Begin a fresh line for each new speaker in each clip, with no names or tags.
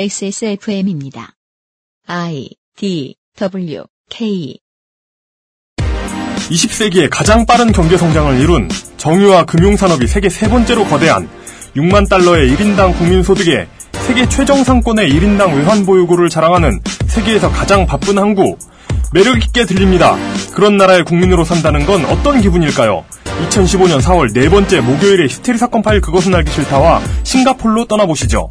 XSFM입니다. I D W K
20세기의 가장 빠른 경제 성장을 이룬 정유와 금융산업이 세계 세 번째로 거대한 6만 달러의 1인당 국민소득에 세계 최정상권의 1인당 외환보유고를 자랑하는 세계에서 가장 바쁜 항구. 매력있게 들립니다. 그런 나라의 국민으로 산다는 건 어떤 기분일까요? 2015년 4월 네 번째 목요일에 히스테리 사건 파일 그것은 알기 싫다와 싱가폴로 떠나보시죠.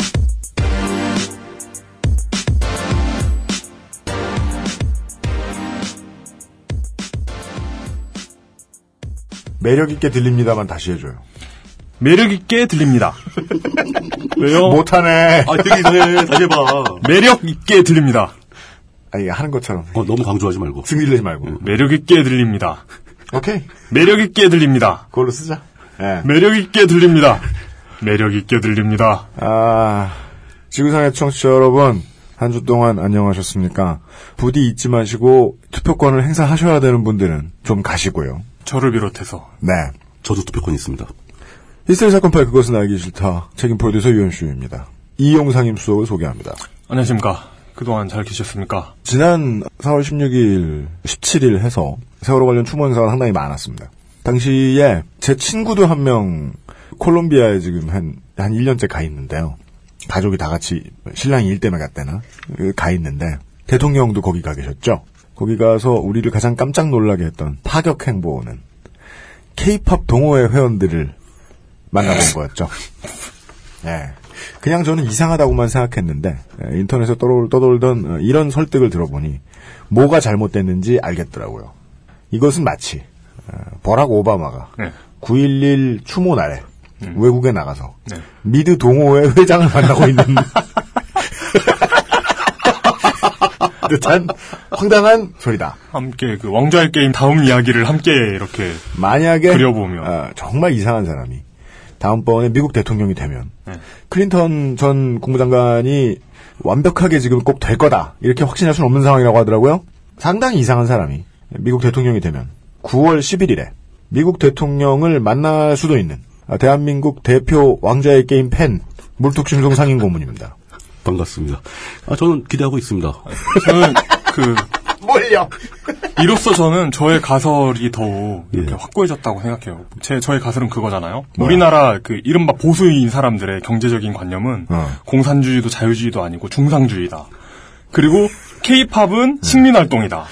매력 있게 들립니다만 다시 해줘요.
매력있게 들립니다. 왜요?
못하네.
아, 되게 이상해. 다시 해봐.
매력있게 들립니다.
아니 하는 것처럼
어, 너무 강조하지 말고.
승질 내지 말고.
매력있게 들립니다.
오케이.
매력있게 들립니다.
그걸로 쓰자. 예.
매력있게 들립니다. 매력있게 들립니다.
아, 지구상의 청취자 여러분, 한 주 동안 안녕하셨습니까? 부디 잊지 마시고 투표권을 행사하셔야 되는 분들은 좀 가시고요.
저를 비롯해서.
네.
저도 투표권 있습니다.
히스테리 사건 파일 그것은 알기 싫다. 책임 프로듀서 유현수입니다. 이용상임 수석을 소개합니다.
안녕하십니까. 그동안 잘 계셨습니까?
지난 4월 16일, 17일 해서 세월호 관련 추모 행사가 상당히 많았습니다. 당시에 제 친구도 한 명 콜롬비아에 지금 한, 한 1년째 가 있는데요. 가족이 다 같이 신랑이 일 때문에 갔대나 가 있는데 대통령도 거기 가 계셨죠. 거기 가서 우리를 가장 깜짝 놀라게 했던 파격 행보는 케이팝 동호회 회원들을 만나본 거였죠. 예. 그냥 저는 이상하다고만 생각했는데 예, 인터넷에 떠돌, 떠돌던 어, 이런 설득을 들어보니 뭐가 잘못됐는지 알겠더라고요. 이것은 마치 어, 버락 오바마가
네.
9.11 추모 날에 외국에 나가서
네.
미드 동호회 회장을 만나고 있는 듯한 황당한 소리다.
함께 그 왕좌의 게임 다음 이야기를 함께 이렇게
만약에
그려보며.
아, 정말 이상한 사람이 다음번에 미국 대통령이 되면
네.
클린턴 전 국무장관이 완벽하게 지금 꼭 될 거다 이렇게 확신할 수는 없는 상황이라고 하더라고요. 상당히 이상한 사람이 미국 대통령이 되면 9월 11일에 미국 대통령을 만날 수도 있는 아, 대한민국 대표 왕자의 게임 팬 물뚝심송 상임 고문입니다.
반갑습니다. 아, 저는 기대하고 있습니다.
저는 그
뭘요?
이로써 저는 저의 가설이 더욱 이렇게
예.
확고해졌다고 생각해요. 제 저의 가설은 그거잖아요.
뭐야?
우리나라 그 이른바 보수인 사람들의 경제적인 관념은
어.
공산주의도 자유주의도 아니고 중상주의다. 그리고 케이팝은 식민 활동이다.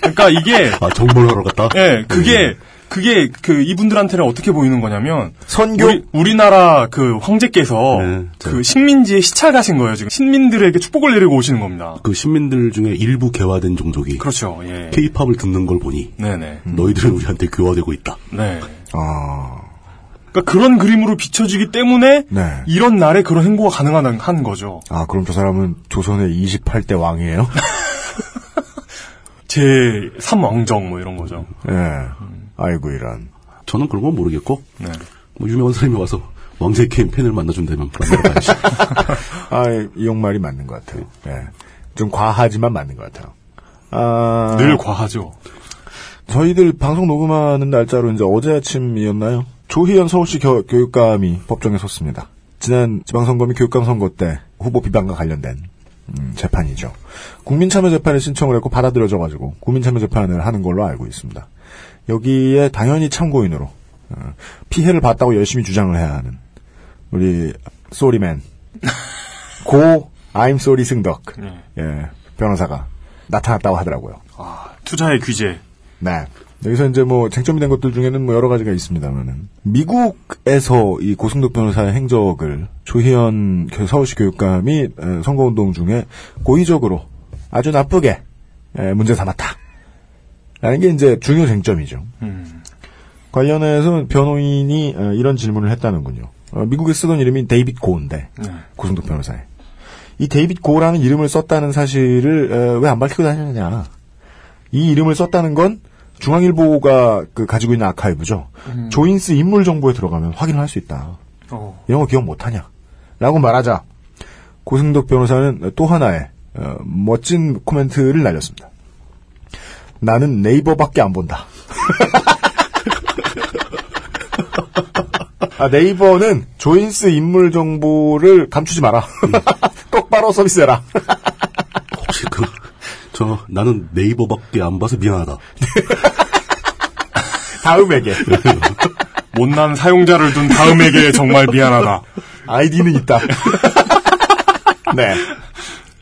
그러니까 이게
아, 정보를 하러 갔다?
예, 그게 그게 그 이분들한테는 어떻게 보이는 거냐면
선교
우리, 우리나라 그 황제께서
네, 저-
그 식민지에 시찰가신 거예요. 지금 신민들에게 축복을 내리고 오시는 겁니다.
그 신민들 중에 일부 개화된 종족이
그렇죠. 예.
케이팝을 듣는 걸 보니
네네.
너희들은 우리한테 교화되고 있다.
네.
아,
그러니까 그런 그림으로 비춰지기 때문에
네.
이런 날에 그런 행보가 가능한 한 거죠.
아 그럼 저 사람은 조선의 28대 왕이에요?
제 3왕정 뭐 이런 거죠.
예. 아이고 이런.
저는 그런 건 모르겠고,
네.
뭐 유명한 사람이 와서 왕제 게임 팬을 만나준다면 만나러 가야지.
아, 이 용말이 맞는 것 같아요. 예. 좀 과하지만 맞는 것 같아요. 아,
늘 과하죠.
저희들 방송 녹음하는 날짜로 이제 어제 아침이었나요? 조희연 서울시 교, 교육감이 법정에 섰습니다. 지난 지방선거 및 교육감 선거 때 후보 비방과 관련된 음, 재판이죠. 국민참여재판에 신청을 했고 받아들여져가지고 국민참여재판을 하는 걸로 알고 있습니다. 여기에 당연히 참고인으로 어, 피해를 봤다고 열심히 주장을 해야 하는 우리 쏘리맨 고 I'm sorry 승덕
네.
예, 변호사가 나타났다고 하더라고요.
아, 투자의 규제.
네. 여기서 이제 뭐 쟁점이 된 것들 중에는 뭐 여러 가지가 있습니다만은 미국에서 이 고승덕 변호사의 행적을 조희연 교- 서울시 교육감이 에, 선거운동 중에 고의적으로 아주 나쁘게 에, 문제 삼았다. 라는 게 이제 중요 쟁점이죠.
음.
관련해서 변호인이 에, 이런 질문을 했다는군요. 어, 미국에 쓰던 이름이 데이빗 고인데
네.
고승덕 변호사의 이 데이빗 고라는 이름을 썼다는 사실을 왜 안 밝히고 다니느냐. 이 이름을 썼다는 건 중앙일보가 그 가지고 있는 아카이브죠. 조인스 인물 정보에 들어가면 확인을 할 수 있다.
어.
이런 거 기억 못하냐? 라고 말하자 고승덕 변호사는 또 하나의 어, 멋진 코멘트를 날렸습니다. 나는 네이버밖에 안 본다. 아, 네이버는 조인스 인물 정보를 감추지 마라. 똑바로 서비스해라.
혹시 그, 저, 나는 네이버밖에 안 봐서 미안하다.
다음에게.
못난 사용자를 둔 다음에게 정말 미안하다.
아이디는 있다. 네.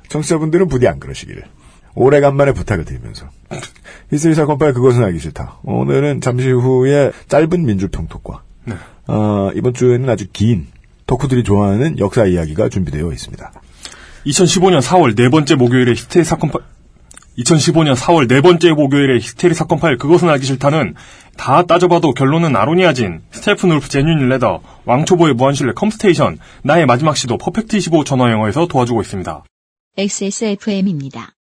청취자분들은 부디 안 그러시기를. 오래간만에 부탁을 드리면서. 히스테리 사건 파일 그것은 알기 싫다. 오늘은 잠시 후에 짧은 민주평톡과
네.
어, 이번 주에는 아주 긴 덕후들이 좋아하는 역사 이야기가 준비되어 있습니다.
2015년 4월 네 번째 목요일에 히스테리 사건 파 2015년 4월 네 번째 목요일에 히스테리 사건 파일 그것은 알기 싫다는 다 따져봐도 결론은 아로니아진, Steppenwolf genuine leather, 왕초보의 무한신뢰 컴스테이션, 나의 마지막 시도 퍼펙트 25 전화 영어에서 도와주고 있습니다.
XSFM입니다.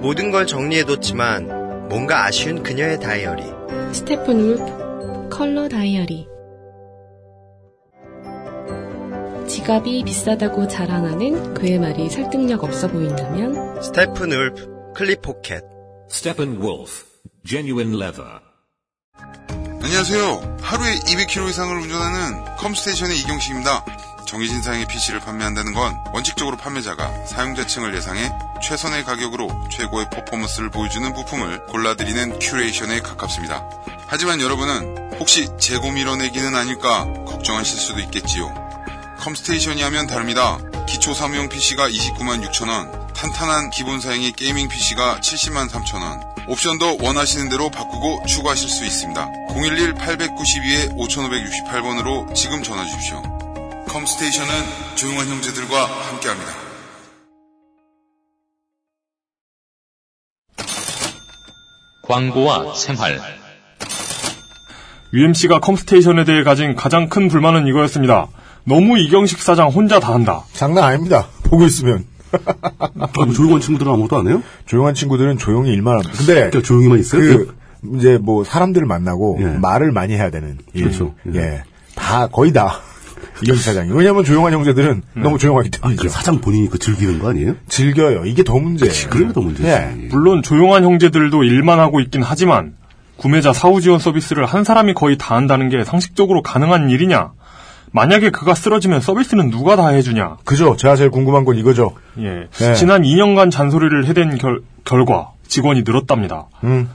모든 걸 정리해뒀지만 뭔가 아쉬운 그녀의 다이어리.
Steppenwolf 컬러 다이어리 지갑이 비싸다고 자랑하는 그의 말이 설득력 없어 보인다면
Steppenwolf 클립 포켓.
Steppenwolf, genuine leather.
안녕하세요. 하루에 200km 이상을 운전하는 컴스테이션의 이경식입니다. 정해진 사양의 PC를 판매한다는 건 원칙적으로 판매자가 사용자층을 예상해 최선의 가격으로 최고의 퍼포먼스를 보여주는 부품을 골라드리는 큐레이션에 가깝습니다. 하지만 여러분은 혹시 재고 밀어내기는 아닐까 걱정하실 수도 있겠지요. 컴스테이션이 하면 다릅니다. 기초 사무용 PC가 29만 6천원, 탄탄한 기본 사양의 게이밍 PC가 70만 3천원, 옵션도 원하시는 대로 바꾸고 추가하실 수 있습니다. 011-892-5568번으로 지금 전화 주십시오. 컴스테이션은 조용한 형제들과 함께합니다.
광고와 생활.
UMC가 컴스테이션에 대해 가진 가장 큰 불만은 이거였습니다. 너무 이경식 사장 혼자 다 한다.
장난 아닙니다. 보고 있으면.
아, 뭐 조용한 친구들은 아무것도 안 해요?
조용한 친구들은 조용히 일만 합니다. 근데
그냥 조용히만 있어요?
그 이제 뭐 사람들을 만나고
예.
말을 많이 해야 되는 일.
그렇죠.
예.
예.
다 거의 다 이경식 사장이. 왜냐하면 조용한 형제들은 너무 조용하기 때문이죠.
그 사장 본인이 그 즐기는 거 아니에요?
즐겨요. 이게 더 문제예요.
그게 더 문제지.
예.
물론 조용한 형제들도 일만 하고 있긴 하지만 구매자 사후 지원 서비스를 한 사람이 거의 다 한다는 게 상식적으로 가능한 일이냐? 만약에 그가 쓰러지면 서비스는 누가 다 해주냐?
그죠. 제가 제일 궁금한 건 이거죠.
예.
네.
지난 2년간 잔소리를 해댄 결, 결과 직원이 늘었답니다.
음.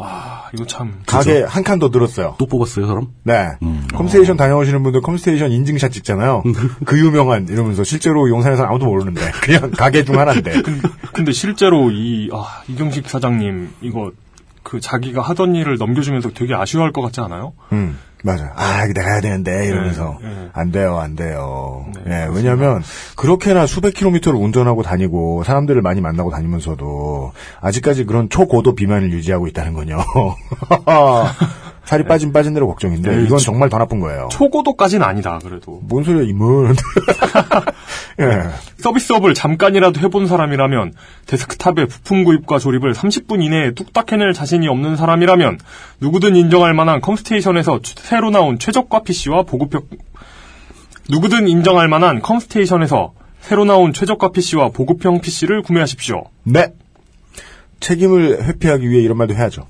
아, 이거 참.
가게 한 칸 더 늘었어요.
또 뽑았어요, 사람?
네.
음.
컴스테이션 다녀오시는 분들 컴스테이션 인증샷 찍잖아요. 그 유명한 이러면서 실제로 용산에서 아무도 모르는데 그냥 가게 중 하나인데.
근데 실제로 이, 아, 이경식 사장님, 이거, 그 자기가 하던 일을 넘겨주면서 되게 아쉬워할 것 같지 않아요?
음, 맞아요. 아, 내가 해야 되는데, 이러면서.
네, 네.
안 돼요, 안 돼요.
네,
예, 왜냐면, 그렇게나 수백 킬로미터를 운전하고 다니고, 사람들을 많이 만나고 다니면서도, 아직까지 그런 초고도 비만을 유지하고 있다는 건요. 살이 빠진 빠진 대로 걱정인데,
네,
이건
초-
정말 더 나쁜 거예요.
초고도까지는 아니다, 그래도.
뭔 소리야, 이문. 예.
서비스업을 잠깐이라도 해본 사람이라면 데스크탑의 부품 구입과 조립을 30분 이내에 뚝딱 해낼 자신이 없는 사람이라면 누구든 인정할 만한 컴스테이션에서 최- 새로 나온 최저가 PC와 보급형 누구든 인정할 만한 컴스테이션에서 새로 나온 최저가 PC와 보급형 PC를 구매하십시오.
네. 책임을 회피하기 위해 이런 말도 해야죠.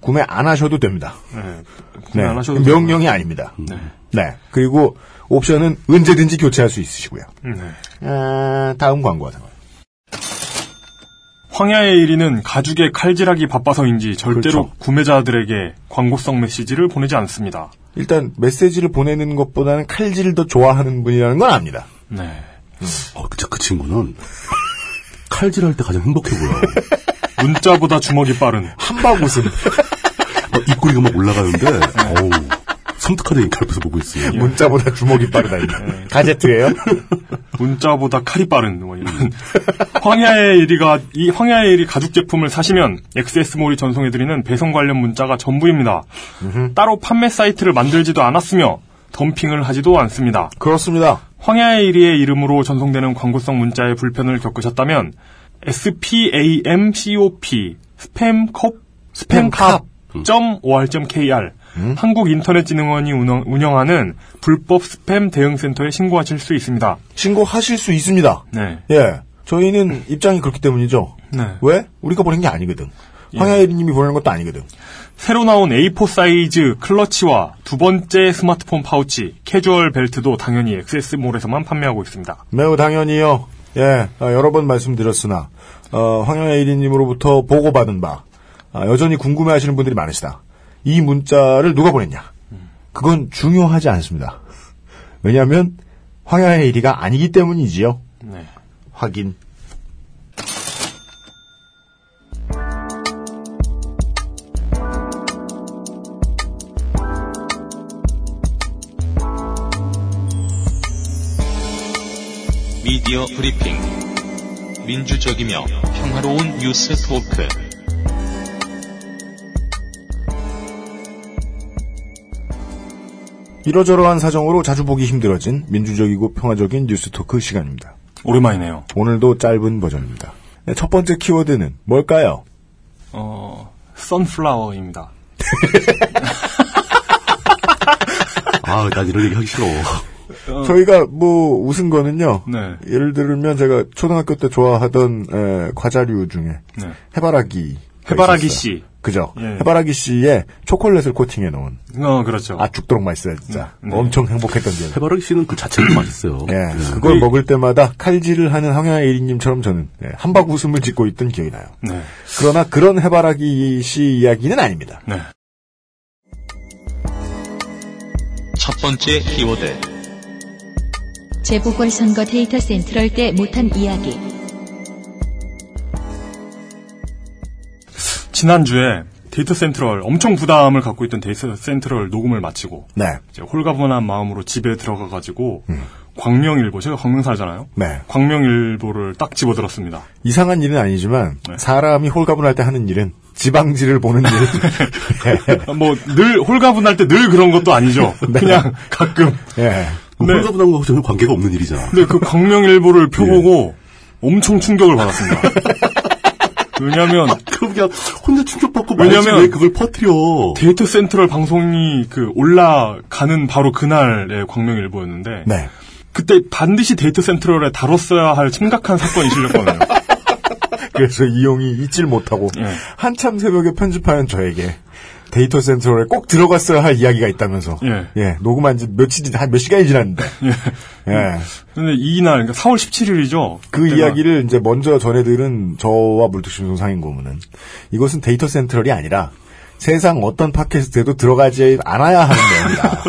구매 안 하셔도 됩니다.
네, 구매
네.
안 하셔도
명령이 아닙니다.
되고요.
네. 그리고 옵션은 언제든지 교체할 수 있으시고요.
네. 네.
아, 다음 광고 하세요.
황야의 1위는 가죽의 칼질하기 바빠서인지 절대로
그렇죠.
구매자들에게 광고성 메시지를 보내지 않습니다.
일단 메시지를 보내는 것보다는 칼질을 더 좋아하는 분이라는 건 압니다.
네.
어, 그쵸, 그 친구는 칼질할 때 가장 행복해 보여.
문자보다 주먹이 빠른
한박 웃음.
어, 입꼬리가 막 올라가는데, 어우, 섬뜩하게 이렇게 옆에서 보고 있어요.
문자보다 주먹이 빠르다. 이거. 가제트예요?
문자보다 칼이 빠른 뭐 이런 황야의 1위가 이 황야의 1위 가죽 제품을 사시면 XS몰이 전송해드리는 배송 관련 문자가 전부입니다. 따로 판매 사이트를 만들지도 않았으며 덤핑을 하지도 않습니다.
그렇습니다.
황야의 1위의 이름으로 전송되는 광고성 문자의 불편을 겪으셨다면 spamcop spamcop spamcop.or.kr 한국인터넷진흥원이 운영- 운영 하는 불법 스팸 대응센터에 신고하실 수 있습니다.
신고하실 수 있습니다.
네.
예. 저희는 입장이 그렇기 때문이죠.
네.
왜? 우리가 보낸 게 아니거든. 황야일이님이 보내는 것도 아니거든.
새로 나온 A4 사이즈 클러치와 두 번째 스마트폰 파우치, 캐주얼 벨트도 당연히 XS몰에서만 판매하고 있습니다.
매우 당연히요. 예, 아, 여러 번 말씀드렸으나 어, 황야일이님으로부터 보고받은 바 아, 여전히 궁금해하시는 분들이 많으시다. 이 문자를 누가 보냈냐? 그건 중요하지 않습니다. 왜냐하면 황야의 일이가 아니기 때문이지요.
네.
확인.
미디어 브리핑. 민주적이며 평화로운 뉴스 토크.
이러저러한 사정으로 자주 보기 힘들어진 민주적이고 평화적인 뉴스 토크 시간입니다.
오랜만이네요.
오늘도 짧은 버전입니다. 네, 첫 번째 키워드는 뭘까요?
어, sunflower입니다.
아, 난 이런 얘기 하기 싫어.
저희가 뭐 웃은 거는요.
네.
예를 들면 제가 초등학교 때 좋아하던 에, 과자류 중에
네.
해바라기
해바라기 씨.
그죠?
예.
해바라기 씨에 초콜릿을 코팅해 놓은
어, 그렇죠.
아 죽도록 맛있어요 진짜
네.
엄청 행복했던 기억.
해바라기 씨는 그 자체도 맛있어요.
예,
네.
그걸 먹을 때마다 칼질을 하는 황야의 1인님처럼 저는 예, 한박 웃음을 짓고 있던 기억이 나요.
네.
그러나 그런 해바라기 씨 이야기는 아닙니다.
네.
첫 번째 키워드.
재보궐선거 데이터 센트럴 때 못한 이야기.
지난주에 데이터 센트럴 엄청 부담을 갖고 있던 데이터 센트럴 녹음을 마치고
네,
이제 홀가분한 마음으로 집에 들어가 가지고
음.
광명일보 제가 광명 살잖아요.
네.
광명일보를 딱 집어들었습니다.
이상한 일은 아니지만
네.
사람이 홀가분할 때 하는 일은 지방지를 보는 일. 예.
뭐 늘 홀가분할 때 늘 그런 것도 아니죠.
네.
그냥 가끔.
예.
네.
홀가분한 거하고 전혀 관계가 없는 일이잖아.
근데 그 광명일보를 펴보고 엄청 충격을 받았습니다. 왜냐하면
그럼 그냥 혼자 충격받고
왜냐면
왜 그걸 퍼뜨려.
데이터 센트럴 방송이 그 올라가는 바로 그날의 광명일보였는데
네.
그때 반드시 데이터 센트럴에 다뤘어야 할 심각한 사건이 실렸거든요.
그래서 이용이 잊질 못하고
예.
한참 새벽에 편집하는 저에게 데이터 센터에 꼭 들어갔어야 할 이야기가 있다면서
예.
녹음한 지 며칠 한 몇 시간이 지났는데 예.
근데 이날 그러니까 4월 17일이죠.
그 이야기를 이제 먼저 전해들은 저와 물뚝심송 상임고문은 이것은 데이터 센트럴이 아니라 세상 어떤 팟캐스트에도 들어가지 않아야 하는 내용이다.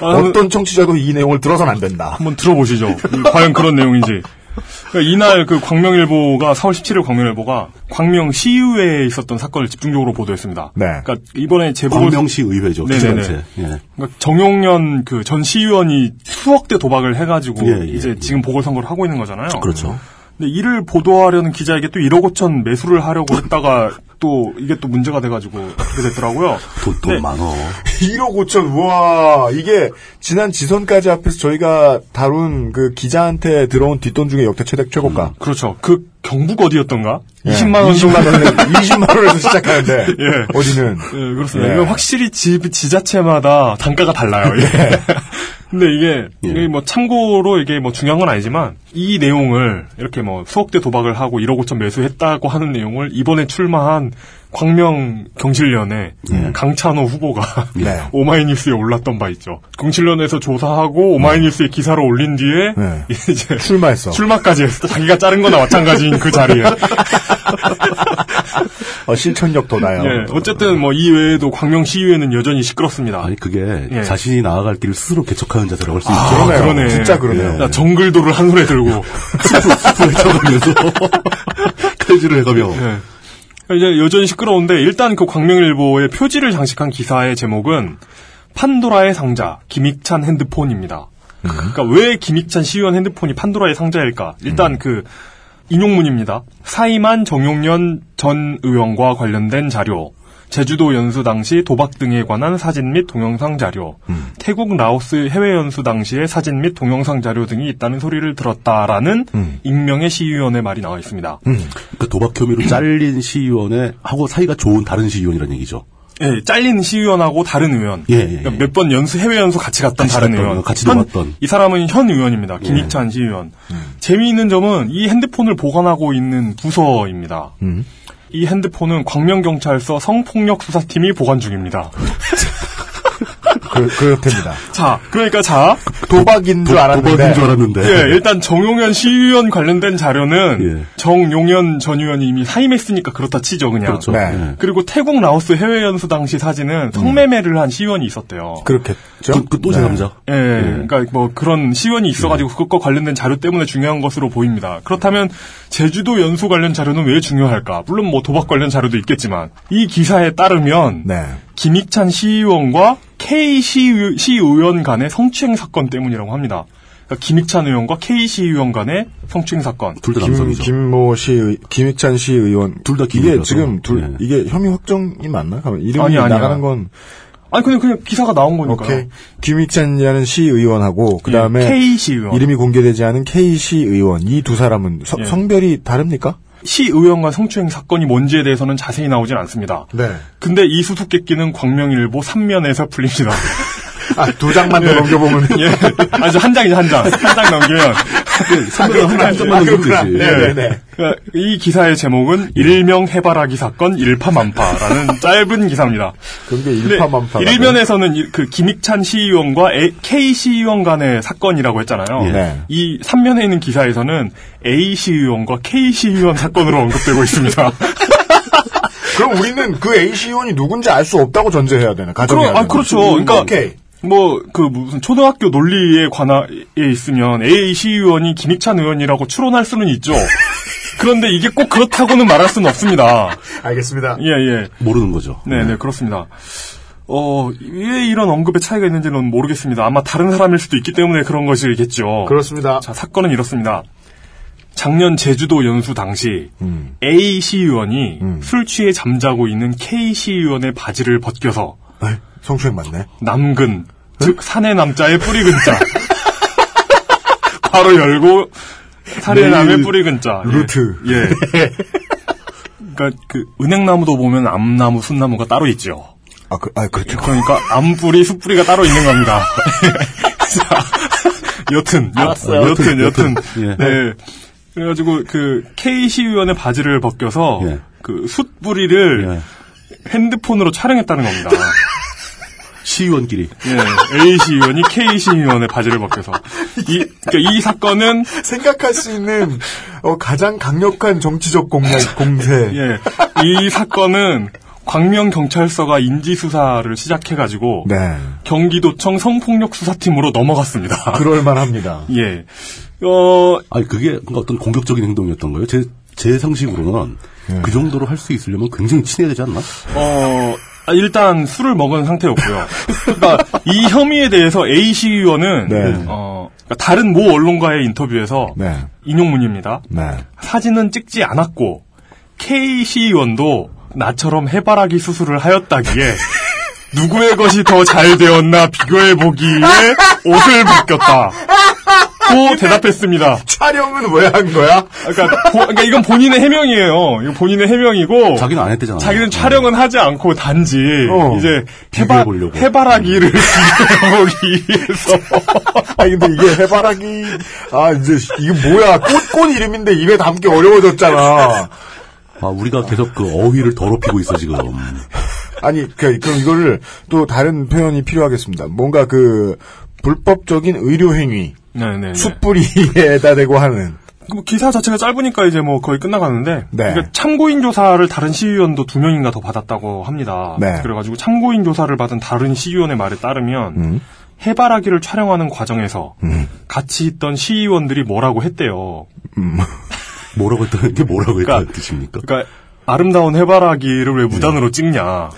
아,
어떤 청취자도 이 내용을 들어서는 안 된다.
한번 들어보시죠. 과연 그런 내용인지. 그러니까 이날 그 광명일보가 4월 17일 광명일보가 광명 시의회에 있었던 사건을 집중적으로 보도했습니다.
네.
그러니까 이번에 제보를
광명시 의회죠.
네네네.
기지단체. 예.
그러니까 정용련 그전 시의원이 수억 대 도박을 해가지고
예, 예,
이제
예.
지금 보궐선거를 하고 있는 거잖아요.
그렇죠.
근데 이를 보도하려는 기자에게 또 1억 5천 매수를 하려고 했다가 또 이게 또 문제가 돼가지고 그렇게 됐더라고요.
돈, 돈
네.
많어.
1억 5천, 와 이게 지난 지선까지 앞에서 저희가 다룬 그 기자한테 들어온 뒷돈 중에 역대 최대 최고가.
그렇죠. 그 경북 어디였던가?
예,
20만 원
20만 원에 20만 원에서 시작하는데
예.
어디는
예, 그렇습니다.
예.
이건 확실히 집 지자체마다 단가가 달라요. 예. 근데 이게,
예.
이게 뭐 참고로 이게 뭐 중요한 건 아니지만 이 내용을 이렇게 뭐 수억 대 도박을 하고 1억 5천 매수했다고 하는 내용을 이번에 출마한 광명 경실련의 강찬호 후보가
네.
오마이뉴스에 올랐던 바 있죠. 경실련에서 조사하고 오마이뉴스에 기사를 올린 뒤에
네.
이제
출마했어.
출마까지 했어. 자기가 자른 거나 마찬가지인 그 자리에.
어, 실천력 돋아요.
예, 어쨌든 뭐 이 외에도 광명시의회는 여전히 시끄럽습니다.
아니 그게
예.
자신이 나아갈 길을 스스로 개척하는 자세라고 할수
아,
있죠.
그러네요.
그러네.
진짜 그러네요.
야, 정글도를 한 손에 들고.
숲을 헤쳐가면서 칼질을 해가며
예. 이제 여전히 시끄러운데 일단 그 광명일보의 표지를 장식한 기사의 제목은 판도라의 상자 김익찬 핸드폰입니다. 그러니까 왜 김익찬 시의원 핸드폰이 판도라의 상자일까? 일단 그 인용문입니다. 사임한 정용련 전 의원과 관련된 자료, 제주도 연수 당시 도박 등에 관한 사진 및 동영상 자료, 태국 라오스 해외 연수 당시의 사진 및 동영상 자료 등이 있다는 소리를 들었다라는 익명의 시의원의 말이 나와 있습니다.
그 도박 혐의로 잘린 시의원에 하고 사이가 좋은 다른 시의원이라는 얘기죠.
예, 잘린 시의원하고 그러니까 다른 의원.
예, 예, 예.
몇번 연수 해외 연수 같이 갔던
같이
다른
갔던,
의원.
같이
현-
놀았던.
이 사람은 현 의원입니다. 김익찬 시의원. 재미있는 점은 이 핸드폰을 보관하고 있는 부서입니다.
음.
이 핸드폰은 광명경찰서 성폭력 수사팀이 보관 중입니다.
그, 그렇답니다.
자, 그러니까 자,
도박인 줄 알았는데.
도박인 줄 알았는데.
예, 일단 정용현 시의원 관련된 자료는
예.
정용현 전 의원이 이미 사임했으니까 그렇다 치죠, 그냥.
그렇죠.
네.
예.
그리고 태국 라오스 해외 연수 당시 사진은 성매매를 한 시의원이 있었대요.
그렇겠죠.
그, 그또
네.
제3자.
예, 그러니까 뭐 그런 시의원이 있어가지고
네.
그것과 관련된 자료 때문에 중요한 것으로 보입니다. 그렇다면 제주도 연수 관련 자료는 왜 중요할까? 물론 뭐 도박 관련 자료도 있겠지만 이 기사에 따르면
네.
김익찬 시의원과 K 시의- 시의원 간의 성추행 사건 때문이라고 합니다. 그러니까 김익찬 의원과 K 시의원 간의 성추행 사건.
둘다
김,
남성이죠.
김모 시, 김익찬 시 의원.
둘 다
이게. 지금 둘,
예.
이게 혐의 확정이 맞나? 이름이
아니, 아니야.
나가는 건,
아니 그냥 그냥 기사가 나온 거니까.
오케이. 김익찬이라는 시 의원하고, 그 다음에.
K 시의원.
이름이 공개되지 않은 K 시 의원. 이 두 사람은 서-
예.
성별이 다릅니까?
시의원과 성추행 사건이 뭔지에 대해서는 자세히 나오진 않습니다.
네.
근데 이 수수께끼는 광명일보 3면에서 풀립니다.
아, 두 장만 더 넘겨보면.
예. 아주 한 장이죠, 한 장. 한 장 넘기면.
선배가 한, 한 점만 넘기면. 되지.
네, 네, 네.
그러니까 이 기사의 제목은 일명 해바라기 사건 일파만파라는 짧은 기사입니다.
그게
근데
일파만파.
일면에서는 이- 그 김익찬 시의원과 K 시의원 간의 사건이라고 했잖아요.
예.
네.
이 3면에 있는 기사에서는 A 시의원과 K 시의원 사건으로 언급되고 있습니다.
그럼 우리는 그 A 시 의원이 누군지 알 수 없다고 전제해야 되나? 가정해야
그럼, 아? 그렇죠. 그러니까
오케이.
뭐 그 무슨 초등학교 논리에 관하에 있으면 A 시의원이 김익찬 의원이라고 추론할 수는 있죠. 그런데 이게 꼭 그렇다고는 말할 수는 없습니다.
알겠습니다.
예, 예.
모르는 거죠.
네, 네, 그렇습니다. 어, 왜 이런 언급의 차이가 있는지는 모르겠습니다. 아마 다른 사람일 수도 있기 때문에 그런 것이겠죠.
그렇습니다.
자, 사건은 이렇습니다. 작년 제주도 연수 당시
음.
A 시의원이
음.
술 취해 잠자고 있는 K 시의원의 바지를 벗겨서
에이, 성추행 맞네.
남근, 즉 산의 남자의 뿌리 근자. 괄호 열고 살해남의
내일
뿌리 근자. 예.
루트.
예. 그러니까 그 은행나무도 보면 암나무, 순나무가 따로 있죠.
아, 그, 아, 그렇죠.
그러니까 암뿌리, 숯뿌리가 따로 있는 겁니다. 자, 여튼,
알았어요.
여튼, 여튼,
여튼, 예.
네. 그래가지고 그 K 시의원의 바지를 벗겨서
예.
그 숯뿌리를
예.
핸드폰으로 촬영했다는 겁니다.
시의원끼리.
예, A 시의원이 K 시의원의 바지를 벗겨서 이, 그러니까 이 사건은
생각할 수 있는 어, 가장 강력한 정치적 공략, 공세.
예, 이 사건은 광명 경찰서가 인지 수사를 시작해가지고
네.
경기도청 성폭력 수사팀으로 넘어갔습니다.
그럴만 합니다.
예, 어,
아니, 그게 어떤 공격적인 행동이었던 거예요. 제, 제 상식으로는
예.
그 정도로 할 수 있으려면 굉장히 친해야 되지 않나?
어, 아, 일단 술을 먹은 상태였고요. 그러니까 이 혐의에 대해서 A 시의원은
네.
어, 그러니까 다른 모 언론과의 인터뷰에서
네.
인용문입니다.
네.
사진은 찍지 않았고 K 시의원도 나처럼 해바라기 수술을 하였다기에 누구의 것이 더 잘 되었나 비교해 보기에 옷을 벗겼다. 고 대답했습니다.
촬영은 왜 한 거야?
그러니까, 보- 그러니까 이건 본인의 해명이에요. 이거 본인의 해명이고
자기는 안 했대잖아.
자기는 촬영은 하지 않고 단지
어.
이제 해바. 해바라기를 비교해보기 위해서
아 근데 이게 해바라기 아 이제 이게 뭐야 꽃, 꽃 이름인데 입에 담기 어려워졌잖아.
아, 우리가 계속 그 어휘를 더럽히고 있어, 지금.
아니 그, 그럼 이거를 또 다른 표현이 필요하겠습니다. 뭔가 그 불법적인 의료 행위
네네.
숯불이에다 대고 하는
뭐 기사 자체가 짧으니까 이제 뭐 거의 끝나가는데
네.
그러니까 참고인 조사를 다른 시의원도 두 명인가 더 받았다고 합니다.
네.
그래가지고 참고인 조사를 받은 다른 시의원의 말에 따르면
음.
해바라기를 촬영하는 과정에서
음.
같이 있던 시의원들이 뭐라고 했대요.
음.
뭐라고 했다는 게 뭐라고 했다는
그러니까-
뜻입니까?
그러니까 아름다운 해바라기를 왜 무단으로 찍냐?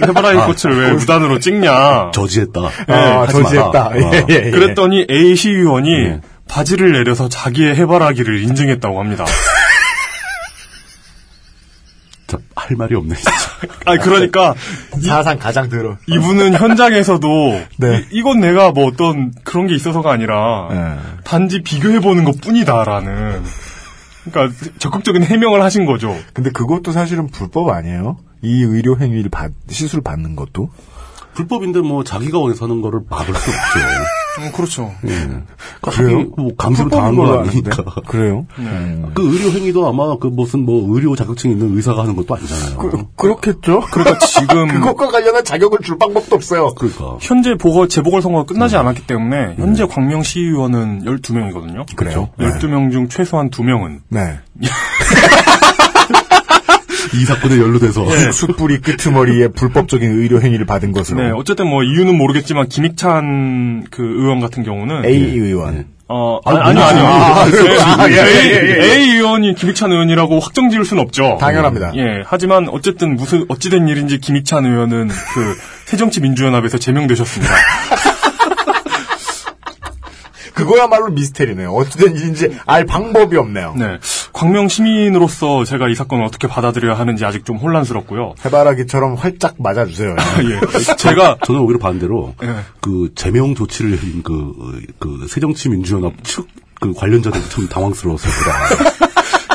해바라기 꽃을 왜 무단으로 찍냐?
저지했다.
아
하지 마라.
저지했다.
어.
예, 예, 예.
그랬더니 A 시의원이
예.
바지를 내려서 자기의 해바라기를 인증했다고 합니다.
자, 할 말이 없네, 진짜.
아 그러니까
사상 가장 들어.
이분은 현장에서도
네.
이, 건 내가 뭐 어떤 그런 게 있어서가 아니라
예.
단지 비교해 보는 것 뿐이다라는 그러니까 적극적인 해명을 하신 거죠.
근데 그것도 사실은 불법 아니에요? 이 의료 행위를 받, 시술 받는 것도?
불법인데 뭐 자기가 원해서 하는 거를 막을 수 없죠.
음, 그렇죠.
그래요? 뭐 강제로 당한 거 아니니까.
그래요?
그 의료 행위도 아마 그 무슨 뭐 의료 자격증 있는 의사가 하는 것도 아니잖아요.
그, 그렇겠죠?
그러니까 지금
그것과 관련한 자격을 줄 방법도 없어요.
그러니까.
현재 보궐 재보궐 선거가 끝나지 않았기 때문에 현재 광명 시의원은 12명이거든요.
그래요?
12명 중 최소한 2명은
네.
이 사건에 연루돼서
숯불이 끄트머리에 불법적인 의료 행위를 받은 것으로.
네, 어쨌든 뭐 이유는 모르겠지만 김익찬 그 의원 같은 경우는
A 의원.
어
아,
아니 아니 아니요.
아, 아, 예,
A,
예, 예.
의원이 김익찬 의원이라고 확정 지을 수는 없죠.
당연합니다.
예. 하지만 어쨌든 무슨 어찌된 일인지 김익찬 의원은 그 새정치민주연합에서 제명되셨습니다.
그거야말로 미스테리네요. 어찌된 일인지 알 방법이 없네요.
네. 광명 시민으로서 제가 이 사건을 어떻게 받아들여야 하는지 아직 좀 혼란스럽고요.
해바라기처럼 활짝 맞아주세요.
예. 제가
저는 오히려 반대로
예.
그 제명 조치를 해준 그, 그 새정치민주연합 측 그 관련자들이 참 당황스러웠을 거다.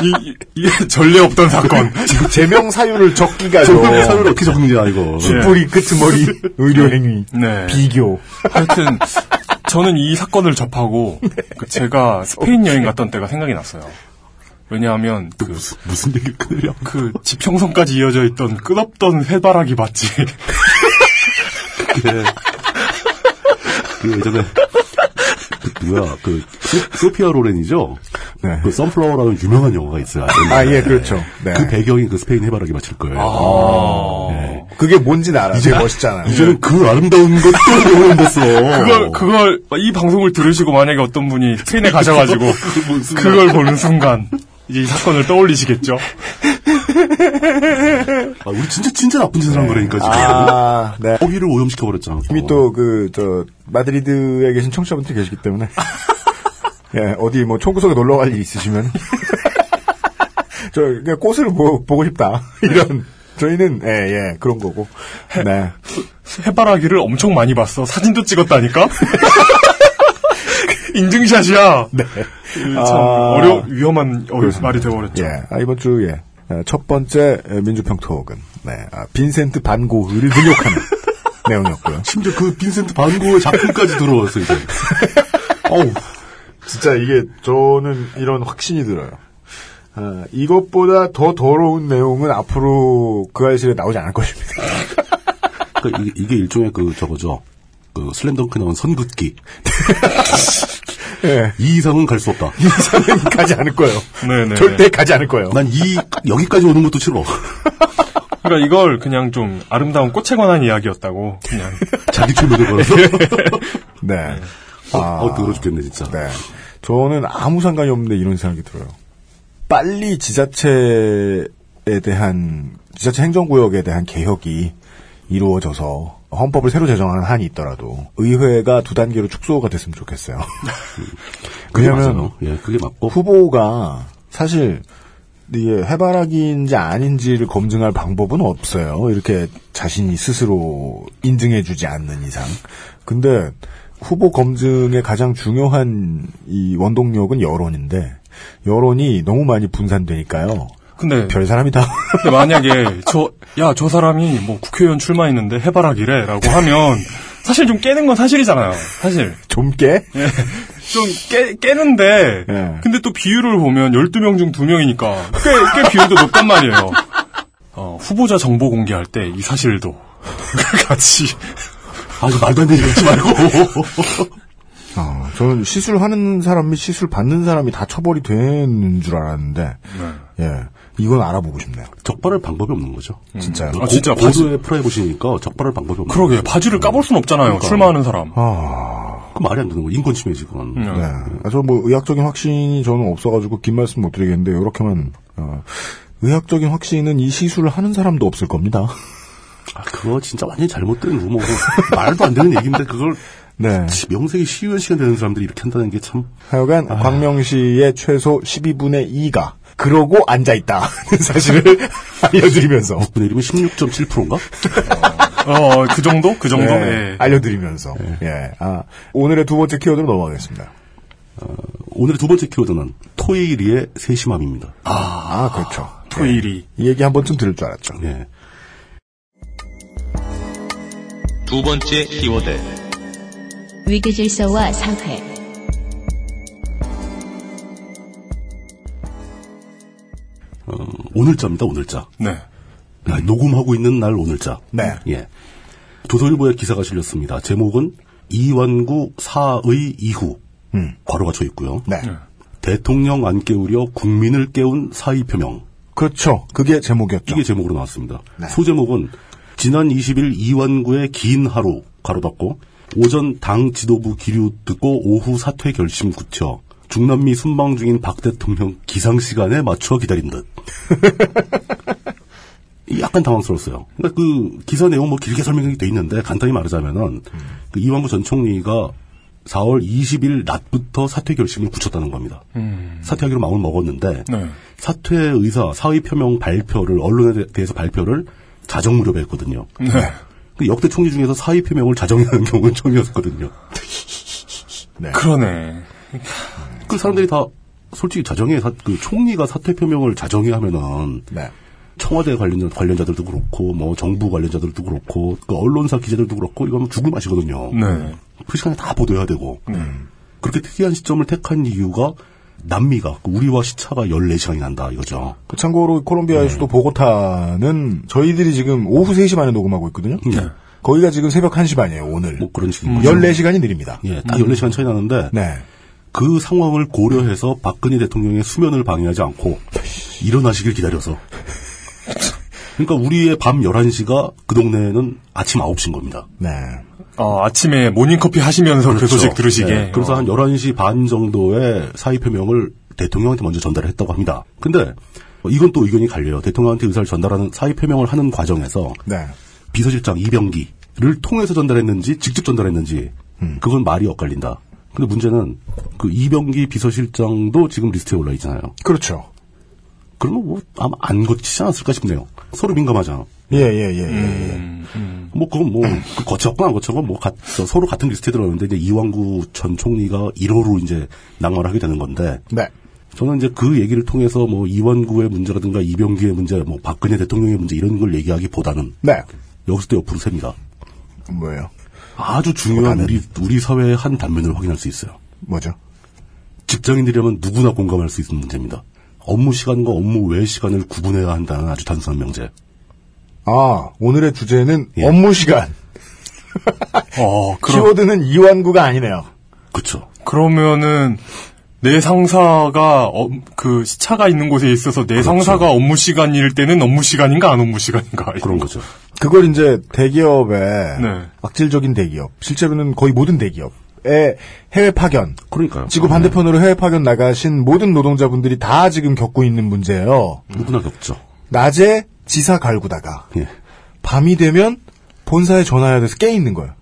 이, 이 전례 없던 사건.
제명 사유를 적기가
저그 사유를 어떻게 적느냐 이거.
숯불이 끄트머리 의료 행위
네.
비교.
하여튼 저는 이 사건을 접하고 그 제가 스페인 여행 갔던 때가 생각이 났어요. 왜냐하면 그,
무슨 얘기를 끊으려?
그 지평선까지 이어져 있던 끝없던 해바라기 밭이
그, 그 예전에 그 누구야 그 소, 소피아 로렌이죠.
네.
그 선플라워라는 유명한 영화가 있어요.
아, 예, 그렇죠. 네.
그 배경이 그 스페인 해바라기 밭일 거예요.
아.
네.
그게 뭔지는 알아요. 되게 멋있잖아요.
이제는 그 아름다운 것도 됐어.
그걸 그걸 이 방송을 들으시고 만약에 어떤 분이 스페인에 가셔가지고 그걸 보는 순간 이제 이 사건을 떠올리시겠죠.
아, 우리 진짜 진짜 나쁜 짓을 한 거라니까 지금.
아, 네.
허위를 오염시켜 버렸잖아.
이미 또그저 마드리드에 계신 청취자분들 계시기 때문에 예 어디 뭐 총구석에 놀러 갈 일 있으시면 저 그냥 꽃을 보, 보고 싶다 이런 저희는 예 예 그런 거고 네
해바라기를 엄청 많이 봤어. 사진도 찍었다니까. 인증샷이야.
네.
이참
아.
어려 위험한 어,
그렇습니다.
말이 되어버렸죠.
예, 아, 이번 주에 첫 번째 민주평 톡은 네, 아, 빈센트 반 고흐를 등욕하는 내용이었고요.
심지어 그 빈센트 반고의 작품까지 들어왔어 이제. 어우.
진짜 이게 저는 이런 확신이 들어요. 아, 이것보다 더 더러운 내용은 앞으로 그 알실에 나오지 않을 것입니다.
그러니까 이게, 이게 일종의 그 저거죠. 그 슬램덩크 나온 선긋기.
예.
이 이상은 갈 수 없다.
이상은 가지 않을 거예요.
네네.
절대 가지 않을 거예요.
난 이 여기까지 오는 것도 싫어.
그러니까 이걸 그냥 좀 아름다운 꽃에 관한 이야기였다고 그냥
자기 출근을 걸어서.
네.
아, 어, 더러 죽겠네 진짜.
네. 저는 아무 상관이 없는데 이런 생각이 들어요. 빨리 지자체에 대한, 지자체 행정구역에 대한 개혁이 이루어져서 헌법을 새로 제정하는 한이 있더라도 의회가 두 단계로 축소가 됐으면 좋겠어요. 왜냐면.
예, 그게 맞고.
후보가 사실 이게 해바라기인지 아닌지를 검증할 방법은 없어요. 이렇게 자신이 스스로 인증해주지 않는 이상. 근데 후보 검증의 가장 중요한 이 원동력은 여론인데 여론이 너무 많이 분산되니까요.
근데
별 사람이 다
근데 만약에 저 야 저 사람이 뭐 국회의원 출마했는데 해바라기래라고 하면 사실 좀 깨는 건 사실이잖아요. 사실
좀 깨?
좀 깨, 깨는데
예.
근데 또 비율을 보면 12명 중 2명이니까 꽤, 꽤 비율도 높단 말이에요. 어, 후보자 정보 공개할 때 이 사실도 같이
아, 저 말도 안 되는 얘기 하지 말고.
어, 저는 시술하는 사람 및 시술 받는 사람이 다 처벌이 되는 줄 알았는데 예 이건 알아보고 싶네요.
적발할 방법이 없는 거죠.
진짜요?
아, 진짜
고, 고도의 프라이버시니까 적발할 방법이 없는
그러게
거죠.
바지를 까볼 순 없잖아요. 출마하는 사람.
그 말이 안 되는 거. 인권 침해지, 그건.
음.
네. 아, 저뭐 의학적인 확신이 저는 없어가지고 긴 말씀 못 드리겠는데 이렇게만 어, 의학적인 확신은 이 시술을 하는 사람도 없을 겁니다.
아, 그거 진짜 완전히 잘못된 루머고. 말도 안 되는 얘기인데, 그걸
네.
명색이 시의원 시간 되는 사람들이 이렇게 한다는 게 참.
하여간 광명시의 최소 12분의 2가 그러고 앉아 있다는 사실을 알려드리면서
6분의 1이면 16.7%인가?
어, 그 정도? 그 정도?
네,
예.
알려드리면서 예. 아, 오늘의 두 번째 키워드로 넘어가겠습니다.
오늘의 두 번째 키워드는 토이리의 세심함입니다.
아, 그렇죠.
토일이.
이 얘기 한 번쯤 들을 줄 알았죠.
예.
두 번째 키워드.
위계질서와 사회
어, 오늘자입니다, 오늘자.
네.
아, 녹음하고 있는 날 오늘자.
네.
예. 조선일보에 기사가 실렸습니다. 제목은 이완구 사의 이후.
음.
괄호가 쳐 있고요.
네.
대통령 안 깨우려 국민을 깨운 사의 표명.
그렇죠. 그게 제목이었죠.
이게 제목으로 나왔습니다.
네.
소제목은 지난 20일 이완구의 긴 하루 가로 닫고 오전 당 지도부 기류 듣고 오후 사퇴 결심 굳혀 중남미 순방 중인 박 대통령 기상 시간에 맞춰 기다린 듯. 약간 당황스러웠어요. 그러니까 그 기사 내용 뭐 길게 설명이 돼 있는데 간단히 말하자면은 그 이완구 전 총리가 4월 20일 낮부터 사퇴 결심을 굳혔다는 겁니다. 사퇴하기로 마음을 먹었는데
네.
사퇴 의사 사의 표명 발표를 언론에 대해서 발표를 자정 무렵에 했거든요.
네.
그 역대 총리 중에서 사의 표명을 자정하는 경우는 처음이었거든요.
네.
그러네.
그 사람들이 다 솔직히 자정에 사- 그 총리가 사퇴 표명을 자정에 하면은
네.
청와대 관련 관련자들도 그렇고 뭐 정부 관련자들도 그렇고 그 언론사 기자들도 그렇고 이건 죽을 맛이거든요.
네.
그 시간에 다 보도해야 되고 그렇게 특이한 시점을 택한 이유가 남미가 그 우리와 시차가 14시간이 난다 이거죠.
그 참고로 콜롬비아의 수도 보고타는 저희들이 지금 오후 3시 반에 녹음하고 있거든요.
네.
거기가 지금 새벽 1시 반이에요, 오늘.
뭐 그런 식이죠.
14시간이 느립니다.
예, 딱 14시간 차이 나는데
네.
그 상황을 고려해서 박근혜 대통령의 수면을 방해하지 않고 일어나시길 기다려서 그러니까 우리의 밤 11시가 그 동네에는 아침 9시인 겁니다.
네.
어, 아침에 모닝커피 하시면서 그 소식 들으시게.
네, 그래서 한 11시 반 정도에 사의 표명을 대통령한테 먼저 전달을 했다고 합니다. 근데 이건 또 의견이 갈려요. 대통령한테 의사를 전달하는 사의 표명을 하는 과정에서
네.
비서실장 이병기를 통해서 전달했는지 직접 전달했는지 그건 말이 엇갈린다. 근데 문제는 그 이병기 비서실장도 지금 리스트에 올라 있잖아요.
그렇죠.
그러면 뭐 아마 안 거치지 않았을까 싶네요. 서로 민감하잖아.
예, 예, 예, 예. 예.
뭐 그건 뭐 그 거쳤건 안 거쳤건 뭐 가- 저 서로 같은 리스트에 들어가는데 이제 이완구 전 총리가 1호로 이제 낙마를 하게 되는 건데
네.
저는 이제 그 얘기를 통해서 뭐 이완구의 문제라든가 이병기의 문제, 뭐 박근혜 대통령의 문제 이런 걸 얘기하기보다는
네.
여기서 또 옆으로 셉니다.
뭐예요?
아주 중요한 우리 우리 사회의 한 단면을 확인할 수 있어요.
뭐죠?
직장인들이라면 누구나 공감할 수 있는 문제입니다. 업무 시간과 업무 외 시간을 구분해야 한다는 아주 단순한 명제.
아, 오늘의 주제는
예.
업무 시간.
어, 그럼,
키워드는 이완구가 아니네요.
그렇죠.
그러면은, 내 상사가, 어, 그, 시차가 있는 곳에 있어서 내 상사가 업무 시간일 때는 업무 시간인가, 안 업무 시간인가.
그런 거죠.
그걸 이제 대기업의
네.
악질적인 대기업, 실제로는 거의 모든 대기업의 해외 파견,
그러니까요.
지구 반대편으로 해외 파견 나가신 모든 노동자분들이 다 지금 겪고 있는 문제예요.
누구나 겪죠.
낮에 지사 갈구다가
예.
밤이 되면 본사에 전화해야 돼서 깨 있는 거예요.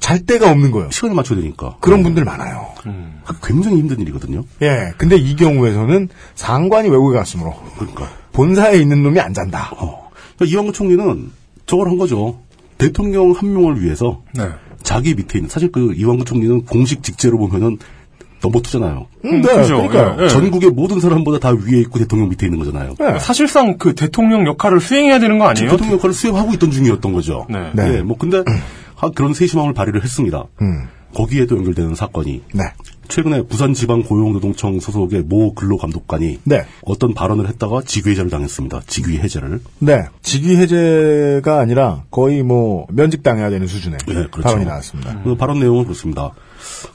잘 데가 없는 거예요.
시간을 맞춰야 되니까.
그런 분들 많아요.
그 굉장히 힘든 일이거든요.
예. 근데 이 경우에서는 상관이 외국에 갔으므로
그러니까.
본사에 있는 놈이 안 잔다.
어. 그러니까 이완구 총리는 저걸 한 거죠. 대통령 한 명을 위해서
네.
자기 밑에 있는 사실 그 이완구 총리는 공식 직제로 보면은 넘버 투잖아요.
음, 네.
그죠.
그러니까요.
예, 예.
전국의 모든 사람보다 다 위에 있고 대통령 밑에 있는 거잖아요.
네.
사실상 그 대통령 역할을 수행해야 되는 거 아니에요?
대통령 역할을 수행하고 있던 중이었던 거죠.
네.
네.
예, 뭐 근데 한 그런 세심함을 발휘를 했습니다.
음.
거기에도 연결되는 사건이
네.
최근에 부산지방고용노동청 소속의 모 근로감독관이
네.
어떤 발언을 했다가 직위 해제를 당했습니다. 직위 해제를.
네. 직위 해제가 아니라 거의 뭐 면직당해야 되는 수준의
네, 그렇죠.
발언이 나왔습니다.
그 발언 내용은 그렇습니다.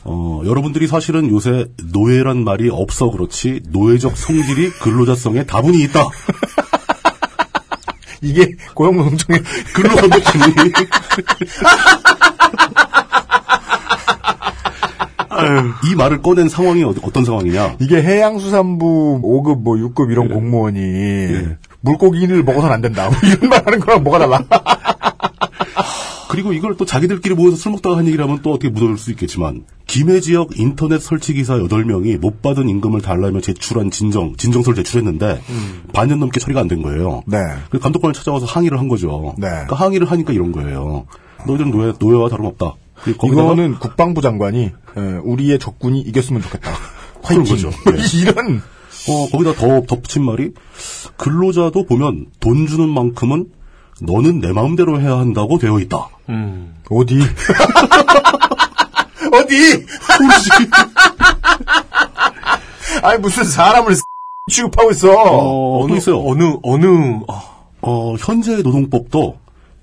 어, 여러분들이 사실은 요새 노예란 말이 없어 그렇지 노예적 성질이 근로자성에 다분히 있다.
이게 고용노동청의
근로감독관이 이 말을 꺼낸 상황이 어- 어떤 상황이냐?
이게 해양수산부 5급 뭐 6급 이런 공무원이 물고기를 먹어서는 안 된다. 뭐 이런 말 하는 거랑 뭐가 달라.
그리고 이걸 또 자기들끼리 모여서 술 먹다가 한 얘기라면 또 어떻게 묻어줄 수 있겠지만 김해 지역 인터넷 설치 기사 8명이 못 받은 임금을 달라며 제출한 진정 진정서를 제출했는데 반년 넘게 처리가 안 된 거예요.
네.
그 감독관을 찾아와서 항의를 한 거죠.
네.
그러니까 항의를 하니까 이런 거예요. 너희들은 노예, 노예와 다름없다.
이거는 국방부 장관이 에, 우리의 적군이 이겼으면 좋겠다. 화이팅.
거죠.
뭐
네.
이런
어, 거기다 더 덧붙인 말이 근로자도 보면 돈 주는 만큼은 너는 내 마음대로 해야 한다고 되어 있다.
어디 어디? 아니 무슨 사람을 취급하고 있어.
어, 또 있어요.
어느 어느
어, 현재 노동법도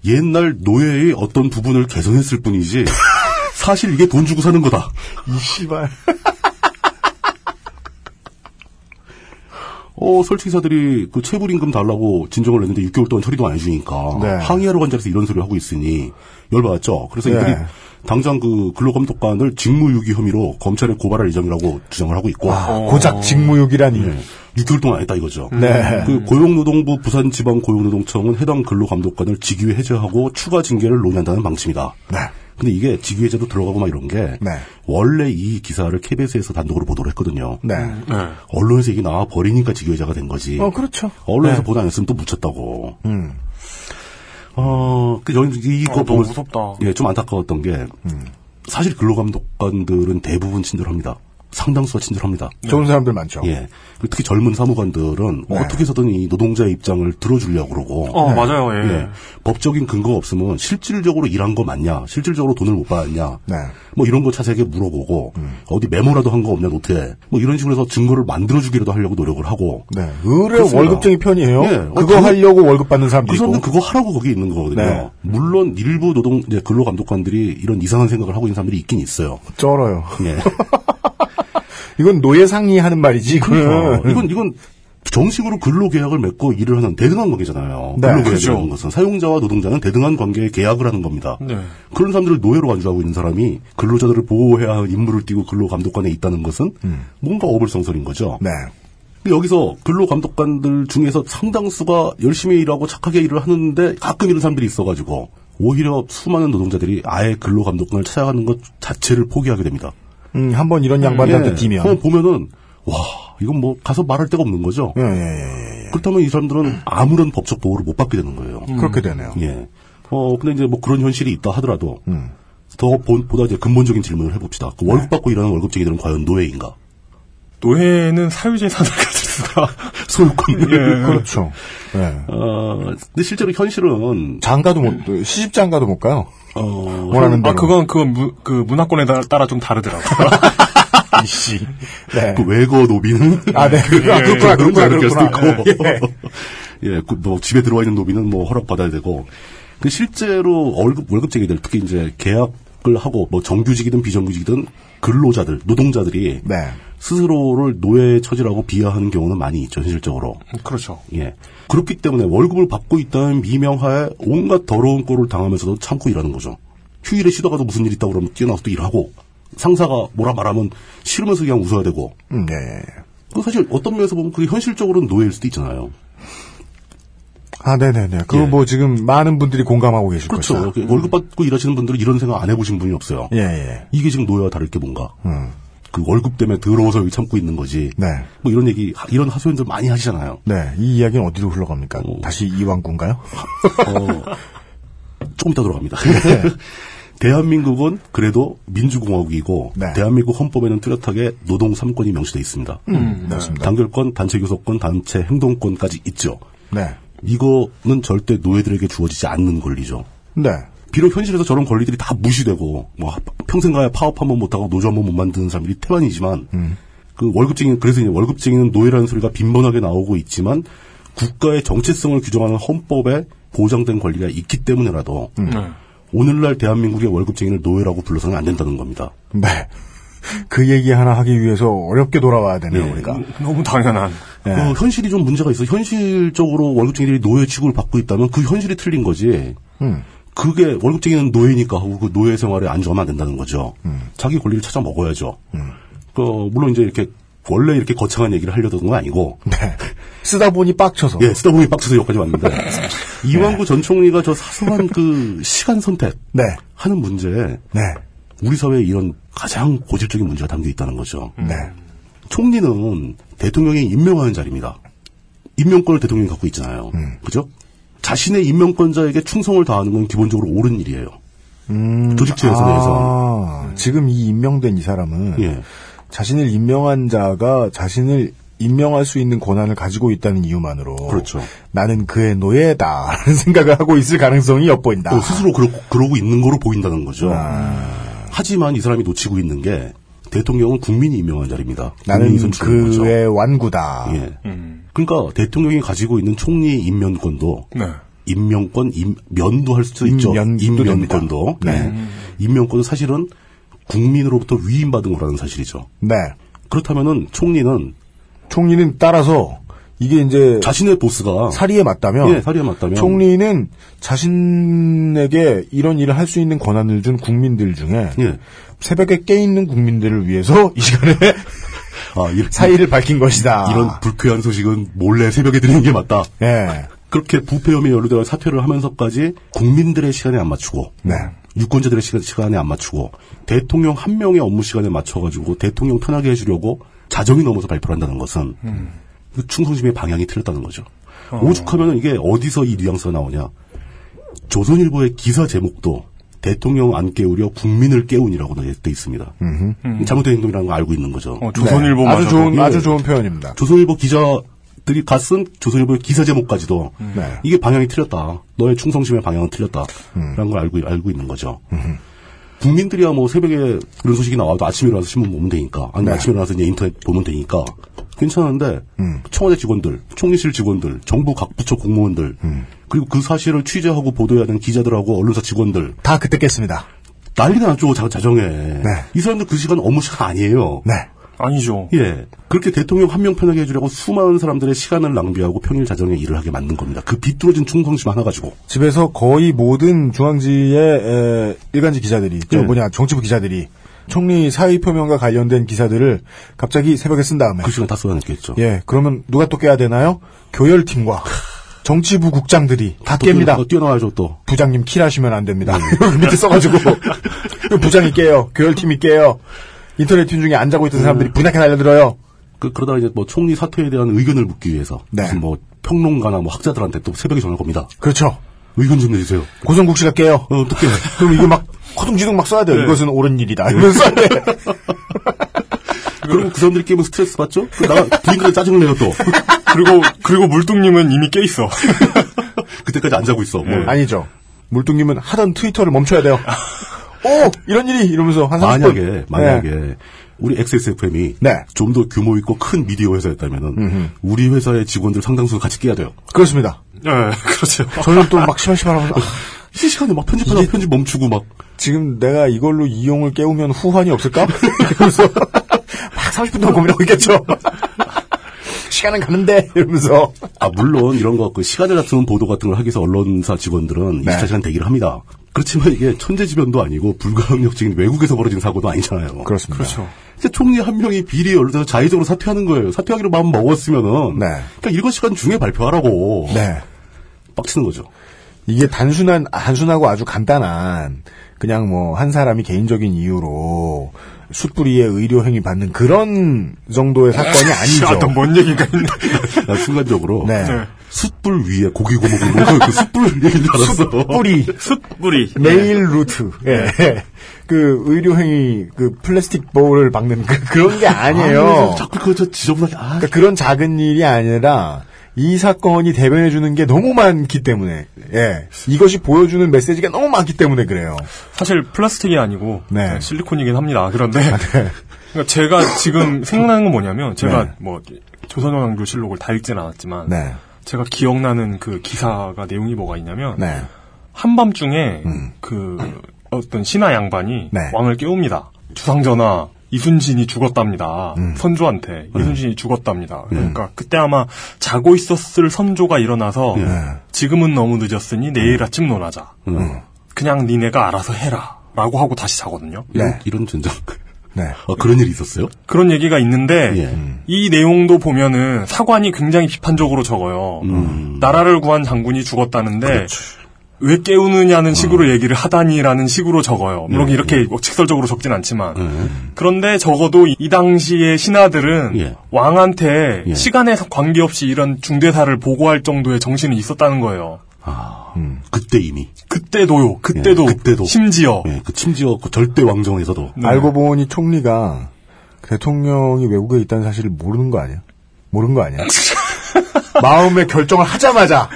옛날 노예의 어떤 부분을 개선했을 뿐이지 사실 이게 돈 주고 사는 거다.
이 씨발.
어, 설치기사들이 그 체불임금 달라고 진정을 냈는데 6개월 동안 처리도 안 해주니까
네.
항의하러 간 자리에서 이런 소리를 하고 있으니 열받았죠. 그래서
네.
이들이 당장 그 근로감독관을 직무유기 혐의로 검찰에 고발할 예정이라고 주장을 하고 있고
아, 고작 직무유기라니.
네. 6개월 동안 안 했다 이거죠.
네.
그 고용노동부 부산지방 고용노동청은 해당 근로감독관을 직위에 해제하고 추가 징계를 논의한다는 방침이다.
네.
근데 이게 직위해제도 들어가고 막 이런 게
네.
원래 이 기사를 KBS에서 단독으로 보도를 했거든요.
네.
언론에서 이게 나와 버리니까 직위해제가 된 거지.
어 그렇죠.
언론에서 보도 안 했으면 또 묻혔다고.
음.
어, 그, 여기, 이거 보면
무섭다.
예, 좀 안타까웠던 게, 사실 근로감독관들은 대부분 친절합니다. 상당수가 친절합니다.
좋은 사람들 많죠.
예. 특히 젊은 사무관들은
네.
어떻게 해서든 이 노동자의 입장을 들어주려고 그러고.
어 맞아요. 예.
예. 법적인 근거 없으면 실질적으로 일한 거 맞냐? 실질적으로 돈을 못 받았냐?
네.
뭐 이런 거 자세하게 물어보고 어디 메모라도 한 거 없냐 노트에 뭐 이런 식으로 해서 증거를 만들어주기라도 하려고 노력을 하고
네. 의뢰. 월급쟁이 편이에요.
예. 어,
그거
그-
하려고 월급 받는
그
있고.
사람들 그거 하라고 거기 있는 거거든요.
네.
물론 일부 노동 이제 근로감독관들이 이런 이상한 생각을 하고 있는 사람들이 있긴 있어요.
쩔어요.
예.
이건 노예 상의하는 말이지.
어,
이거는.
이건 이건 정식으로 근로계약을 맺고 일을 하는 대등한 관계잖아요.
네,
근로계약이라는
그렇죠.
것은 사용자와 노동자는 대등한 관계에 계약을 하는 겁니다.
네.
그런 사람들을 노예로 간주하고 있는 사람이 근로자들을 보호해야 할 임무를 띠고 근로감독관에 있다는 것은 뭔가 어불성설인 거죠.
네.
여기서 근로감독관들 중에서 상당수가 열심히 일하고 착하게 일을 하는데 가끔 이런 사람들이 있어가지고 오히려 수많은 노동자들이 아예 근로감독관을 찾아가는 것 자체를 포기하게 됩니다.
음, 한번 이런 양반들한테 뛰면.
그럼 보면은 와 이건 뭐 가서 말할 데가 없는 거죠.
예, 예, 예, 예.
그렇다면 이 사람들은 아무런 법적 보호를 못 받게 되는 거예요.
그렇게 되네요.
예. 어 근데 이제 뭐 그런 현실이 있다 하더라도
음.
더 보, 보다 이제 근본적인 질문을 해봅시다. 그 월급 받고 일하는 월급쟁이들은 과연 노예인가?
노예는 사유재산을 가질 수가
소유권.
예.
그렇죠. 예.
어, 근데 실제로 현실은
장가도 못, 시집 장가도 못 가요.
어,
원하는 대로.
아 그건 그건 무, 그 문화권에 따라, 좀 다르더라고요.
이씨. 네.
그 외거 노비는
아, 네. 그, 아, 그렇구나, 그렇구나,
그럴 수도
그렇구나.
있고.
예.
예, 그, 뭐, 집에 들어와 있는 노비는 뭐 허락 받아야 되고. 그 실제로 월급, 월급쟁이들, 특히 이제 계약 을 하고, 뭐 정규직이든 비정규직이든 근로자들, 노동자들이
네.
스스로를 노예 처지라고 비하하는 경우는 많이 있죠, 현실적으로.
그렇죠.
예. 그렇기 때문에 월급을 받고 있다는 미명하에 온갖 더러운 꼴을 당하면서도 참고 일하는 거죠. 휴일에 쉬다 가도 무슨 일 있다고 그러면 뛰어나서 또 일하고, 상사가 뭐라 말하면 싫으면서 그냥 웃어야 되고,
음, 예.
그 사실 어떤 면에서 보면 그게 현실적으로는 노예일 수도 있잖아요.
아, 네네네. 그거
예.
뭐 지금 많은 분들이 공감하고 계실
그렇죠.
거죠.
그 월급 받고 일하시는 분들은 이런 생각 안 해보신 분이 없어요.
예, 예.
이게 지금 노예와 다를 게 뭔가.
음.
그 월급 때문에 더러워서 여기 참고 있는 거지.
네.
뭐 이런 얘기, 이런 하소연들 많이 하시잖아요.
네. 이 이야기는 어디로 흘러갑니까?
어.
다시 이왕군가요?
어, 조금 이따 들어갑니다. 대한민국은 그래도 민주공화국이고
네.
대한민국 헌법에는 뚜렷하게 노동 3권이 명시되어 있습니다.
음, 맞습니다.
단결권, 단체 교섭권, 단체 행동권까지 있죠.
네.
이거는 절대 노예들에게 주어지지 않는 권리죠.
네.
비록 현실에서 저런 권리들이 다 무시되고 뭐 평생 가야 파업 한 번 못하고 노조 한 번 못 만드는 사람들이 태반이지만 그 월급쟁이는 그래서 이제 월급쟁이는 노예라는 소리가 빈번하게 나오고 있지만 국가의 정체성을 규정하는 헌법에 보장된 권리가 있기 때문에라도
네.
오늘날 대한민국의 월급쟁이를 노예라고 불러서는 안 된다는 겁니다.
네. 그 얘기 하나 하기 위해서 어렵게 돌아와야 되네요,
네.
우리가.
너무 당연한.
네.
그 현실이 좀 문제가 있어. 현실적으로 월급쟁이들이 노예 취급을 받고 있다면 그 현실이 틀린 거지.
음.
그게 월급쟁이는 노예니까 하고 그 노예 생활에 안주하면 안 된다는 거죠.
음.
자기 권리를 찾아 먹어야죠. 그 물론 이제 이렇게 원래 이렇게 거창한 얘기를 하려던 건 아니고
네. 쓰다 보니 빡쳐서.
예 쓰다 보니 빡쳐서 여기까지 왔는데 이완구 전 총리가 저 사소한 그 시간 선택
네.
하는 문제에
네.
우리 사회에 이런 가장 고질적인 문제가 담겨 있다는 거죠.
네.
총리는 대통령이 임명하는 자리입니다. 임명권을 대통령이 갖고 있잖아요.
음.
그죠? 자신의 임명권자에게 충성을 다하는 건 기본적으로 옳은 일이에요.
음,
조직 체에서 내에서.
아, 지금 이 임명된 이 사람은
예.
자신을 임명한 자가 자신을 임명할 수 있는 권한을 가지고 있다는 이유만으로
그렇죠.
나는 그의 노예다라는 생각을 하고 있을 가능성이 엿보인다.
어, 스스로 그러, 그러고 있는 거로 보인다는 거죠.
아.
하지만 이 사람이 놓치고 있는 게 대통령은 국민이 임명한 자리입니다.
나는
선출한 거죠.
그의 완구다.
예. 그러니까 대통령이 가지고 있는 총리 임명권도
네.
임명권, 임 면도 할 수도 있죠. 임면권도.
됩니다.
네. 임명권은 사실은 국민으로부터 위임받은 거라는 사실이죠.
네.
그렇다면은 총리는
총리는 따라서 이게 이제
자신의 보스가
사리에 맞다면
예, 사리에 맞다면
총리는 자신에게 이런 일을 할 수 있는 권한을 준 국민들 중에
예.
새벽에 깨 있는 국민들을 위해서 이 시간에
아, 이런,
사의를 밝힌 것이다.
이런 불쾌한 소식은 몰래 새벽에 드리는 게 맞다.
예.
그렇게 부패 혐의에 연루되어 사퇴를 하면서까지 국민들의 시간에 안 맞추고
네.
유권자들의 시간, 시간에 안 맞추고 대통령 한 명의 업무 시간에 맞춰가지고 대통령 편하게 해주려고 자정이 넘어서 발표를 한다는 것은 그 충성심의 방향이 틀렸다는 거죠. 오죽하면 이게 어디서 이 뉘앙스가 나오냐. 조선일보의 기사 제목도 대통령 안 깨우려 국민을 깨우니라고 돼 있습니다. 잘못된 행동이라는 걸 알고 있는 거죠.
어, 조선일보
네. 아주 좋은
예.
아주 좋은 표현입니다.
조선일보 기자들이 갔은 조선일보의 기사 제목까지도
네.
이게 방향이 틀렸다. 너의 충성심의 방향은 틀렸다라는 걸 알고 알고 있는 거죠. 국민들이야 뭐 새벽에 그런 소식이 나와도 아침에 일어나서 신문 보면 되니까 아니 면 아침에 일어나서 이제 인터넷 보면 되니까 괜찮은데 청와대 직원들, 총리실 직원들, 정부 각 부처 공무원들 그리고 그 사실을 취재하고 보도해야 하는 기자들하고 언론사 직원들
다 그때 깼습니다.
난리가 났죠 자- 자정에 이 사람들 그 시간 업무 시간 아니에요.
네.
아니죠.
예. 그렇게 대통령 한 명 편하게 해주려고 수많은 사람들의 시간을 낭비하고 평일 자정에 일을 하게 만든 겁니다. 그 비뚤어진 충성심 하나 가지고.
집에서 거의 모든 중앙지의 에, 일간지 기자들이 저
네.
뭐냐 정치부 기자들이 총리 사의 표명과 관련된 기사들을 갑자기 새벽에 쓴 다음에
그 시간 다 쏟아냈겠죠.
예 그러면 누가 또 깨야 되나요? 교열팀과 정치부 국장들이 다
또
깹니다.
뛰어- 뛰어나와야죠 또.
부장님 킬하시면 안 됩니다. 여기 밑에 써가지고 그 부장이 깨요. 교열팀이 깨요. 인터넷 팀 중에 안 자고 있던 사람들이 분야게 날려들어요.
그, 그러다가 이제 뭐 총리 사퇴에 대한 의견을 묻기 위해서.
네.
무슨 뭐 평론가나 뭐 학자들한테 또 새벽에 전화를 겁니다.
그렇죠.
의견 좀 내주세요.
고성국 씨가 깨요.
어, 어떻게.
그럼 이거 막 허둥지둥 막 써야 돼요.
네.
이것은 옳은 일이다. 이러면서 돼.
그리고 그 사람들이 깨면 스트레스 받죠? 그 나가 부인들은 짜증을 내요 또.
그리고 그리고 물뚱님은 이미 깨 있어.
그때까지 안 자고 있어. 뭐.
아니죠. 물뚱님은 하던 트위터를 멈춰야 돼요. 오 이런 일이 이러면서 한 30분.
만약에, 만약에,
네.
우리 XSFM이
네.
좀 더 규모 있고 큰 미디어 회사였다면은 우리 회사의 직원들 상당수 같이 깨야 돼요.
그렇습니다.
네, 그렇죠.
저는 또막 시발시발하면서 아,
실시간에 막 편집하다가 편집 멈추고 막.
지금 내가 이걸로 이용을 깨우면 후환이 없을까? 이러면서 막 30분 동안 고민하고 있겠죠. 시간은 가는데 이러면서
아, 물론 이런 거, 그 시간을 다투는 보도 같은 걸 하기 위해서 언론사 직원들은
네.
24시간 대기를 합니다. 그렇지만 이게 천재지변도 아니고 불가항력적인 외국에서 벌어진 사고도 아니잖아요.
그렇습니다.
그렇죠.
이제 총리 한 명이 비리에 연루돼서 자의적으로 사퇴하는 거예요. 사퇴하기로 마음 먹었으면은.
네.
그러니까 일과 시간 중에 발표하라고.
네.
빡치는 거죠.
이게 단순한 단순하고 아주 간단한 그냥 뭐 한 사람이 개인적인 이유로 숯불이의 의료 행위 받는 그런 정도의 사건이 아니죠.
어떤 뭔 얘기가 있네.
나 순간적으로.
네.
숯불 위에 고기 구워 먹는 거, 그 숯불 얘기인 줄 알았어.
뿌리
숯불이.
메일 루트. 예. 그 의료 행위 그 플라스틱 볼을 박는 그, 런게 아니에요.
아, 자꾸 그거 저 지저분하게, 아,
그러니까 그런 작은 일이 아니라 이 사건이 대변해 주는 게 너무 많기 때문에 예. 이것이 보여주는 메시지가 너무 많기 때문에 그래요.
사실 플라스틱이 아니고
네.
실리콘이긴 합니다. 그런데 그러니까 제가 지금 생각나는 건 뭐냐면 제가
네.
뭐 조선왕조 실록을 다 읽진 않았지만
네.
제가 기억나는 그 기사가 내용이 뭐가 있냐면
네.
한밤중에 그 어떤 신하 양반이
네.
왕을 깨웁니다. 주상전하 이순신이 죽었답니다. 선조한테 이순신이 죽었답니다. 그러니까 그때 아마 자고 있었을 선조가 일어나서 지금은 너무 늦었으니 내일 아침 논하자. 그냥 니네가 알아서 해라. 라고 하고 다시 자거든요.
이런,
네.
이런 전장.
네.
아, 그런 일이 있었어요?
그런 얘기가 있는데
예.
이 내용도 보면은 사관이 굉장히 비판적으로 적어요.
음.
나라를 구한 장군이 죽었다는데 왜 깨우느냐는 식으로 얘기를 하다니라는 식으로 적어요. 물론
예,
이렇게 뭐 직설적으로 적진 않지만
예.
그런데 적어도 이 당시의 신하들은
예.
왕한테
예.
시간에 관계없이 이런 중대사를 보고할 정도의 정신이 있었다는 거예요.
아, 그때 이미.
그때도요. 그때도,
예, 그때도.
심지어
예, 그 심지어 그 절대 왕정에서도.
네.
알고 보니 총리가 대통령이 외국에 있다는 사실을 모르는 거 아니야? 모르는 거 아니야? 마음의 결정을 하자마자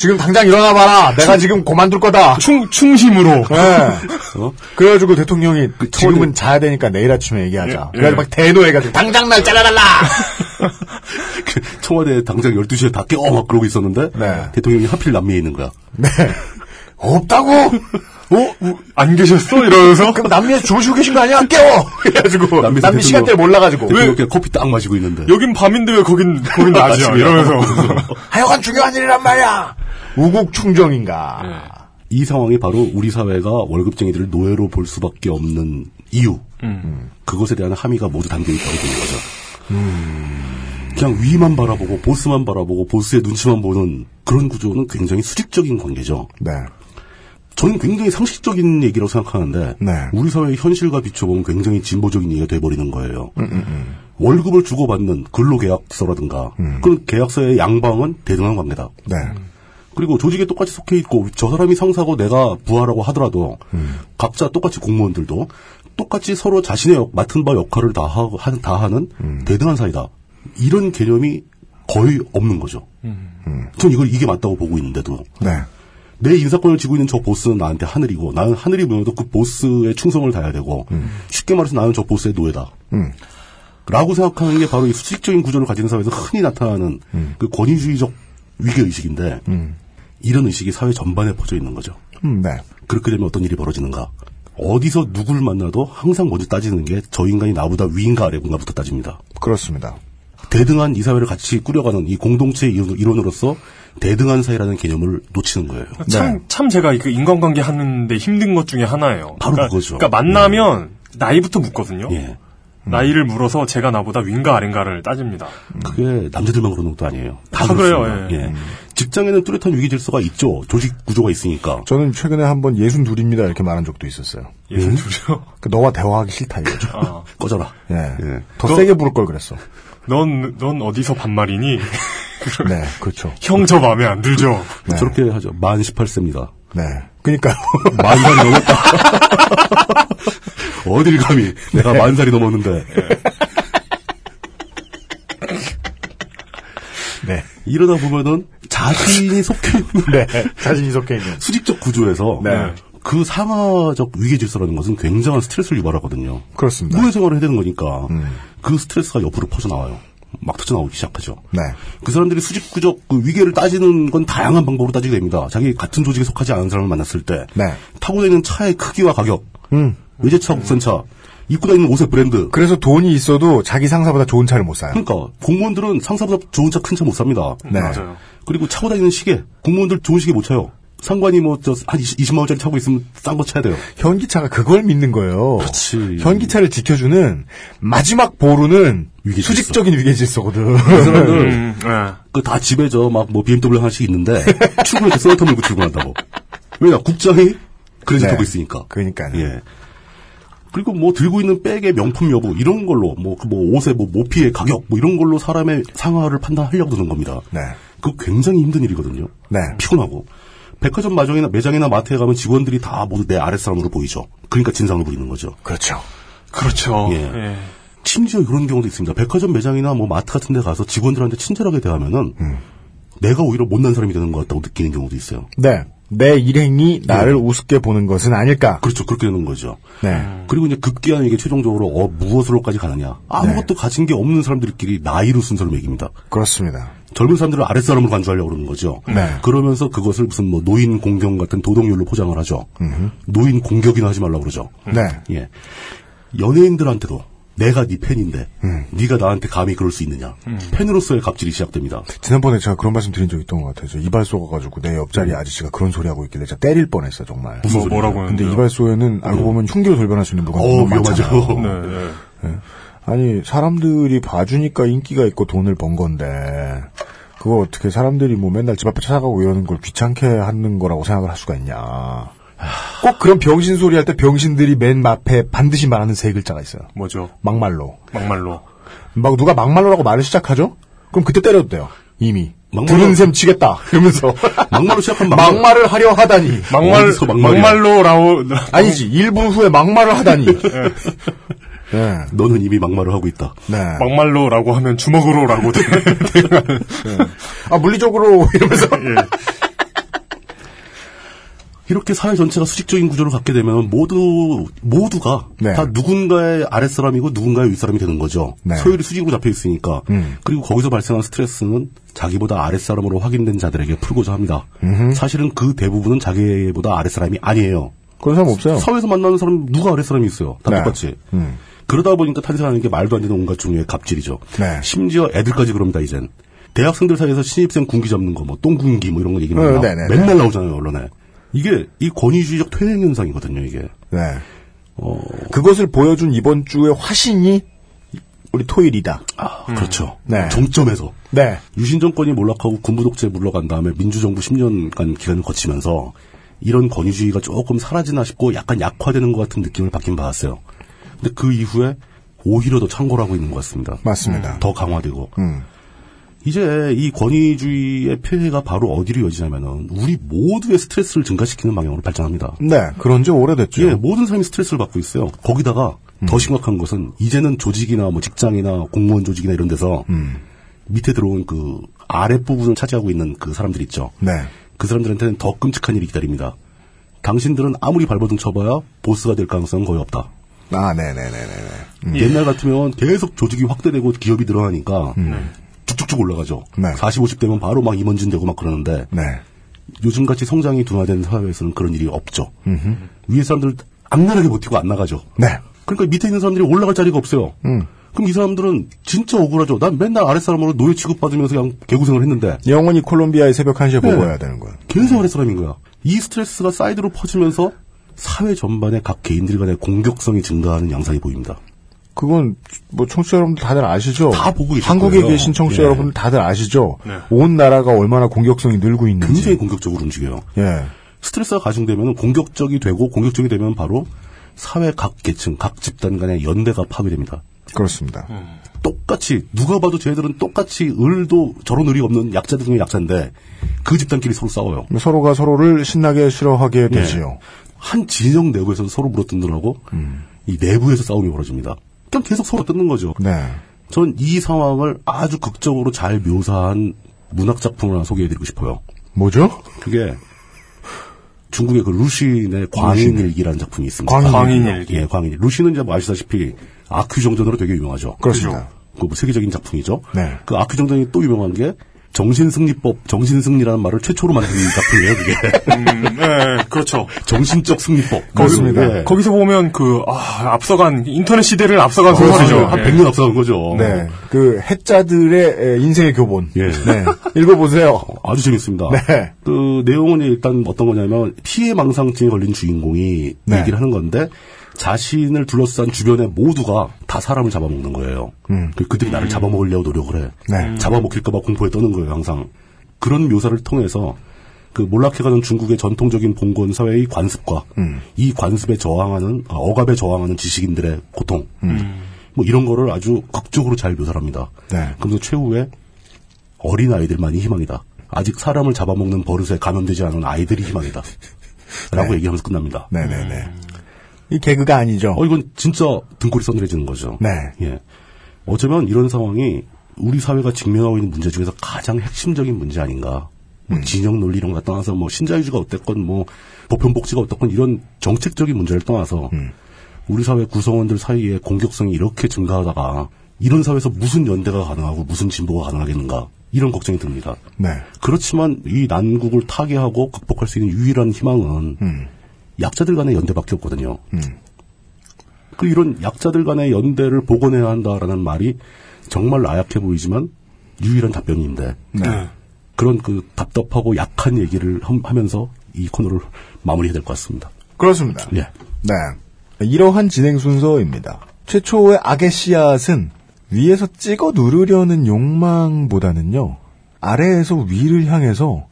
지금 당장 일어나 봐라. 내가 지금 그만둘 거다.
충, 충심으로.
네.
어?
그래가지고 대통령이 지금은 자야 되니까 내일 아침에 얘기하자.
예,
그래가지고
예.
막 대노해가지고 당장 날 잘라달라!
그 청와대 당장 12시에 다 깨워 막 그러고 있었는데
네.
대통령이 하필 남미에 있는 거야.
네. 없다고!
어? 안 계셨어? 이러면서.
그럼 남미에서 주무시고 계신 거 아니야? 깨워! 그래가지고
남미
남미 시간대를 몰라가지고
대통령 그냥 커피 딱 마시고 있는데.
여긴 밤인데 왜 거긴, 거긴 낮이야? 이러면서.
하여간 중요한 일이란 말이야! 우국 충정인가.
이 상황이 바로 우리 사회가 월급쟁이들을 노예로 볼 수밖에 없는 이유. 그것에 대한 함의가 모두 담겨 있다고 보는 거죠. 그냥 위만 바라보고 보스만 바라보고 보스의 눈치만 보는 그런 구조는 굉장히 수직적인 관계죠.
네.
저는 굉장히 상식적인 얘기라고 생각하는데
네.
우리 사회의 현실과 비춰보면 굉장히 진보적인 얘기가 돼버리는 거예요. 월급을 주고받는 근로계약서라든가 그런 계약서의 양방은 대등한 관계다.
네.
그리고 조직에 똑같이 속해 있고 저 사람이 상사고 내가 부하라고 하더라도 각자 똑같이 공무원들도 똑같이 서로 자신의 역- 맡은 바 역할을 다, 하, 하- 다 하는 대등한 사이다. 이런 개념이 거의 없는 거죠. 전 이걸 이게 맞다고 보고 있는데도
네.
내 인사권을 쥐고 있는 저 보스는 나한테 하늘이고 나는 하늘이 보여도 그 보스의 충성을 다해야 되고 쉽게 말해서 나는 저 보스의 노예다.
음.
라고 생각하는 게 바로 이 수직적인 구조를 가진 사회에서 흔히 나타나는 그 권위주의적 위계 의식인데 이런 의식이 사회 전반에 퍼져 있는 거죠.
음, 네.
그렇게 되면 어떤 일이 벌어지는가? 어디서 누굴 만나도 항상 먼저 따지는 게 저 인간이 나보다 위인가 아래인가부터 따집니다.
그렇습니다.
대등한 이 사회를 같이 꾸려가는 이 공동체의 이론- 이론으로서 대등한 사회라는 개념을 놓치는 거예요.
참, 참 제가 그 인간관계 하는데 힘든 것 중에 하나예요.
바로
그러니까,
그거죠.
그러니까 만나면 나이부터 묻거든요.
예.
나이를 물어서 제가 나보다 윈가 아닌가를 따집니다.
그게 남자들만 그러는 것도 아니에요. 다,
다 그래요,
그렇습니다.
예.
예. 직장에는 뚜렷한 위계 질서가 있죠. 조직 구조가 있으니까.
저는 최근에 한번 예순 둘입니다 이렇게 말한 적도 있었어요.
예순 둘이요?
그 너와 대화하기 싫다 이거죠.
아,
꺼져라.
예.
예.
더
너-
세게 부를 걸 그랬어.
넌, 넌 어디서 반말이니?
네, 그렇죠.
형 저 마음에 안 들죠?
네.
저렇게 하죠. 만 18세입니다.
네. 그니까요.
만 살이 넘었다. 어딜 감히 내가 만 살이 넘었는데
네.
이러다 보면은 자신이 속해 있는
네. 자신이 속해 있는.
수직적 구조에서
네.
그 상하적 위계 질서라는 것은 굉장한 스트레스를 유발하거든요.
그렇습니다.
노예 생활을 해야 되는 거니까 그 스트레스가 옆으로 퍼져 나와요. 막 터져 나오기 시작하죠.
네.
그 사람들이 수직구적 그 위계를 따지는 건 다양한 방법으로 따지게 됩니다. 자기 같은 조직에 속하지 않은 사람을 만났을 때
네.
타고 다니는 차의 크기와 가격,
음.
외제차, 국산차, 입고 다니는 옷의 브랜드.
그래서 돈이 있어도 자기 상사보다 좋은 차를 못 사요.
그러니까 공무원들은 상사보다 좋은 차 큰 차 못 삽니다.
네.
맞아요.
그리고 차고 다니는 시계, 공무원들 좋은 시계 못 차요. 상관이 뭐 저 한 20만 원짜리 차고 있으면 싼 거 차야 돼요.
현기차가 그걸 믿는 거예요.
그렇지.
현기차를 지켜주는 마지막 보루는
위계 질서.
수직적인 위계 질서거든.
그 사람들
음, 네.
그다 집에 저 막 뭐 BMW 하나씩 있는데 출근할 때 썰터 물고 출근한다고. 왜냐 국장이 크레딧
네.
하고 있으니까.
그러니까요.
예. 그리고 뭐 들고 있는 백의 명품 여부 이런 걸로 뭐그 뭐 옷의 뭐 모피의 가격 뭐 이런 걸로 사람의 상하를 판단하려고 드는 겁니다.
네.
그거 굉장히 힘든 일이거든요.
네.
피곤하고. 백화점 마정이나 매장이나 마트에 가면 직원들이 다 모두 내 아랫사람으로 보이죠. 그러니까 진상을 부리는 거죠.
그렇죠.
그렇죠.
예.
예.
심지어 이런 경우도 있습니다. 백화점 매장이나 뭐 마트 같은 데 가서 직원들한테 친절하게 대하면은 내가 오히려 못난 사람이 되는 것 같다고 느끼는 경우도 있어요.
네. 내 일행이 나를 우습게 보는 것은 아닐까.
그렇죠. 그렇게 되는 거죠.
네.
그리고 이제 급기야는 이게 최종적으로 어, 무엇으로까지 가느냐. 아무것도 가진 게 없는 사람들끼리 나이로 순서를 매깁니다.
그렇습니다.
젊은 사람들을 아랫사람으로 간주하려고 그러는 거죠.
네.
그러면서 그것을 무슨 뭐 노인 공경 같은 도덕률로 포장을 하죠. 노인 공격이나 하지 말라고 그러죠.
네.
예. 연예인들한테도 내가 네 팬인데
음.
네가 나한테 감히 그럴 수 있느냐. 팬으로서의 갑질이 시작됩니다.
지난번에 제가 그런 말씀 드린 적 있던 것 같아요. 저 이발 쏘가가지고 내 옆자리 아저씨가 그런 소리 하고 있길래 제가 때릴 뻔했어 정말.
무슨
뭐? 뭐라고
근데? 이발소에는 알고 보면 흉기로 돌변할 수 있는 물건이
어,
너무
위험하죠.
많잖아요.
네, 네.
아니 사람들이 봐주니까 인기가 있고 돈을 번 건데 그걸 어떻게 사람들이 뭐 맨날 집 앞에 찾아가고 이러는 걸 귀찮게 하는 거라고 생각을 할 수가 있냐. 꼭 그런 병신 소리 할 때 병신들이 맨 앞에 반드시 말하는 세 글자가 있어요.
뭐죠?
막말로.
막말로.
막 누가 막말로라고 말을 시작하죠? 그럼 그때 때려도 돼요. 이미.
막말로-
들은 셈 치겠다. 이러면서.
막말로 시작한 막말.
막말을 하려 하다니.
막말,
막말이야?
막말로라고.
아니지. 1분 후에 막말을 하다니. 네.
너는 이미 막말을 하고 있다.
네.
막말로라고 하면 주먹으로라고. 돼.
아, 물리적으로 이러면서.
이렇게 사회 전체가 수직적인 구조를 갖게 되면 모두 모두가
네.
다 누군가의 아랫사람이고 누군가의 윗사람이 되는 거죠.
네.
소율이 수직으로 잡혀 있으니까.
음.
그리고 거기서 발생한 스트레스는 자기보다 아랫사람으로 확인된 자들에게 풀고자 합니다. 사실은 그 대부분은 자기보다 아랫사람이 아니에요.
그런 사람 없어요.
사회에서 만나는 사람 누가 아랫사람이 있어요. 다
네.
똑같이.
음.
그러다 보니까 탄생하는 게 말도 안 되는 온갖 종류의 갑질이죠.
네.
심지어 애들까지 그럽니다, 이젠. 대학생들 사이에서 신입생 군기 잡는 거, 뭐, 똥군기, 뭐 이런 거 얘기는
어, 네네네.
맨날 나오잖아요, 언론에. 이게, 이 권위주의적 퇴행 현상이거든요, 이게.
네.
어,
그것을 보여준 이번 주의 화신이 우리 토일이다.
아, 그렇죠.
네.
정점에서.
네.
유신 정권이 몰락하고 군부 독재 물러간 다음에 민주정부 10년간 기간을 거치면서 이런 권위주의가 조금 사라지나 싶고 약간 약화되는 것 같은 느낌을 받긴 받았어요. 근데 그 이후에 오히려 더 창궐 하고 있는 것 같습니다.
맞습니다.
더 강화되고.
음.
이제 이 권위주의의 폐해가 바로 어디로 이어지냐면은 우리 모두의 스트레스를 증가시키는 방향으로 발전합니다.
네. 그런 지 오래됐죠.
예, 모든 사람이 스트레스를 받고 있어요. 거기다가 더 심각한 것은 이제는 조직이나 뭐 직장이나 공무원 조직이나 이런 데서 밑에 들어온 그 아랫 부분을 차지하고 있는 그 사람들 있죠.
네.
그 사람들한테는 더 끔찍한 일이 기다립니다. 당신들은 아무리 발버둥 쳐봐야 보스가 될 가능성은 거의 없다.
아, 네네네네네.
옛날 같으면 계속 조직이 확대되고 기업이 늘어나니까 쭉쭉쭉 올라가죠.
네.
40, 50 되면 바로 막 임원진 되고 막 그러는데
네.
요즘같이 성장이 둔화된 사회에서는 그런 일이 없죠. 위에 사람들 악랄하게 버티고 안 나가죠.
네.
그러니까 밑에 있는 사람들이 올라갈 자리가 없어요.
음.
그럼 이 사람들은 진짜 억울하죠. 난 맨날 아랫사람으로 노예 취급받으면서 그냥 개고생을 했는데
영원히 콜롬비아의 새벽 1시에
네.
보고 해야 되는 거야.
계속 아랫사람인 거야. 이 스트레스가 사이드로 퍼지면서 사회 전반에 각 개인들 간의 공격성이 증가하는 양상이 보입니다.
그건 뭐 청취자 여러분들 다들 아시죠?
다 보고 계실
한국에
거예요.
계신 청취자
예.
여러분들 다들 아시죠? 온 나라가 얼마나 공격성이 늘고 있는지.
굉장히 공격적으로 움직여요.
예.
스트레스가 가중되면 공격적이 되고 공격적이 되면 바로 사회 각 계층, 각 집단 간의 연대가 파괴됩니다.
그렇습니다.
똑같이 누가 봐도 쟤들은 똑같이 을도 저런 을이 없는 약자들 중에 약자인데 그 집단끼리 서로 싸워요.
서로가 서로를 신나게 싫어하게 되지요.
한 진영 내부에서 서로 물어뜯느라고 이 내부에서 싸움이 벌어집니다. 그냥 계속 서로 뜯는 거죠.
네.
전 이 상황을 아주 극적으로 잘 묘사한 문학 작품을 하나 소개해드리고 싶어요.
뭐죠?
그게 중국의 그 루신의 광인일기라는 작품이 있습니다.
광인일기.
광인일기.
예, 광인일. 루신은 이제 뭐 아시다시피 아큐정전으로 되게 유명하죠.
그렇습니다.
그 뭐 세계적인 작품이죠.
네.
그 아큐정전이 또 유명한 게 정신승리법, 정신승리라는 말을 최초로 만든 작품이에요, 그게.
음, 네, 그렇죠.
정신적 승리법.
그렇습니다.
예.
거기서 보면 그, 아, 앞서간, 인터넷 시대를 앞서간 소설이죠.
한
예.
100년 앞서간 거죠.
네. 그 해자들의 에, 인생의 교본.
예.
네. 읽어보세요.
아주 재밌습니다.
네.
그 내용은 일단 어떤 거냐면 피해 망상증에 걸린 주인공이
네.
얘기를 하는 건데 자신을 둘러싼 주변의 모두가 다 사람을 잡아먹는 거예요. 그 그들이 나를 잡아먹으려고 노력을 해.
음. 네.
잡아먹힐까봐 공포에 떠는 거예요, 항상. 그런 묘사를 통해서 그 몰락해가는 중국의 전통적인 봉건 사회의 관습과
음.
이 관습에 저항하는 아, 억압에 저항하는 지식인들의 고통,
음.
뭐 이런 거를 아주 극적으로 잘 묘사합니다.
네.
그러면서 최후에 어린 아이들만이 희망이다. 아직 사람을 잡아먹는 버릇에 감염되지 않은 아이들이 희망이다. 라고 얘기하면서 끝납니다.
네네네. 이 개그가 아니죠.
어, 이건 진짜 등골이 서늘해지는 거죠.
네.
예. 어쩌면 이런 상황이 우리 사회가 직면하고 있는 문제 중에서 가장 핵심적인 문제 아닌가. 뭐
음.
진영 논리 이런 거 떠나서 뭐 신자유주의가 어땠건 뭐 보편복지가 어떻건 이런 정책적인 문제를 떠나서
음.
우리 사회 구성원들 사이에 공격성이 이렇게 증가하다가 이런 사회에서 무슨 연대가 가능하고 무슨 진보가 가능하겠는가 이런 걱정이 듭니다.
네.
그렇지만 이 난국을 타개하고 극복할 수 있는 유일한 희망은
음.
약자들 간의 연대밖에 없거든요. 그 이런 약자들 간의 연대를 복원해야 한다라는 말이 정말 나약해 보이지만 유일한 답변인데
네.
그런 그 답답하고 약한 얘기를 함- 하면서 이 코너를 마무리해야 될 것 같습니다.
그렇습니다.
예.
네. 이러한 진행 순서입니다. 최초의 악의 씨앗은 위에서 찍어 누르려는 욕망보다는요, 아래에서 위를 향해서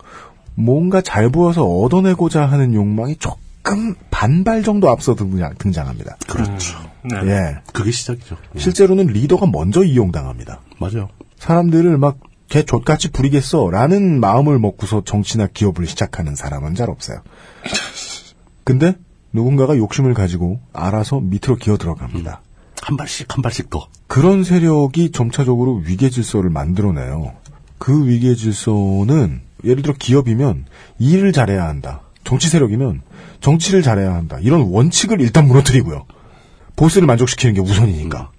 뭔가 잘 보여서 얻어내고자 하는 욕망이 조금 반발 정도 앞서 등장, 등장합니다.
그렇죠.
네.
예.
그게 시작이죠. 예.
실제로는 리더가 먼저 이용당합니다.
맞아요.
사람들을 막, 걔 족같이 부리겠어. 라는 마음을 먹고서 정치나 기업을 시작하는 사람은 잘 없어요. 근데 누군가가 욕심을 가지고 알아서 밑으로 기어 들어갑니다.
한 발씩 한 발씩 더.
그런 세력이 점차적으로 위계 질서를 만들어내요. 그 위계 질서는 예를 들어 기업이면 일을 잘해야 한다. 정치 세력이면 정치를 잘해야 한다. 이런 원칙을 일단 무너뜨리고요. 보스를 만족시키는 게 우선이니까.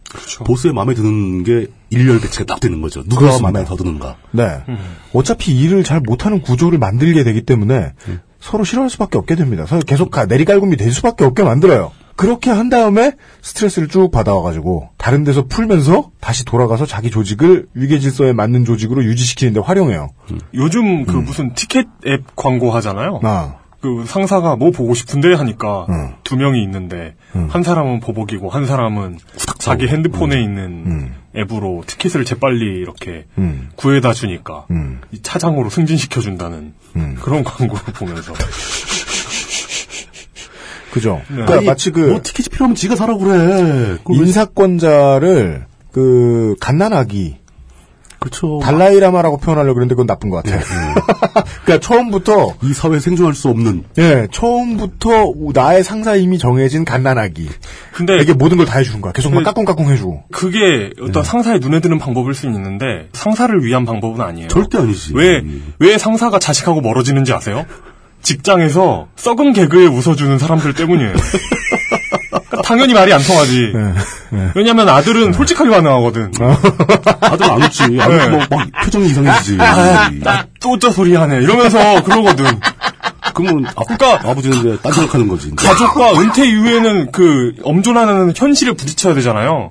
보스의 마음에 드는 게 일렬 배치가 딱 되는 거죠. 누가
그렇습니다.
마음에 더 드는가.
네. 어차피 일을 잘 못하는 구조를 만들게 되기 때문에 서로 싫어할 수밖에 없게 됩니다. 서로 계속 가- 내리깔굼이 될 수밖에 없게 만들어요. 그렇게 한 다음에 스트레스를 쭉 받아와가지고 다른 데서 풀면서 다시 돌아가서 자기 조직을 위계 질서에 맞는 조직으로 유지시키는데 활용해요.
요즘 그 무슨 티켓 앱 광고 하잖아요.
아,
그 상사가 뭐 보고 싶은데 하니까
음.
두 명이 있는데 한 사람은 보복이고 한 사람은 자기 핸드폰에 있는 앱으로 티켓을 재빨리 이렇게
음,
구해다 주니까
음,
이 차장으로 승진시켜 준다는
음.
그런 광고를 보면서
그죠.
네.
그러니까
아니,
마치 그
뭐 티켓이 필요하면 지가 사라고 그래. 왜-
인사권자를 그 갓난아기
그렇죠.
달라이라마라고 표현하려고 그랬는데 그건 나쁜 것 같아요. 그러니까 처음부터
이 사회에 생존할 수 없는
예, 처음부터 나의 상사 이미 정해진 갓난아기.
근데
이게 모든 걸 다 해주는 거야. 계속 막
네.
까꿍까꿍 해주고.
그게 어떤 상사의 눈에 드는 방법일 수 있는데 상사를 위한 방법은 아니에요.
절대 아니지.
왜, 왜 상사가 자식하고 멀어지는지 아세요? 직장에서 썩은 개그에 웃어주는 사람들 때문이에요. 그러니까 당연히 말이 안 통하지. 왜냐면 아들은 솔직하게 반응하거든.
아들 안 웃지. 안
네.
웃고 막, 막 표정이 이상해지지.
또저 소리 하네. 이러면서 그러거든.
그러면 아,
그러니까
아버지는 이제 딴 생각하는 거지.
가족과 은퇴 이후에는 그 엄존하는 현실에 부딪혀야 되잖아요.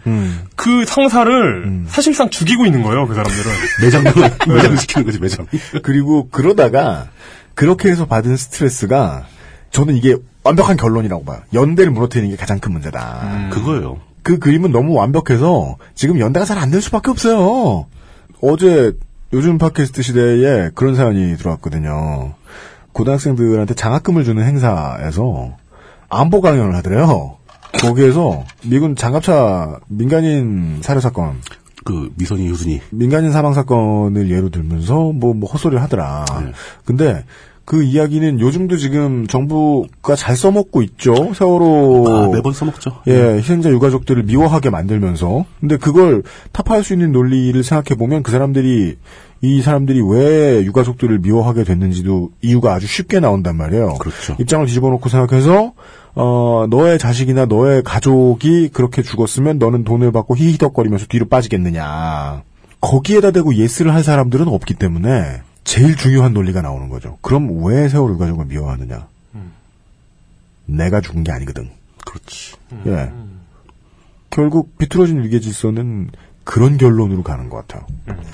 그 상사를 사실상 죽이고 있는 거예요, 그 사람들은.
매장을 매장 시키는 거지 매장.
그리고 그러다가 그렇게 해서 받은 스트레스가 저는 이게 완벽한 결론이라고 봐요. 연대를 무너뜨리는 게 가장 큰 문제다.
그거예요.
그 그림은 너무 완벽해서 지금 연대가 잘 안 될 수밖에 없어요. 어제 요즘 팟캐스트 시대에 그런 사연이 들어왔거든요. 고등학생들한테 장학금을 주는 행사에서 안보 강연을 하더래요. 거기에서 미군 장갑차 민간인 살해 사건,
그 미선이 효순이
민간인 사망 사건을 예로 들면서 뭐, 뭐 헛소리를 하더라.
네.
근데 그 이야기는 요즘도 지금 정부가 잘 써먹고 있죠. 세월호
아, 매번 써먹죠.
예, 희생자 유가족들을 미워하게 만들면서. 근데 그걸 타파할 수 있는 논리를 생각해 보면 그 사람들이, 이 사람들이 왜 유가족들을 미워하게 됐는지도 이유가 아주 쉽게 나온단 말이에요.
그렇죠.
입장을 뒤집어 놓고 생각해서, 어, 너의 자식이나 너의 가족이 그렇게 죽었으면 너는 돈을 받고 히히덕거리면서 뒤로 빠지겠느냐. 거기에다 대고 예스를 할 사람들은 없기 때문에 제일 중요한 논리가 나오는 거죠. 그럼 왜 세월호 유가족을 미워하느냐. 내가 죽은 게 아니거든.
그렇지.
예. 결국 비틀어진 위계 질서는 그런 결론으로 가는 것 같아요.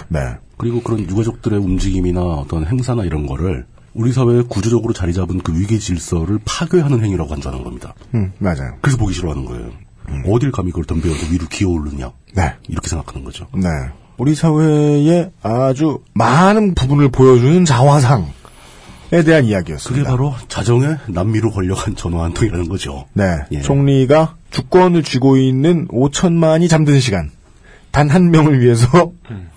네.
그리고 그런 유가족들의 움직임이나 어떤 행사나 이런 거를 우리 사회에 구조적으로 자리 잡은 그 위계 질서를 파괴하는 행위라고 간주하는 겁니다.
음, 맞아요.
그래서 보기 싫어하는 거예요. 어딜 감히 그걸 덤벼서 위로 기어오르냐.
네.
이렇게 생각하는 거죠.
네. 우리 사회의 아주 많은 부분을 보여주는 자화상에 대한
그게
이야기였습니다.
바로 자정에 남미로 걸려간 전화 한 통이라는 거죠.
네.
예.
총리가 주권을 쥐고 있는 5천만이 잠든 시간. 단 한 명을 위해서,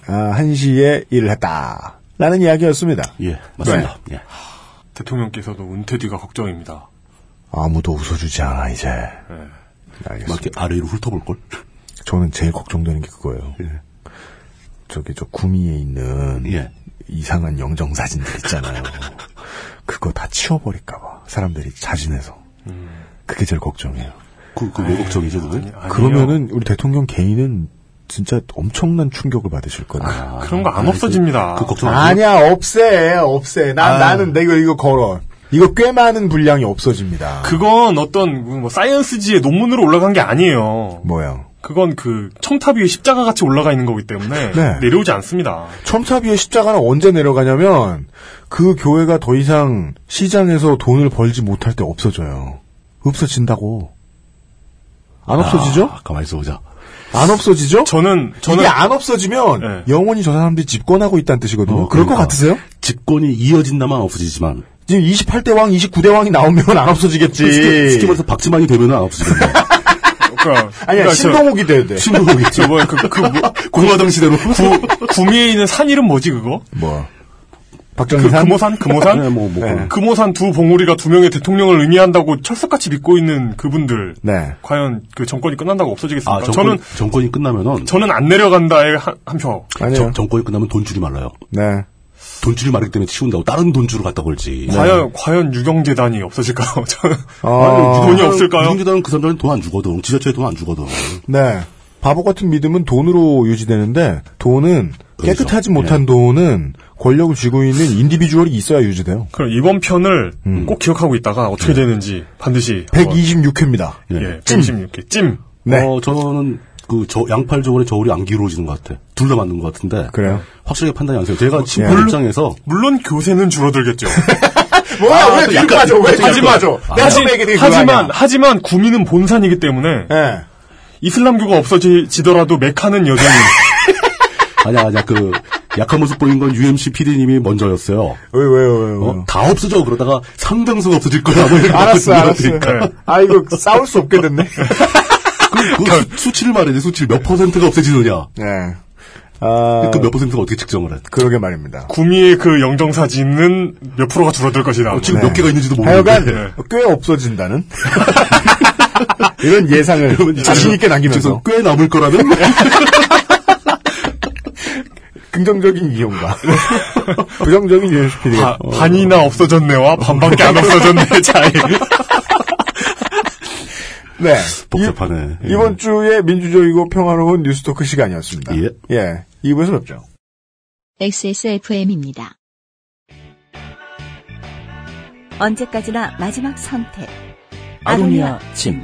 아, 한 시에 일을 했다. 라는 이야기였습니다.
예, 맞습니다. 예.
대통령께서도 은퇴 뒤가 걱정입니다.
아무도 웃어주지 않아, 이제.
네.
막
알겠습니다.
이렇게 아래 위로 훑어볼걸?
저는 제일 걱정되는 게 그거예요.
예.
저기 저 구미에 있는
예.
이상한 영정 사진들 있잖아요. 그거 다 치워버릴까봐 사람들이 자진해서 그게 제일 걱정이에요.
그, 그, 왜 걱정이죠, 그게?
그러면은 우리 대통령 개인은 진짜 엄청난 충격을 받으실 거예요.
그런 거 안 없어집니다.
그 걱정 안
아니야 없애 없애. 난
아.
나는 내가 이거 걸어. 이거 꽤 많은 분량이 없어집니다.
그건 어떤 뭐 사이언스지의 논문으로 올라간 게 아니에요.
뭐요?
그건 그 첨탑 위에 십자가 같이 올라가 있는 거기 때문에
네.
내려오지 않습니다.
첨탑 위에 십자가는 언제 내려가냐면 그 교회가 더 이상 시장에서 돈을 벌지 못할 때 없어져요. 없어진다고. 안 없어지죠?
아, 가만히 있어 보자.
안 없어지죠?
저는 저는
이게 안 없어지면
네.
영원히 저 사람들이 집권하고 있다는 뜻이거든요.
어,
그럴 것
그러니까.
같으세요?
집권이 이어진다만 없어지지만.
지금 28대 왕, 29대 왕이 나오면 안 없어지겠지.
쉽게, 쉽게 말해서 박지만이 되면 안 없어지겠네.
그러니까,
아니야,
그러니까
신동욱이 돼야 돼.
신동욱이
저, 저 뭐야 그, 그 뭐,
공화당 시대로.
구, 구미에 있는 산 이름 뭐지 그거?
뭐.
그
박정희산?
금호산 금호산?
네, 뭐, 뭐.
네.
금호산 두 봉우리가 두 명의 대통령을 의미한다고 철석같이 믿고 있는 그분들
네.
과연 그 정권이 끝난다고 없어지겠습니까?
아, 정권,
저는
정권이 끝나면은.
저는 안 내려간다에 한, 한 표.
아니요.
정, 정권이 끝나면 돈 줄이 말라요.
네.
돈줄이 마르기 때문에 치운다고 다른 돈줄을 갖다 걸지.
과연 과연 유경재단이 없어질까요? 저는
아,
돈이 없을까요?
유경재단은 그 사람들은 돈 안 주거든. 지자체에 돈 안 주거든.
네. 바보 같은 믿음은 돈으로 유지되는데 돈은 깨끗하지 못한 돈은 권력을 쥐고 있는 인디비주얼이 있어야 유지돼요.
그럼 이번 편을
음.
꼭 기억하고 있다가 어떻게 되는지 반드시
126회입니다.
예,
찜.
126회 찜.
네.
어, 저는 그 저 양팔 저울에 저울이 안 기울어지는 것 같아. 둘 다 맞는 것 같은데.
그래요?
확실하게 판단이 안 돼요. 제가
예.
친구 입장에서
물론 교세는 줄어들겠죠.
뭐야,
아,
왜
약간-
맞아? 왜
약간-
지금 맞아? 내가
하지,
처음에 게
하지만. 하지만 구민은 본산이기 때문에
예.
이슬람교가 없어지더라도 메카는 여전히
아니야, 아니야. 그 약한 모습 보인 건 UMC PD님이 먼저였어요.
왜, 왜요, 왜요?
어? 다 없어져. 그러다가 상당수가 없어질 거야.
알았어, 알았어.
그러니까.
아, 이거 싸울 수 없게 됐네.
그, 그 수, 치를 말해야 돼. 수치를 몇 퍼센트가 없어지느냐.
네. 아,
그몇 퍼센트가 어떻게 측정을 해.
그러게 말입니다.
구미의 그 영정 사진은 몇 프로가 줄어들 것이다.
어, 지금
네.
몇 개가 있는지도 모르는데.
하여간 꽤 없어진다는 이런 예상을 자신 있게 남기면서
꽤 남을 거라면
긍정적인 이용과 부정적인 UNSPD가
바- 반이나 없어졌네와 반밖에 안 없어졌네 차이.
네.
복잡하네.
이, 번 주에 민주적이고 평화로운 뉴스토크 시간이었습니다.
예.
예. 2부에서 뵙죠.
XSFM입니다.
언제까지나 마지막 선택.
아로니아 침.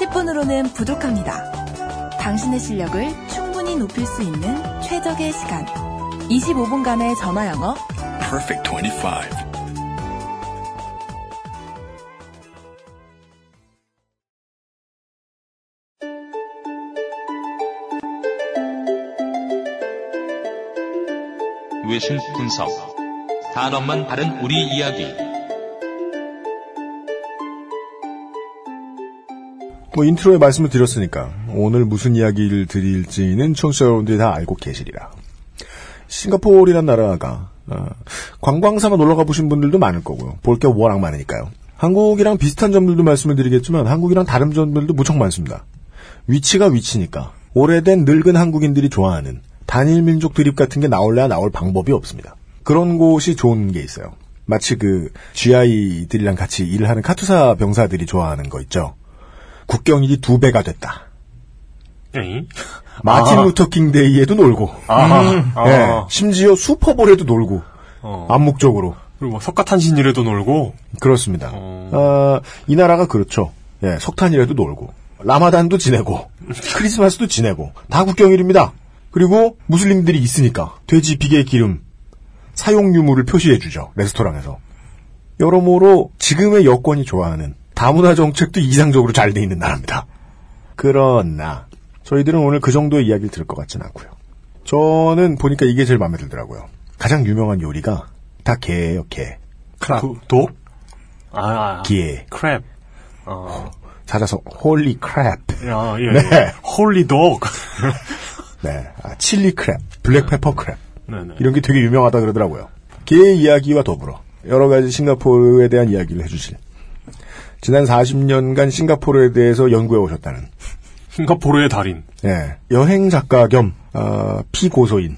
10분으로는 부족합니다. 당신의 실력을 충분히 높일 수 있는 최적의 시간. 25분간의 전화 영어.
Perfect 25.
외신 분석. 단어만 다른 우리 이야기.
뭐 인트로에 말씀을 드렸으니까 오늘 무슨 이야기를 드릴지는 청취자 여러분들이 다 알고 계시리라. 싱가포르라는 나라가 어, 관광 삼아 놀러 가보신 분들도 많을 거고요. 볼 게 워낙 많으니까요. 한국이랑 비슷한 점들도 말씀을 드리겠지만 한국이랑 다른 점들도 무척 많습니다. 위치가 위치니까 오래된 늙은 한국인들이 좋아하는 단일 민족 드립 같은 게 나올래야 나올 방법이 없습니다. 그런 곳이 좋은 게 있어요. 마치 그 GI들이랑 같이 일을 하는 카투사 병사들이 좋아하는 거 있죠. 국경일이 두 배가 됐다.
에이?
마틴
아.
루터킹 Day에도 놀고,
아하.
음,
아.
예, 심지어 슈퍼볼에도 놀고,
어.
암묵적으로
그리고 뭐 석가탄신일에도 놀고.
그렇습니다.
어.
어, 이 나라가 그렇죠. 예, 석탄일에도 놀고, 라마단도 지내고, 크리스마스도 지내고, 다 국경일입니다. 그리고 무슬림들이 있으니까 돼지 비계 기름 사용 유무를 표시해 주죠 레스토랑에서. 여러모로 지금의 여권이 좋아하는 다문화 정책도 이상적으로 잘 돼 있는 나라입니다. 그러나 저희들은 오늘 그 정도의 이야기를 들을 것 같지는 않고요. 저는 보니까 이게 제일 마음에 들더라고요. 가장 유명한 요리가 다 게예요, 게.
그, dog? 아, 아.
게.
crab. 어.
찾아서 holy crab.
야, 예.
네.
holy dog.
네. 아, chili crab, black pepper crab.
네네.
이런 게 되게 유명하다 그러더라고요. 게의 이야기와 더불어 여러 가지 싱가포르에 대한 이야기를 해주실 지난 40년간 싱가포르에 대해서 연구해 오셨다는
싱가포르의 달인.
예, 여행 작가 겸 어, 피고소인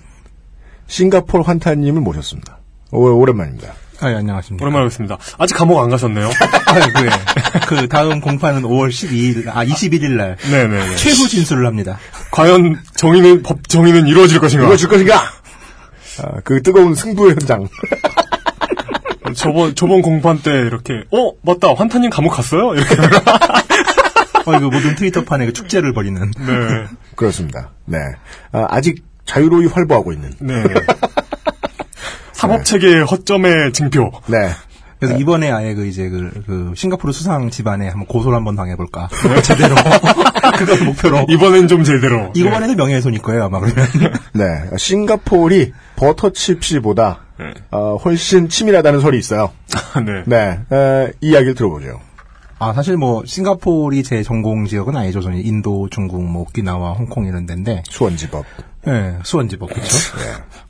싱가포르 환타님을 모셨습니다. 오, 오랜만입니다.
아, 예, 안녕하십니까.
오랜만에 뵙습니다. 아직 감옥 안 가셨네요?
아, 그래. 그 다음 공판은 5월 12일, 아, 21일 날.
네네.
최후 진술을 합니다.
과연 정의는, 법 정의는 이루어질 것인가?
이루어질 것인가? 아, 그 뜨거운 승부의 현장.
저번, 저번 공판 때 이렇게, 어, 맞다, 환타님 감옥 갔어요? 이렇게.
어, 이거 모든 트위터판에 그 축제를 벌이는.
네.
그렇습니다. 네. 아, 아직 자유로이 활보하고 있는.
네. 사법 체계의 허점의 증표.
네.
그래서 이번에 아예 그 이제 그, 그 싱가포르 수상 집안에 한번 고소를 한번 당해볼까. 제대로. 그걸 목표로.
이번엔 좀 제대로.
이번에도 명예훼손일 거예요, 아마 그러면.
네. 싱가폴이 버터칩시보다 어, 훨씬 치밀하다는 설이 있어요.
네.
네. 에, 이 이야기를 들어보죠.
아, 사실 뭐, 싱가포르이 제 전공 지역은 아니죠. 저는 인도, 중국, 뭐, 오키나와, 홍콩 이런 데인데.
수원지법.
예, 수원지법, 그쵸?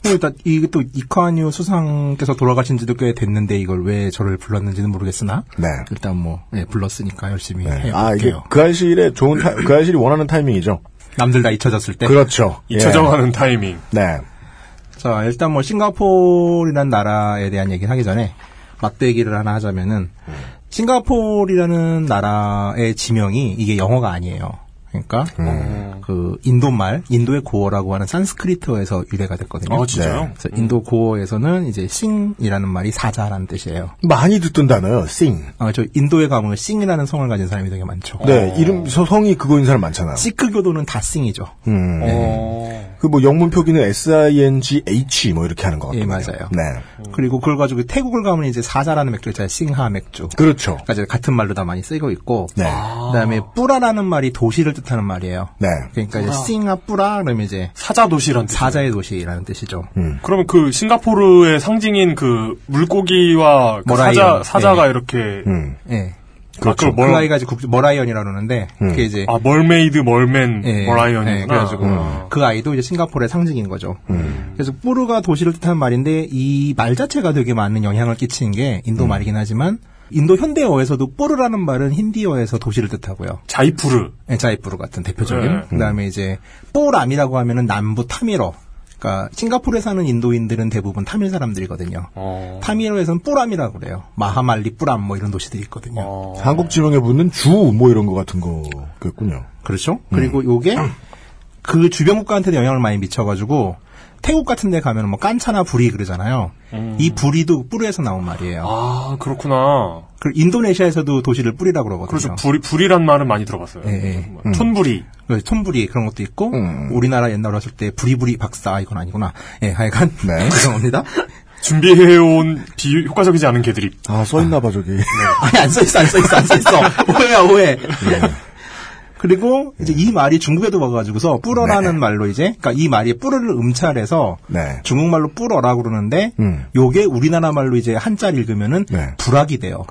뭐 일단, 이게 또, 이카뉴 수상께서 돌아가신 지도 꽤 됐는데, 이걸 왜 저를 불렀는지는 모르겠으나.
네.
일단 뭐, 예, 불렀으니까 열심히 해볼게요.
아, 이게 그 알실의 좋은, 타, 그 알실이 원하는 타이밍이죠.
남들 다 잊혀졌을 때.
그렇죠.
잊혀져가는 타이밍.
네.
자, 일단 뭐, 싱가포르라는 나라에 대한 얘기를 하기 전에, 맞대기를 하나 하자면은, 싱가포르라는 나라의 지명이 이게 영어가 아니에요. 그러니까 그 인도말, 인도의 고어라고 하는 산스크리트어에서 유래가 됐거든요.
아, 진짜요?
네. 그래서 인도 고어에서는 이제 싱이라는 말이 사자라는 뜻이에요.
많이 듣던 단어요, 싱.
아, 저 인도에 가면 싱이라는 성을 가진 사람이 되게 많죠.
네, 이름, 서- 성이 그거인 사람 많잖아요.
시크 교도는 다 싱이죠.
음.
네.
그 뭐 영문 표기는 S-I-N-G-H 뭐 이렇게 하는 것 같아요.
예, 맞아요.
네.
그리고 그걸 가지고 태국을 가면 이제 사자라는 맥주 있잖아요. 싱하 맥주.
그렇죠.
그러니까 이제 같은 말로 다 많이 쓰이고 있고.
네.
그다음에 뿌라라는 말이 도시를 뜻하는 말이에요.
네.
그러니까 이제
아.
싱하 뿌라 그러면 이제
사자 도시란 뜻.
사자의 도시라는 뜻이죠.
음.
그러면 그 싱가포르의 상징인 그 물고기와 그 사자. 사자가
네.
이렇게
음.
예.
그렇죠.
그 아이가 이제 국- 머라이언이라고 그러는데
음.
그게 이제
아 mermaid merman
예,
머라이언이구나.
예, 그래가지고
음.
그 아이도 이제 싱가포르의 상징인 거죠.
음.
그래서 뿌르가 도시를 뜻하는 말인데 이 말 자체가 되게 많은 영향을 끼치는 게 인도
음.
말이긴 하지만 인도 현대어에서도 뿌르라는 말은 힌디어에서 도시를 뜻하고요.
자이푸르.
예, 자이푸르 같은 대표적인.
네.
그다음에 이제 뿌람이라고 하면은 남부 타밀어. 그러니까 싱가포르에 사는 인도인들은 대부분 타밀 사람들이거든요.
어.
타밀어에서는 뿌람이라고 그래요. 마하말리 뿌람 뭐 이런 도시들이 있거든요.
어.
한국 지명에 붙는 주 뭐 이런 거 같은 거겠군요.
그렇죠.
음.
그리고 요게 그 주변 국가한테도 영향을 많이 미쳐가지고 태국 같은 데 가면 뭐 깐차나 부리 그러잖아요. 이 부리도 뿌리에서 나온 말이에요.
음. 아 그렇구나.
그 인도네시아에서도 도시를 뿌리라고 그러거든요.
그렇죠. 부리 부리란 말은 많이 들어봤어요.
예, 예.
뭐 톤부리.
그 톤부리 그런 것도 있고
음.
우리나라 옛날에 왔을 때 부리부리 박사 이건 아니구나. 예, 하여간
네.
죄송합니다.
준비해온 비 효과적이지 않은 개드립.
아, 써있나봐, 저기.
아니 안 써 있어 안 써 있어 안 써 있어 오해야 오해. 그리고 이제 이 말이 중국에도 와가지고서 뿌러라는 말로 이제 그러니까 이 말이 뿌러를 음찰해서
네.
중국말로 뿌러라고 그러는데
음.
요게 우리나라 말로 이제 한자를 읽으면은
네.
불악이 돼요.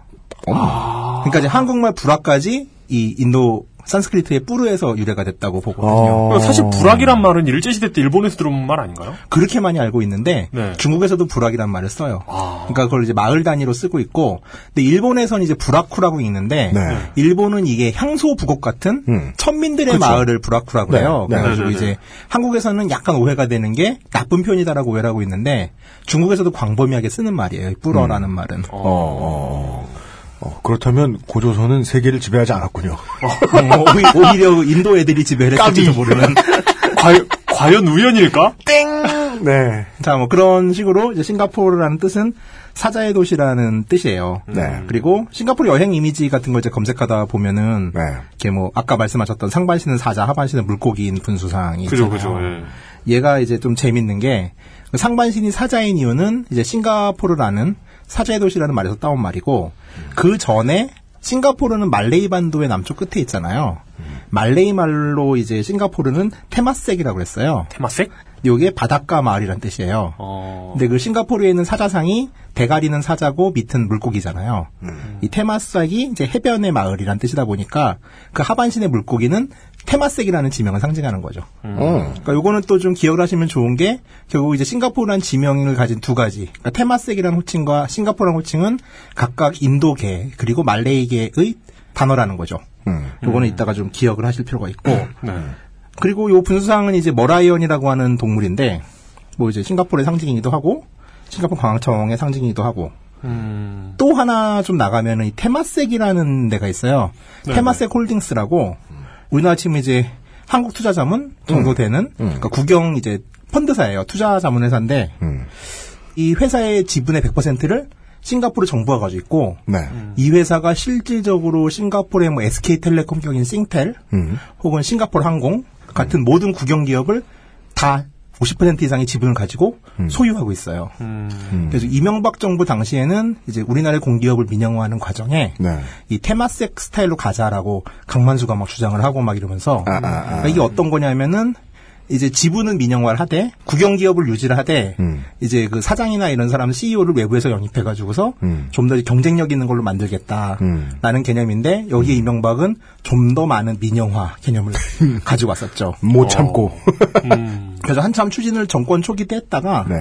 그러니까 이제 한국말 불악까지 이 인도 산스크리트의 뿌르에서 유래가 됐다고 보거든요.
어.
사실 불악이란 말은 일제 시대 때 일본에서 들어온 말 아닌가요?
그렇게 많이 알고 있는데
네.
중국에서도 불악이란 말을 써요.
아.
그러니까 그걸 이제 마을 단위로 쓰고 있고, 근데 일본에서는 이제 불악쿠라고 있는데
네.
일본은 이게 향소 부곡 같은
음.
천민들의
그쵸.
마을을 불악쿠라고
네.
해요.
네.
그래가지고
네, 네,
이제 한국에서는 약간 오해가 되는 게 나쁜 표현이다라고 오해를 하고 있는데 중국에서도 광범위하게 쓰는 말이에요. 이 뿌러라는 말은.
어, 어. 어, 그렇다면 고조선은 세계를 지배하지 않았군요.
어, 오히- 오히려 인도 애들이 지배를 했을지도 모르는.
과연, 과연 우연일까?
네.
자, 뭐 그런 식으로 이제 싱가포르라는 뜻은 사자의 도시라는 뜻이에요.
네.
그리고 싱가포르 여행 이미지 같은 걸 이제 검색하다 보면은
네.
이렇게 뭐 아까 말씀하셨던 상반신은 사자, 하반신은 물고기인 분수상이
그죠. 그죠. 예.
얘가 이제 좀 재밌는 게그 상반신이 사자인 이유는 이제 싱가포르라는 사자의 도시라는 말에서 따온 말이고 그 전에 싱가포르는 말레이 반도의 남쪽 끝에 있잖아요. 말레이 말로 이제 싱가포르는 테마색이라고 그랬어요.
테마색?
요게 바닷가 마을이란 뜻이에요.
어.
근데 그 싱가포르에 있는 사자상이 대가리는 사자고 밑은 물고기잖아요. 이 테마색이 이제 해변의 마을이란 뜻이다 보니까 그 하반신의 물고기는 테마색이라는 지명을 상징하는 거죠.
어.
그러니까 요거는 또 좀 기억을 하시면 좋은 게 결국 이제 싱가포르란 지명을 가진 두 가지. 그러니까 테마색이라는 호칭과 싱가포르란 호칭은 각각 인도계 그리고 말레이계의 단어라는 거죠.
음.
요거는 이따가 좀 기억을 하실 필요가 있고
네.
그리고 요 분수상은 이제 머라이언이라고 하는 동물인데 뭐 이제 싱가포르의 상징이기도 하고 싱가포르 관광청의 상징이기도 하고
음.
또 하나 좀 나가면은 이 테마섹이라는 데가 있어요.
네네.
테마섹 홀딩스라고 우리나라 치면 이제 한국 투자 자문 정도 되는 그러니까 국영 이제 펀드사예요. 투자 자문 회사인데
음.
이 회사의 지분의 100%를 싱가포르 정부가 가지고 있고
네.
이 회사가 실질적으로 싱가포르의 뭐 SK텔레콤 격인 싱텔
음.
혹은 싱가포르 항공 같은 모든 국영 기업을 다 50% 이상의 지분을 가지고 소유하고 있어요.
음.
그래서 이명박 정부 당시에는 이제 우리나라의 공기업을 민영화하는 과정에
네.
이 테마색 스타일로 가자라고 강만수가 막 주장을 하고 막 이러면서
아, 아, 아.
그러니까 이게 어떤 거냐면은 이제 지분은 민영화를 하되 국영 기업을 유지를 하되 이제 그 사장이나 이런 사람 CEO를 외부에서 영입해 가지고서
음.
좀더 경쟁력 있는 걸로 만들겠다라는 개념인데 여기에 이명박은 좀 더 많은 민영화 개념을 가지고 왔었죠.
못 참고.
그래서 한참 추진을 정권 초기 때 했다가
네.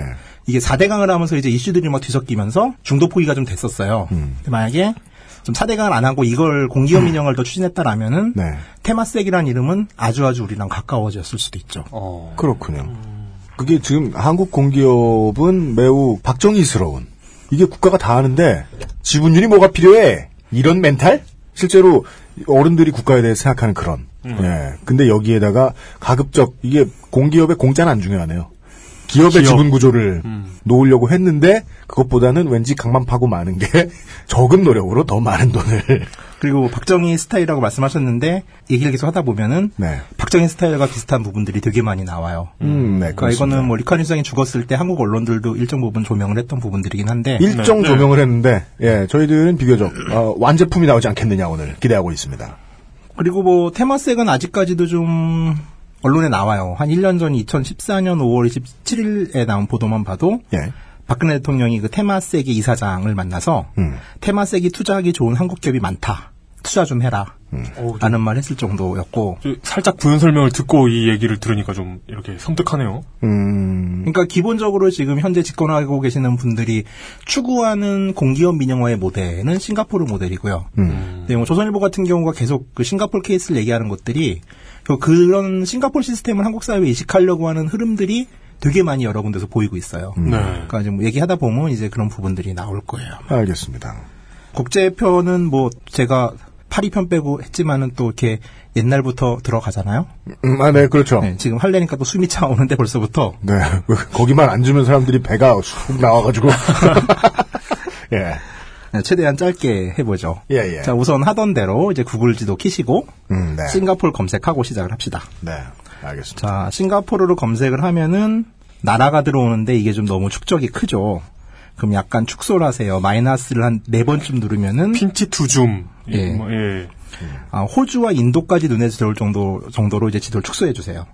이게 4대강을 하면서 이제 이슈들이 막 뒤섞이면서 중도 포기가 좀 됐었어요. 만약에 좀 4대강을 안 하고 이걸 공기업 민영을 더 추진했다라면은
네.
테마색이라는 이름은 아주 아주 우리랑 가까워졌을 수도 있죠.
그렇군요. 그게 지금 한국 공기업은 매우 박정희스러운. 이게 국가가 다 하는데 지분율이 뭐가 필요해? 이런 멘탈? 실제로 어른들이 국가에 대해 생각하는 그런. 예. 근데 여기에다가 가급적 이게 공기업의 공짜는 안 중요하네요. 기업의
기업.
지분 구조를 놓으려고 했는데 그것보다는 왠지 강만 파고 마는 게 적은 노력으로 더 많은 돈을.
그리고 박정희 스타일이라고 말씀하셨는데 얘기를 계속 하다 보면은
네.
박정희 스타일과 비슷한 부분들이 되게 많이 나와요.
음, 네.
그러니까
그렇습니다.
이거는 뭐 리카니 수장이 죽었을 때 한국 언론들도 일정 부분 조명을 했던 부분들이긴 한데
일정
네.
조명을 했는데 예 저희들은 비교적 어, 완제품이 나오지 않겠느냐 오늘 기대하고 있습니다.
그리고 뭐 테마색은 아직까지도 좀 언론에 나와요. 한 1년 전 2014년 5월 27일에 나온 보도만 봐도
예.
박근혜 대통령이 그 테마색의 이사장을 만나서
음.
테마색이 투자하기 좋은 한국 기업이 많다. 투자 좀 해라. 라는 말 했을 정도였고
저 살짝 부연 설명을 듣고 이 얘기를 들으니까 좀 이렇게 섬뜩하네요.
음.
그러니까 기본적으로 지금 현재 집권하고 계시는 분들이 추구하는 공기업 민영화의 모델은 싱가포르 모델이고요.
음.
네, 뭐 조선일보 같은 경우가 계속 그 싱가포르 케이스를 얘기하는 것들이 그- 그런 싱가포르 시스템을 한국 사회에 이식하려고 하는 흐름들이 되게 많이 여러 군데서 보이고 있어요.
네.
그러니까 좀 얘기하다 보면 이제 그런 부분들이 나올 거예요.
알겠습니다.
국제편은 뭐 제가 8위편 빼고 했지만은 또 이렇게 옛날부터 들어가잖아요.
음, 아, 네, 그렇죠.
네, 지금 할래니까 또 숨이 차오는데 벌써부터
네. 거기만 앉으면 사람들이 배가 쑥 나와가지고. 예.
네, 최대한 짧게 해보죠.
예, 예.
자, 우선 하던 대로 이제 구글 지도 키시고
음, 네.
싱가포르 검색하고 시작을 합시다.
네. 알겠습니다.
자, 싱가포르를 검색을 하면은 나라가 들어오는데 이게 좀 너무 축적이 크죠. 그럼 약간 축소를 하세요. 마이너스를 한 네 번쯤 누르면은
pinch to zoom.
예.
뭐, 예.
아, 호주와 인도까지 눈에 들어올 정도 정도로 이제 지도를 축소해 주세요.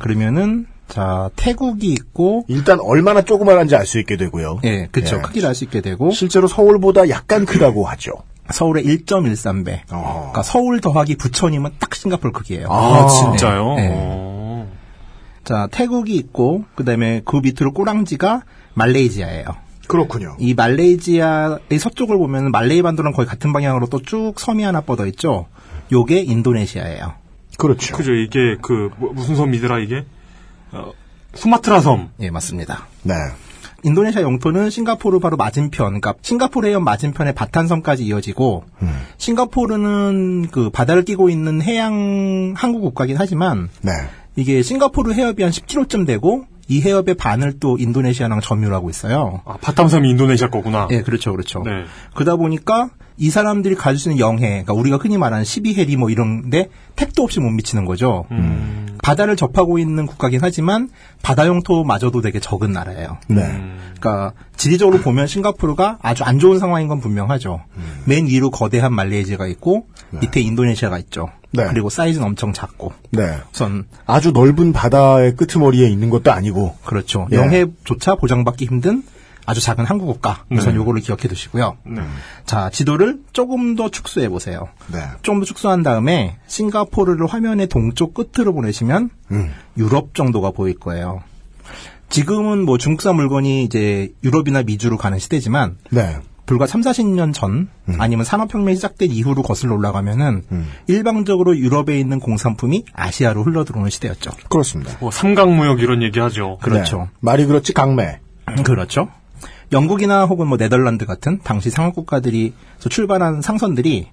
그러면은 자 태국이 있고
일단 얼마나 조그만한지 알 수 있게 되고요.
예, 그렇죠.
예.
크기를 알 수 있게 되고
실제로 서울보다 약간 크다고 하죠.
서울의 1.13배. 그러니까 서울 더하기 부천이면 딱 싱가포르 크기예요.
아, 진짜요?
네.
어.
자, 태국이 있고 그다음에 그 밑으로 꼬랑지가 말레이시아예요.
그렇군요.
이 말레이시아의 서쪽을 보면 말레이 반도랑 거의 같은 방향으로 또 쭉 섬이 하나 뻗어 있죠. 요게 인도네시아예요.
그렇죠.
그죠. 이게 그 뭐, 무슨 섬이더라 이게? 어, 수마트라 섬.
예, 맞습니다.
네.
인도네시아 영토는 싱가포르 바로 맞은편, 그러니까 싱가포르 해협 맞은편에 바탄섬까지 이어지고 싱가포르는 그 바다를 끼고 있는 해양 항구 국가긴 하지만
네.
이게 싱가포르 해협이 한 10km쯤 되고 이 해협의 반을 또 인도네시아랑 점유하고 있어요.
아, 바탐섬이 인도네시아 거구나.
예, 그렇죠, 그렇죠.
네.
그러다 보니까 이 사람들이 가질 수 있는 영해, 그러니까 우리가 흔히 말하는 12해리 뭐 이런데 택도 없이 못 미치는 거죠.
음.
바다를 접하고 있는 국가긴 하지만 바다 영토마저도 되게 적은 나라예요.
네.
그러니까 지리적으로 보면 싱가포르가 아주 안 좋은 상황인 건 분명하죠. 맨 위로 거대한 말레이시아가 있고 밑에 인도네시아가 있죠.
네.
그리고 사이즈는 엄청 작고.
네.
우선
아주 넓은 바다의 끄트머리에 있는 것도 아니고.
그렇죠.
예.
영해조차 보장받기 힘든 아주 작은 항구 국가. 우선
네.
요거를 기억해 두시고요.
네.
자, 지도를 조금 더 축소해 보세요.
네.
좀더 축소한 다음에 싱가포르를 화면의 동쪽 끝으로 보내시면
음.
유럽 정도가 보일 거예요. 지금은 뭐 중국산 물건이 이제 유럽이나 미주로 가는 시대지만
네.
불과 3, 40년 전 아니면 산업혁명이 시작된 이후로 거슬러 올라가면은 일방적으로 유럽에 있는 공산품이 아시아로 흘러들어오는 시대였죠.
그렇습니다.
뭐 삼강무역 이런 얘기하죠.
그렇죠.
네. 말이 그렇지 강매.
그렇죠. 영국이나 혹은 뭐 네덜란드 같은 당시 상업 국가들이 출발한 상선들이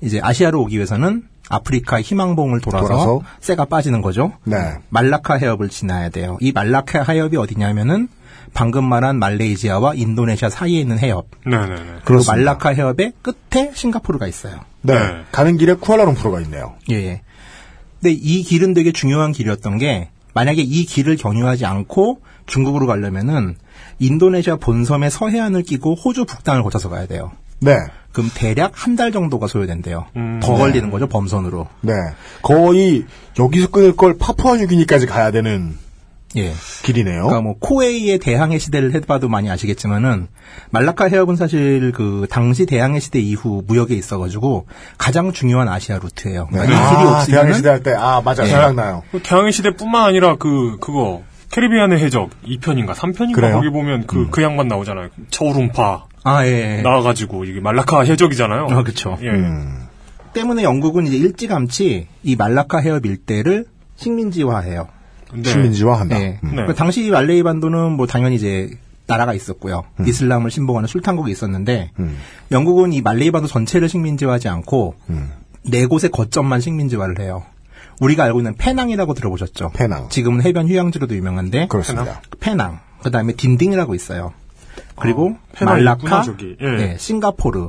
이제 아시아로 오기 위해서는 아프리카 희망봉을 돌아서,
돌아서?
쇠가 빠지는 거죠.
네.
말라카 해협을 지나야 돼요. 이 말라카 해협이 어디냐면은 방금 말한 말레이시아와 인도네시아 사이에 있는 해협.
네네네.
그리고
그렇습니다.
말라카 해협의 끝에 싱가포르가 있어요.
네.
네.
가는 길에 쿠알라룸푸르가 있네요.
예, 예. 근데 이 길은 되게 중요한 길이었던 게 만약에 이 길을 경유하지 않고 중국으로 가려면은 인도네시아 본섬의 서해안을 끼고 호주 북단을 거쳐서 가야 돼요.
네.
그럼 대략 한 달 정도가 소요된대요.
음.
더
네.
걸리는 거죠, 범선으로.
네. 거의 여기서 끊을 걸 파푸아뉴기니까지 가야 되는
예.
길이네요.
그러니까 뭐 코웨이의 대항해 시대를 해봐도 많이 아시겠지만은 말라카 해협은 사실 그 당시 대항해 시대 이후 무역에 있어가지고 가장 중요한 아시아 루트예요.
네.
그러니까 이 길이
아,
없으면
대항해 시대 할 때, 아, 맞아.
예.
생각나요.
그 대항해 시대뿐만 아니라 그 그거 캐리비안의 해적 2편인가 3편인가
그래요?
거기 보면 그그 양반 나오잖아요. 차우rum파
아 예. 예.
나와가지고 이게 말라카 해적이잖아요.
아 그렇죠.
예.
음.
때문에 영국은 이제 일찌감치 이 말라카 해협 일대를 식민지화해요.
네.
식민지화한다.
네.
음.
그 당시 말레이 반도는 뭐 당연히 이제 나라가 있었고요. 이슬람을 신봉하는 술탄국이 있었는데
음.
영국은 이 말레이 반도 전체를 식민지화하지 않고
음.
네 곳의 거점만 식민지화를 해요. 우리가 알고 있는 페낭이라고 들어보셨죠?
페낭.
지금은 해변 휴양지로도 유명한데
그렇습니다.
페낭. 그 다음에 딘딩이라고 있어요. 그리고
페낭
말라카.
예.
네, 싱가포르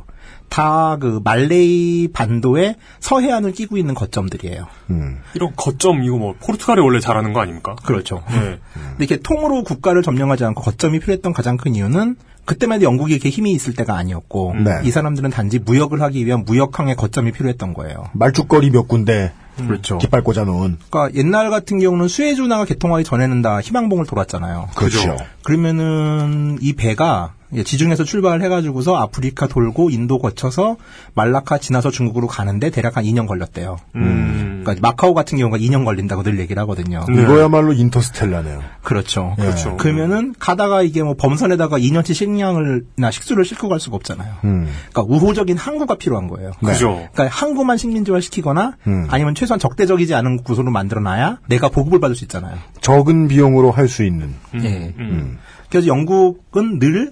다 그 말레이 반도의 서해안을 끼고 있는 거점들이에요.
음.
이런 거점 이거 뭐 포르투갈이 원래 잘하는 거 아닙니까?
그렇죠.
예.
근데 이렇게 통으로 국가를 점령하지 않고 거점이 필요했던 가장 큰 이유는 그때만 해도 영국이 이렇게 힘이 있을 때가 아니었고
네.
이 사람들은 단지 무역을 하기 위한 무역항의 거점이 필요했던 거예요.
말죽거리 몇 군데
그렇죠.
깃발 꽂아놓은.
그러니까 옛날 같은 경우는 수에즈 운하가 개통하기 전에는 다 희망봉을 돌았잖아요.
그렇죠.
그러면은 이 배가 지중해에서 출발을 해가지고서 아프리카 돌고 인도 거쳐서 말라카 지나서 중국으로 가는데 대략 한 2년 걸렸대요.
음.
그러니까 마카오 같은 경우가 2년 걸린다고 늘 얘기를 하거든요.
네.
이거야말로 인터스텔라네요.
그렇죠.
그렇죠.
그러면은 가다가 이게 뭐 범선에다가 2년치 식량을나 식수를 싣고 갈 수가 없잖아요.
음.
그러니까 우호적인 항구가 필요한 거예요.
그죠.
그러니까 항구만 식민지화 시키거나
음.
아니면 최소한 적대적이지 않은 구조로 만들어놔야 내가 보급을 받을 수 있잖아요.
적은 비용으로 할 수 있는.
예.
음.
그래서 영국은 늘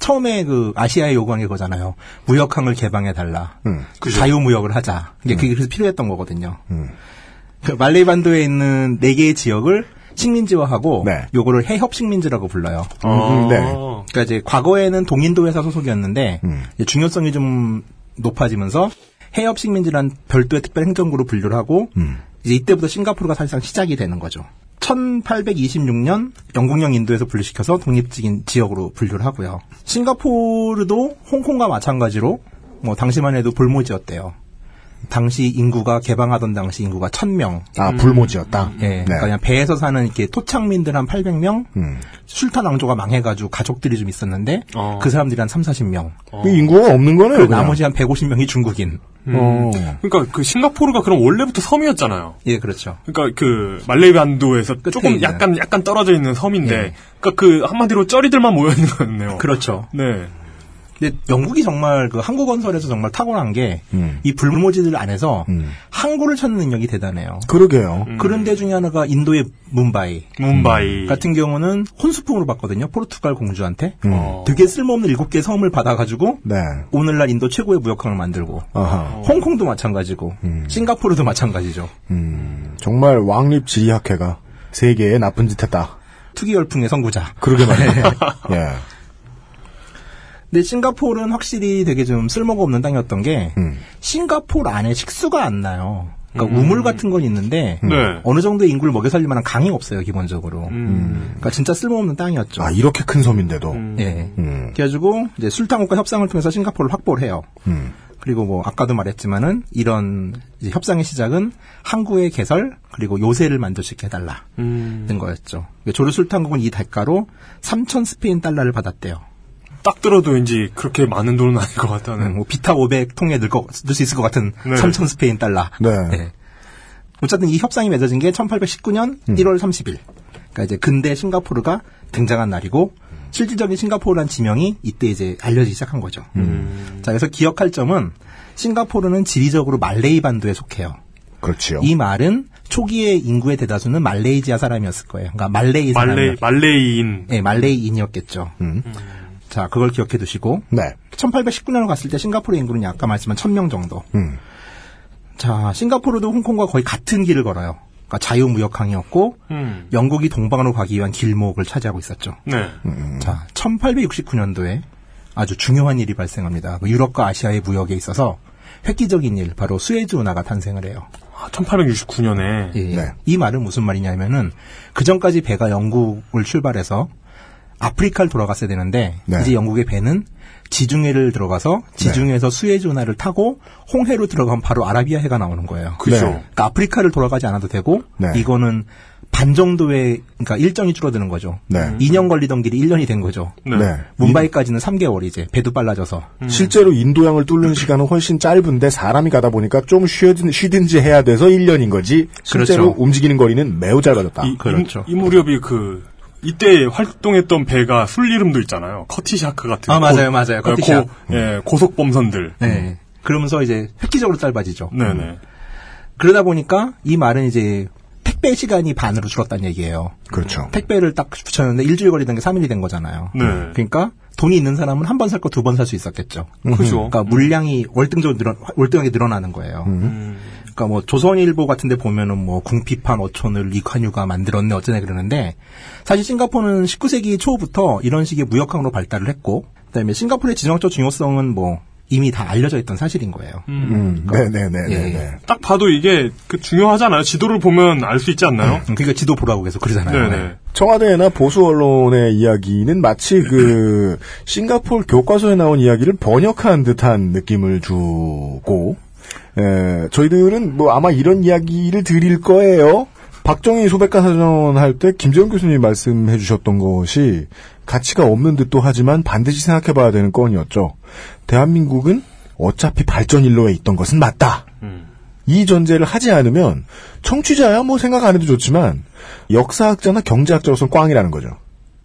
처음에 그 아시아에 요구한 게 그거잖아요. 무역항을 개방해 달라.
음.
자유 무역을 하자. 이게 그게 그래서 필요했던 거거든요.
음.
그 말레이 반도에 있는 네 개의 지역을 식민지화하고
네.
요거를 해협 식민지라고 불러요.
음, 네.
그러니까 이제 과거에는 동인도 회사 소속이었는데
음.
중요성이 좀 높아지면서 해협 식민지란 별도의 특별 행정구로 분류를 하고
음.
이제 이때부터 싱가포르가 사실상 시작이 되는 거죠. 1826년 영국령 인도에서 분리시켜서 독립적인 지역으로 분류를 하고요. 싱가포르도 홍콩과 마찬가지로 뭐 당시만 해도 볼모지였대요. 당시 인구가 개방하던 당시 인구가 1000명.
아, 불모지였다.
예.
네.
그러니까 그냥 배에서 사는 이렇게 토착민들 한 800명,
음.
술탄 왕조가 망해 가지고 가족들이 좀 있었는데
어.
그 사람들이 한 3, 40명.
이 인구가 없는 거네요.
그
그냥.
나머지 한 150명이 중국인.
어.
그러니까 그 싱가포르가 그럼 원래부터 섬이었잖아요.
예, 그렇죠.
그러니까 그 말레이 반도에서 조금
있는.
약간 약간 떨어져 있는 섬인데,
예.
그러니까 그 한마디로 쩌리들만 모여 있는 거였네요.
그렇죠.
네.
근데 영국이 정말 그 항구 건설에서 정말 탁월한 게이
음.
불모지들 안에서
음.
항구를 찾는 능력이 대단해요.
그러게요.
그런 데 중에 하나가 인도의 뭄바이
뭄바이
같은 경우는 혼수품으로 받거든요. 포르투갈 공주한테.
음.
어.
되게 쓸모없는 일곱 개의 섬을 받아가지고
네.
오늘날 인도 최고의 무역항을 만들고
아하.
홍콩도 마찬가지고 싱가포르도 마찬가지죠.
음. 정말 왕립 지리학회가 세계에 나쁜 짓 했다.
투기 열풍의 선구자.
그러게 말이에요. 예.
근데 싱가포르는 확실히 되게 좀 쓸모가 없는 땅이었던 게
음.
싱가포르 안에 식수가 안 나요. 그러니까 우물 같은 건 있는데
네.
어느 정도의 인구를 먹여 살릴 만한 강이 없어요 기본적으로.
음.
그러니까 진짜 쓸모없는 땅이었죠.
아, 이렇게 큰 섬인데도.
예.
음.
그래가지고 이제 술탄국과 협상을 통해서 싱가포르를 확보를 해요.
음.
그리고 뭐 아까도 말했지만은 이런 이제 협상의 시작은 항구의 개설 그리고 요새를 만들 수 있게 해달라
음.
는 거였죠. 조르 술탄국은 이 대가로 3천 스페인 달러를 받았대요.
딱 들어도 왠지 그렇게 많은 돈은 아닐 것 같다는.
음, 뭐 비타 500 통에 넣을, 거, 넣을 수 있을 것 같은
네.
3천 스페인 달러.
네.
어쨌든 이 협상이 맺어진 게 1819년 1월 30일. 그러니까 이제 근대 싱가포르가 등장한 날이고 실질적인 싱가포르란 지명이 이때 이제 알려지기 시작한 거죠. 자, 그래서 기억할 점은 싱가포르는 지리적으로 말레이 반도에 속해요.
그렇지요.
이 말은 초기의 인구의 대다수는 말레이지아 사람이었을 거예요. 그러니까 말레이 사람.
말레이 말레이인.
네, 말레이인이었겠죠.
음.
자, 그걸 기억해 두시고
네.
1819년을 갔을 때 싱가포르 인구는 아까 말씀한 1000명 정도.
음.
자, 싱가포르도 홍콩과 거의 같은 길을 걸어요. 그러니까 자유무역항이었고
음.
영국이 동방으로 가기 위한 길목을 차지하고 있었죠.
네.
자, 1869년도에 아주 중요한 일이 발생합니다. 그 유럽과 아시아의 무역에 있어서 획기적인 일, 바로 수에즈 운하가 탄생을 해요.
아, 1869년에.
예.
네.
이 말은 무슨 말이냐면은 그 전까지 배가 영국을 출발해서 아프리카를 돌아갔어야 되는데
네.
이제 영국의 배는 지중해를 들어가서 지중해에서 수에즈 운하를 타고 홍해로 들어가면 바로 아라비아 해가 나오는 거예요.
그죠. 네.
그러니까 아프리카를 돌아가지 않아도 되고
네.
이거는 반 정도의 그러니까 일정이 줄어드는 거죠.
네.
2년 걸리던 길이 1년이 된 거죠.
네.
뭄바이까지는 3개월 이제 배도 빨라져서.
실제로 인도양을 뚫는 시간은 훨씬 짧은데 사람이 가다 보니까 좀 쉬든, 쉬든지 해야 돼서 1년인 거지. 실제로
그렇죠.
움직이는 거리는 매우 짧아졌다.
이, 이, 이 무렵이 그 이때 활동했던 배가 술 이름도 있잖아요. Cutty Sark 같은.
아, 맞아요,
고-
맞아요.
고,
Cutty Sark.
예, 고속 범선들.
네. 그러면서 이제 획기적으로 짧아지죠.
네네.
그러다 보니까 이 말은 이제 택배 시간이 반으로 줄었다는 얘기예요.
그렇죠.
택배를 딱 붙였는데 일주일 걸리던 게 3일이 된 거잖아요.
네.
그러니까 돈이 있는 사람은 한 번 살 거 두 번 살 수 있었겠죠.
그죠.
그러니까 물량이 월등적으로 늘어, 월등하게 늘어나는 거예요. 그러니까 뭐 조선일보 같은데 보면은 뭐 궁피판 어촌을 리관유가 만들었네 어쩌네 그러는데 사실 싱가포르는 19세기 초부터 이런 식의 무역항으로 발달을 했고 그다음에 싱가포르의 지정학적 중요성은 뭐 이미 다 알려져 있던 사실인 거예요.
음, 네네네네.
예.
딱 봐도 이게 그 중요하잖아요. 지도를 보면 알 수 있지 않나요?
그러니까 지도 보라고 계속 그러잖아요.
네네.
청와대나 보수 언론의 이야기는 마치 그 싱가포르 교과서에 나온 이야기를 번역한 듯한 느낌을 주고 에, 저희들은 뭐 아마 이런 이야기를 드릴 거예요. 박정희 소백과 사전 할 때 김재훈 교수님이 말씀해 주셨던 것이 가치가 없는 듯도 하지만 반드시 생각해 봐야 되는 건이었죠. 대한민국은 어차피 발전 일로에 있던 것은 맞다. 이 전제를 하지 않으면 청취자야 뭐 생각 안 해도 좋지만 역사학자나 경제학자로서는 꽝이라는 거죠.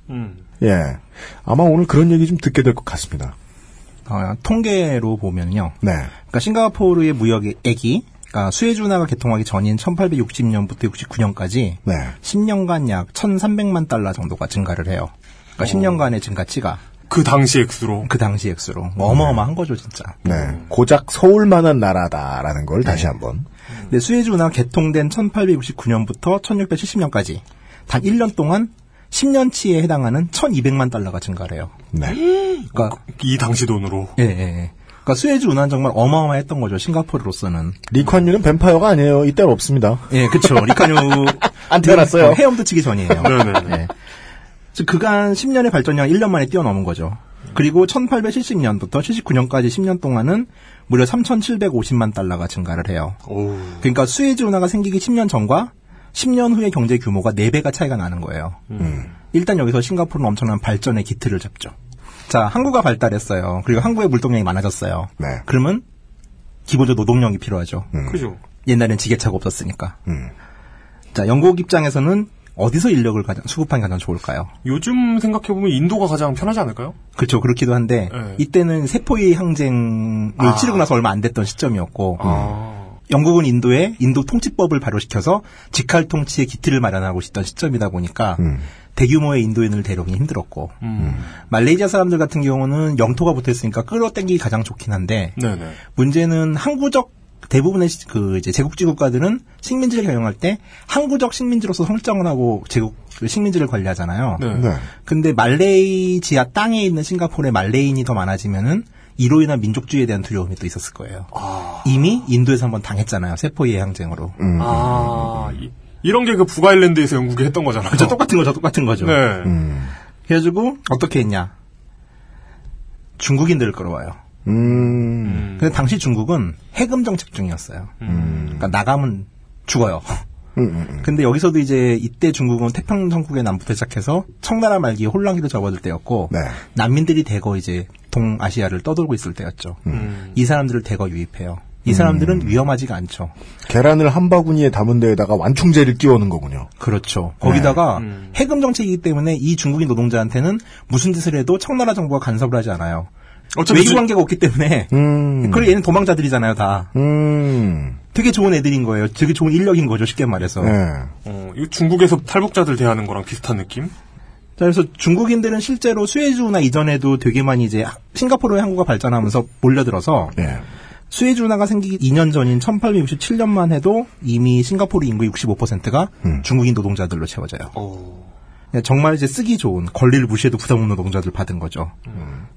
음.
예. 아마 오늘 그런 얘기 좀 듣게 될 것 같습니다.
어, 통계로 보면요.
네.
그러니까 싱가포르의 무역액이 그러니까 수에즈 운하가 개통하기 전인 1860년부터 69년까지
네.
10년간 약 1,300만 달러 정도가 증가를 해요. 그러니까 10년간의 증가치가
그 당시 액수로.
그 당시 액수로 뭐 어마어마한 거죠, 진짜.
네. 고작 서울만한 나라다라는 걸 다시 한번.
근데 수에즈 운하 개통된 1869년부터 1670년까지 단 1년 동안 10년치에 해당하는 1,200만 달러가 증가해요.
네.
그러니까
이 당시 돈으로.
예, 예, 예. 그러니까 수에즈 운하는 정말 어마어마했던 거죠, 싱가포르로서는.
리콴유는 뱀파이어가 아니에요. 이때는 없습니다.
예, 그쵸. 리콴유.
안 태어났어요.
헤엄도 치기 전이에요.
네네.
예. 즉, 그간 10년의 발전량 1년 만에 뛰어넘은 거죠. 그리고 1870년부터 79년까지 10년 동안은 무려 3,750만 달러가 증가를 해요.
오.
그러니까 수에즈 운하가 생기기 10년 전과 10년 후의 경제 규모가 4배가 차이가 나는 거예요. 일단 여기서 싱가포르는 엄청난 발전의 기틀을 잡죠. 자, 항구가 발달했어요. 그리고 항구의 물동량이 많아졌어요.
네.
그러면 기본적으로 노동력이 필요하죠.
그죠.
옛날엔 지게차가 없었으니까.
음.
자, 영국 입장에서는 어디서 인력을 가장, 수급하기 가장 좋을까요?
요즘 생각해 보면 인도가 가장 편하지 않을까요?
그렇죠. 그렇기도 한데
네.
이때는 세포의 항쟁을
아.
치르고 나서 얼마 안 됐던 시점이었고
아.
영국은 인도에 인도 통치법을 발효시켜서 직할 통치의 기틀을 마련하고 있던 시점이다 보니까
음.
대규모의 인도인을 데려오기 힘들었고
음.
말레이시아 사람들 같은 경우는 영토가 붙어있으니까 끌어당기기 가장 좋긴 한데
네네.
문제는 항구적 대부분의 시- 그 이제 제국지 국가들은 식민지를 경영할 때 항구적 식민지로서 설정을 하고 제국 그 식민지를 관리하잖아요.
네.
네.
근데 말레이시아 땅에 있는 싱가포르의 말레인이 더 많아지면은 이로 인한 민족주의에 대한 두려움이 또 있었을 거예요. 이미 인도에서 한번 당했잖아요. 세포의 항쟁으로.
음.
아, 이, 이런 게 그 북아일랜드에서 영국이 했던 거잖아요.
그죠 똑같은 거죠, 똑같은 거죠.
네.
음.
그래가지고 어떻게 했냐? 중국인들을 끌어와요.
음.
근데 당시 중국은 해금 정책 중이었어요. 그러니까 나가면 죽어요.
음, 음.
근데 여기서도 이제 이때 중국은 태평양 전국의 남부터 시작해서 청나라 말기에 혼란기도 접어들 때였고
네.
난민들이 대거 이제 동아시아를 떠돌고 있을 때였죠.
음.
이 사람들을 대거 유입해요. 이 사람들은 위험하지가 않죠.
계란을 한 바구니에 담은 데에다가 완충제를 끼워놓은 거군요.
그렇죠. 거기다가
음.
해금 정책이기 때문에 이 중국인 노동자한테는 무슨 짓을 해도 청나라 정부가 간섭을 하지 않아요.
어차피
외교
지-
관계가 없기 때문에
음.
그리고 얘는 도망자들이잖아요, 다.
음.
되게 좋은 애들인 거예요. 되게 좋은 인력인 거죠, 쉽게 말해서.
네.
어, 이거 중국에서 탈북자들 대하는 거랑 비슷한 느낌?
자, 그래서 중국인들은 실제로 수에즈운하 이전에도 되게 많이 이제 싱가포르의 항구가 발전하면서 몰려들어서
네.
수에즈 운하가 생기기 2년 전인 1867년만 해도 이미 싱가포르 인구의 65%가
음.
중국인 노동자들로 채워져요.
어.
그냥 정말 이제 쓰기 좋은 권리를 무시해도 부담 없는 노동자들 받은 거죠.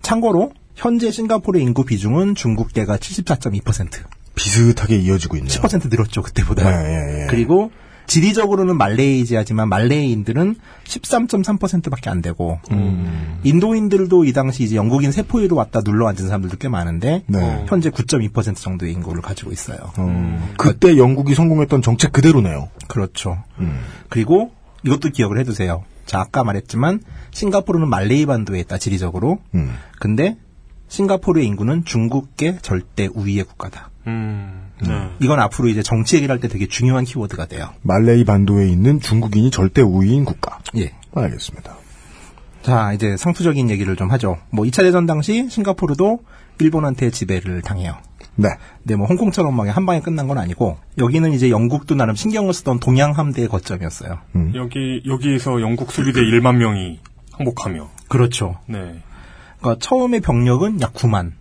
참고로 현재 싱가포르의 인구 비중은 중국계가 74.2%.
비슷하게 이어지고 있네요.
10% 늘었죠 그때보다.
네, 예, 예.
그리고 지리적으로는 말레이지아지만 말레이인들은 13.3%밖에 안 되고
음.
인도인들도 이 당시 이제 영국인 세포위로 왔다 눌러 앉은 사람들도 꽤 많은데
네.
현재 9.2% 정도의 인구를 가지고 있어요.
음, 그때 영국이 성공했던 정책 그대로네요.
그렇죠.
음.
그리고 이것도 기억을 해두세요. 자 아까 말했지만 싱가포르는 말레이 반도에 있다 지리적으로.
음.
근데 싱가포르의 인구는 중국계 절대 우위의 국가다.
음, 네.
이건 앞으로 이제 정치 얘기를 할 때 되게 중요한 키워드가 돼요.
말레이 반도에 있는 중국인이 절대 우위인 국가.
예.
알겠습니다.
자, 이제 상투적인 얘기를 좀 하죠. 뭐 2차 대전 당시 싱가포르도 일본한테 지배를 당해요.
네.
근데 뭐 홍콩처럼 막 한 방에 끝난 건 아니고 여기는 이제 영국도 나름 신경을 쓰던 동양 함대의 거점이었어요.
여기 여기에서 영국 수비대 1만 명이 항복하며.
그렇죠.
네.
그러니까 처음에 병력은 약 9만,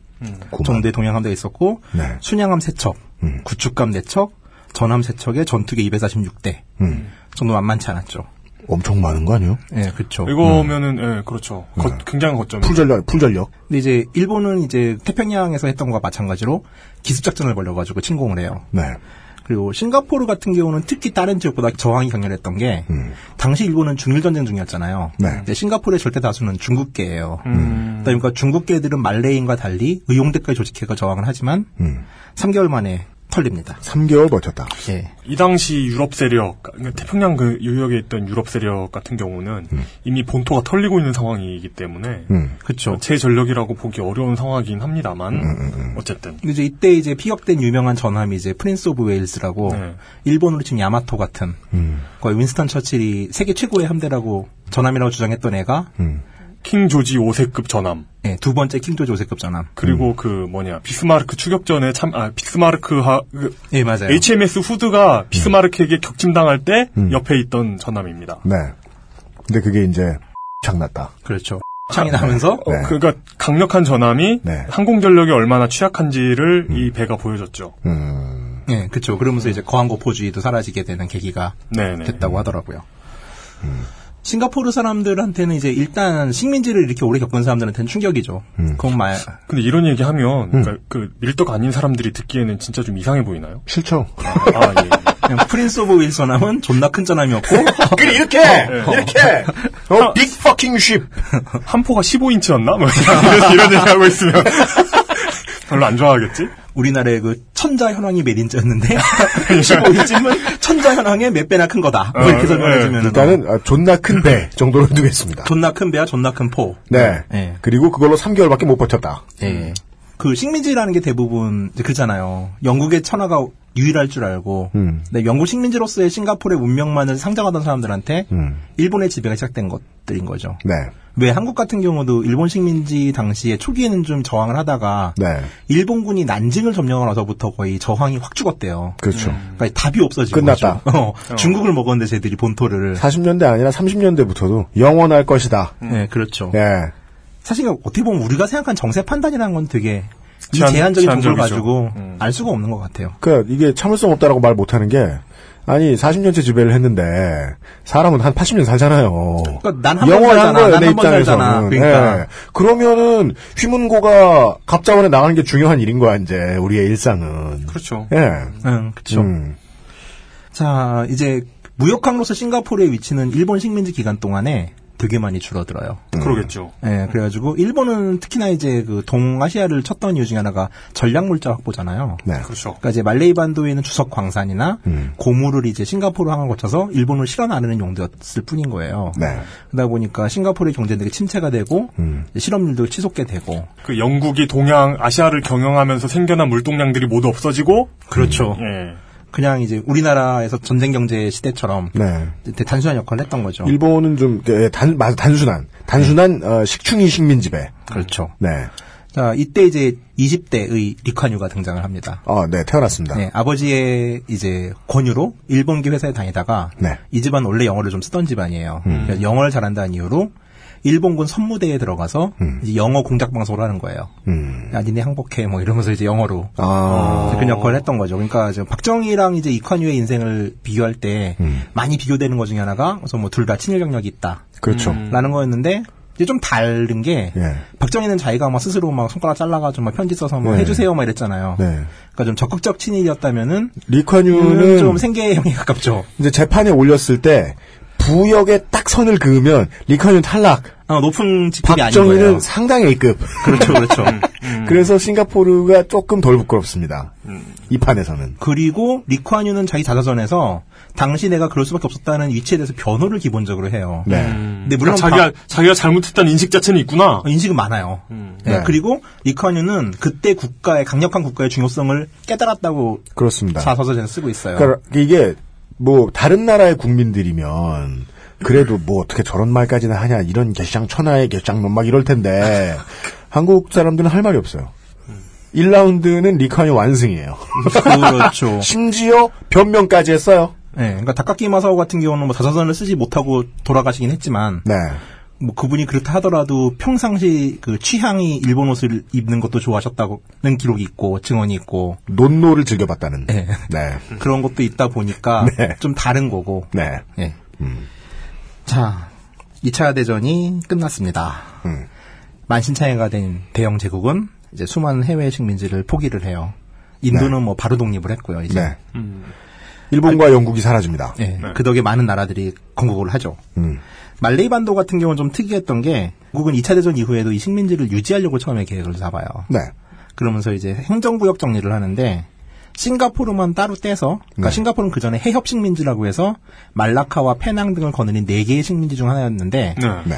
정도의 동양 함대가 있었고
네.
순양함 3척, 구축함 4척, 전함 3척에 전투기 246대
음.
정도 만만치 않았죠.
엄청 많은 거 아니에요?
예, 그렇죠.
이거면은 예, 그렇죠. 거- 굉장히 거점.
풀전력, 풀전력.
근데 이제 일본은 이제 태평양에서 했던 것과 마찬가지로 기습 작전을 벌려 가지고 침공을 해요.
네.
그리고 싱가포르 같은 경우는 특히 다른 지역보다 저항이 격렬했던 게 당시 일본은 중일 전쟁 중이었잖아요.
네.
근데 싱가포르의 절대 다수는 중국계예요.
음.
그러니까 중국계들은 말레이인과 달리 의용대까지 조직해서 저항을 하지만
음.
3개월 만에 털립니다.
3개월 버텼다.
예.
이 당시 유럽 세력, 그러니까 태평양 그 유역에 있던 유럽 세력 같은 경우는 이미 본토가 털리고 있는 상황이기 때문에
음.
그렇죠.
제 전력이라고 보기 어려운 상황이긴 합니다만 어쨌든
근데 이제 이때 이제 피격된 유명한 전함이 이제 프린스 오브 웨일스라고
네.
일본으로 치면 야마토 같은
음.
거의 윈스턴 처칠이 세계 최고의 함대라고 전함이라고 주장했던 애가
음.
킹 조지 5세급 전함
예, 두 번째 킹 조지 5세급 전함.
그리고 그 뭐냐 비스마르크 추격전에 참 아 비스마르크하 그
예, 맞아요.
HMS 후드가 비스마르크에게 격침당할 때
음.
옆에 있던 전함입니다.
네. 근데 그게 이제 장났다.
그렇죠. 창이 나면서
어, 그러니까 강력한 전함이
네.
항공 전력이 얼마나 취약한지를 이 배가 보여줬죠.
음.
예, 그렇죠. 그러면서 이제 거함 거포주의도 사라지게 되는 계기가
네네.
됐다고 하더라고요. 싱가포르 사람들한테는 이제 일단 식민지를 이렇게 오래 겪은 사람들한테는 충격이죠. 그건 말
근데 이런 얘기 하면 그러니까 그 밀덕 아닌 사람들이 듣기에는 진짜 좀 이상해 보이나요?
싫죠.
아 예.
그냥 프린스 오브 웨일스 전함은 존나 큰 전함이었고
그래, 이렇게! 이렇게! 어, big fucking ship!
한 포가 15인치였나? 뭐 이런, 이런 얘기 하고 있으면 별로 안 좋아하겠지?
우리나라의 그 천자 현황이 메린자였는데 15일쯤은 천자 현황의 몇 배나 큰 거다. 뭐 이렇게
어,
설명해주면
일단은 아, 존나 큰 배 정도로 두겠습니다.
존나 큰 배와 존나 큰 포.
네.
예.
그리고 그걸로 3개월밖에 못 버텼다.
예. 그 식민지라는 게 대부분 이제 그렇잖아요. 영국의 천하가 유일할 줄 알고
음.
영국 식민지로서의 싱가포르의 문명만을 상정하던 사람들한테
음.
일본의 지배가 시작된 것들인 거죠.
네.
왜 한국 같은 경우도 일본 식민지 당시에 초기에는 좀 저항을 하다가
네.
일본군이 난징을 점령하고서부터 거의 저항이 확 죽었대요.
그렇죠.
그러니까 답이 없어지고
끝났다.
어, 중국을 먹었는데 쟤들이 본토를
40년대 아니라 30년대부터도 영원할 것이다.
네, 그렇죠.
예.
사실 어떻게 보면 우리가 생각한 정세 판단이라는 건 되게 이
제한-
제한적인 정보를. 가지고
음.
알 수가 없는 것 같아요.
그 이게 참을성 없다라고 말 못하는 게 아니 40년째 지배를 했는데 사람은 한 80년 살잖아요.
그러니까 난한 번 살잖아. 내한 번.
입장에서는.
그러니까
예. 그러면은 휘문고가 갑자원에 나가는 게 중요한 일인 거야 이제 우리의 일상은.
그렇죠.
예.
응, 그렇죠.
음.
자, 이제 무역항로서 싱가포르의 위치는 일본 식민지 기간 동안에 되게 많이 줄어들어요.
그러겠죠.
예, 그래가지고 일본은 특히나 이제 그 동아시아를 쳤던 이유 중에 하나가 전략 물자 확보잖아요.
네.
그렇죠.
그러니까 이제 말레이 반도에 있는 주석 광산이나
음.
고물을 이제 싱가포르 항을 거쳐서 일본을 실어 나르는 용도였을 뿐인 거예요.
네.
그러다 보니까 싱가포르의 경제는 되게 침체가 되고
음.
실업률도 치솟게 되고
그 영국이 동양 아시아를 경영하면서 생겨난 물동량들이 모두 없어지고
그렇죠.
예.
그냥 이제 우리나라에서 전쟁 경제 시대처럼
네.
단순한 역할을 했던 거죠.
일본은 좀 예, 단, 맞아, 단순한 단순한 어, 식충이 식민 지배.
그렇죠.
네.
자, 이때 이제 20대의 리카뉴가 등장을 합니다.
어, 네, 태어났습니다.
네, 아버지의 이제 권유로 일본기 회사에 다니다가
네.
이 집안 원래 영어를 좀 쓰던 집안이에요. 그래서 영어를 잘한다는 이유로 일본군 선무대에 들어가서 이제 영어 공작 방송을 하는 거예요.
음.
야, 니네 항복해 뭐 이러면서 이제 영어로
아.
그런 역할을 했던 거죠. 그러니까 지금 박정희랑 이제 이칸유의 인생을 비교할 때
음.
많이 비교되는 것 중에 하나가 그래서 뭐 둘 다 친일 경력이 있다.
그렇죠.
음.
라는 거였는데 이제 좀 다른 게
예.
박정희는 자기가 막 스스로 막 손가락 잘라가지고 막 편지 써서 뭐
네.
해주세요 막 이랬잖아요.
네.
그러니까 좀 적극적 친일이었다면은
리콴유는
좀 생계형에 가깝죠.
이제 재판에 올렸을 때 부역에 딱 선을 그으면 리콴유 탈락.
아, 높은 직급이 아닌 거예요.
박정희는 상당 A급.
그렇죠, 그렇죠.
그래서 싱가포르가 조금 덜 부끄럽습니다. 이 판에서는.
그리고 리쿠아뉴는 자기 자서전에서 당시 내가 그럴 수밖에 없었다는 위치에 대해서 변호를 기본적으로 해요.
네.
근데 물론
그러니까 자기가 자기가 잘못했다는 인식 자체는 있구나.
인식은 많아요. 네,
네.
그리고 리쿠아뉴는 그때 국가의 강력한 국가의 중요성을 깨달았다고
그렇습니다.
자서전에서 쓰고 있어요.
그러니까 이게 뭐 다른 나라의 국민들이면 그래도 뭐 어떻게 저런 말까지는 하냐 이런 개쌍 천하의 개쌍놈 막 이럴 텐데 한국 사람들은 할 말이 없어요. 1라운드는 리카니 완승이에요.
그렇죠.
심지어 변명까지 했어요.
네, 그러니까 다카키 마사오 같은 경우는 뭐 자서전을 쓰지 못하고 돌아가시긴 했지만,
네.
뭐 그분이 그렇다 하더라도 평상시 그 취향이 일본 옷을 입는 것도 좋아하셨다고는 기록이 있고 증언이 있고
논노를 즐겨봤다는.
네.
네.
그런 것도 있다 보니까
네.
좀 다른 거고.
네.
예. 자, 2차 대전이 끝났습니다.
음.
만신창이가 된 대영 제국은 이제 수많은 해외 식민지를 포기를 해요. 인도는 뭐 바로 독립을 했고요. 이제.
네. 일본과 영국이 사라집니다.
예, 그 덕에 많은 나라들이 건국을 하죠.
음.
말레이 반도 같은 경우는 좀 특이했던 게 미국은 2차 대전 이후에도 이 식민지를 유지하려고 처음에 계획을 잡아요.
네.
그러면서 이제 행정구역 정리를 하는데 싱가포르만 따로 떼서 그러니까
네.
싱가포르는 그 전에 해협 식민지라고 해서 말라카와 페낭 등을 거느린 네 개의 식민지 중 하나였는데
네.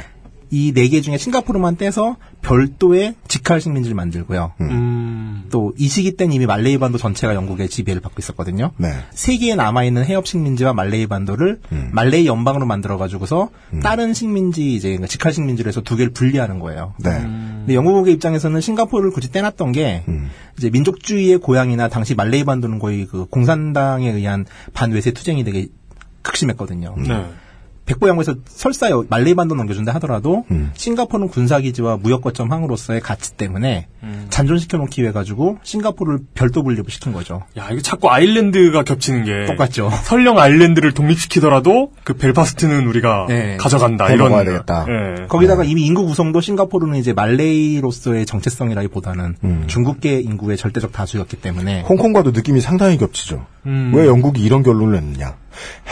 이 네 개 중에 싱가포르만 떼서 별도의 직할 식민지를 만들고요.
음.
또 이 시기 때는 이미 말레이 반도 전체가 영국의 지배를 받고 있었거든요.
네.
세 개의 남아 있는 해협 식민지와 말레이 반도를
음.
말레이 연방으로 만들어 가지고서 다른 식민지 이제 직할 식민지로 해서 두 개를 분리하는 거예요.
네.
근데 영국의 입장에서는 싱가포르를 굳이 떼놨던 게
음.
이제 민족주의의 고향이나 당시 말레이 반도는 거의 그 공산당에 의한 반외세 투쟁이 되게 극심했거든요.
네.
백보양에서 설사 여- 말레이 반도 넘겨준다 하더라도
음.
싱가포르는 군사기지와 무역거점 항으로서의 가치 때문에 잔존시켜 놓기 위해 가지고 싱가포르를 별도 분립을 시킨 거죠.
야, 이게 자꾸 아일랜드가 겹치는 게
똑같죠.
설령 아일랜드를 독립시키더라도 그 벨파스트는 우리가
네.
가져간다
더
이런
먹어야 되겠다.
예.
거기다가 이미 인구 구성도 싱가포르는 이제 말레이로서의 정체성이라기보다는
음.
중국계 인구의 절대적 다수였기 때문에
홍콩과도 느낌이 상당히 겹치죠.
음.
왜 영국이 이런 결론을 냈느냐.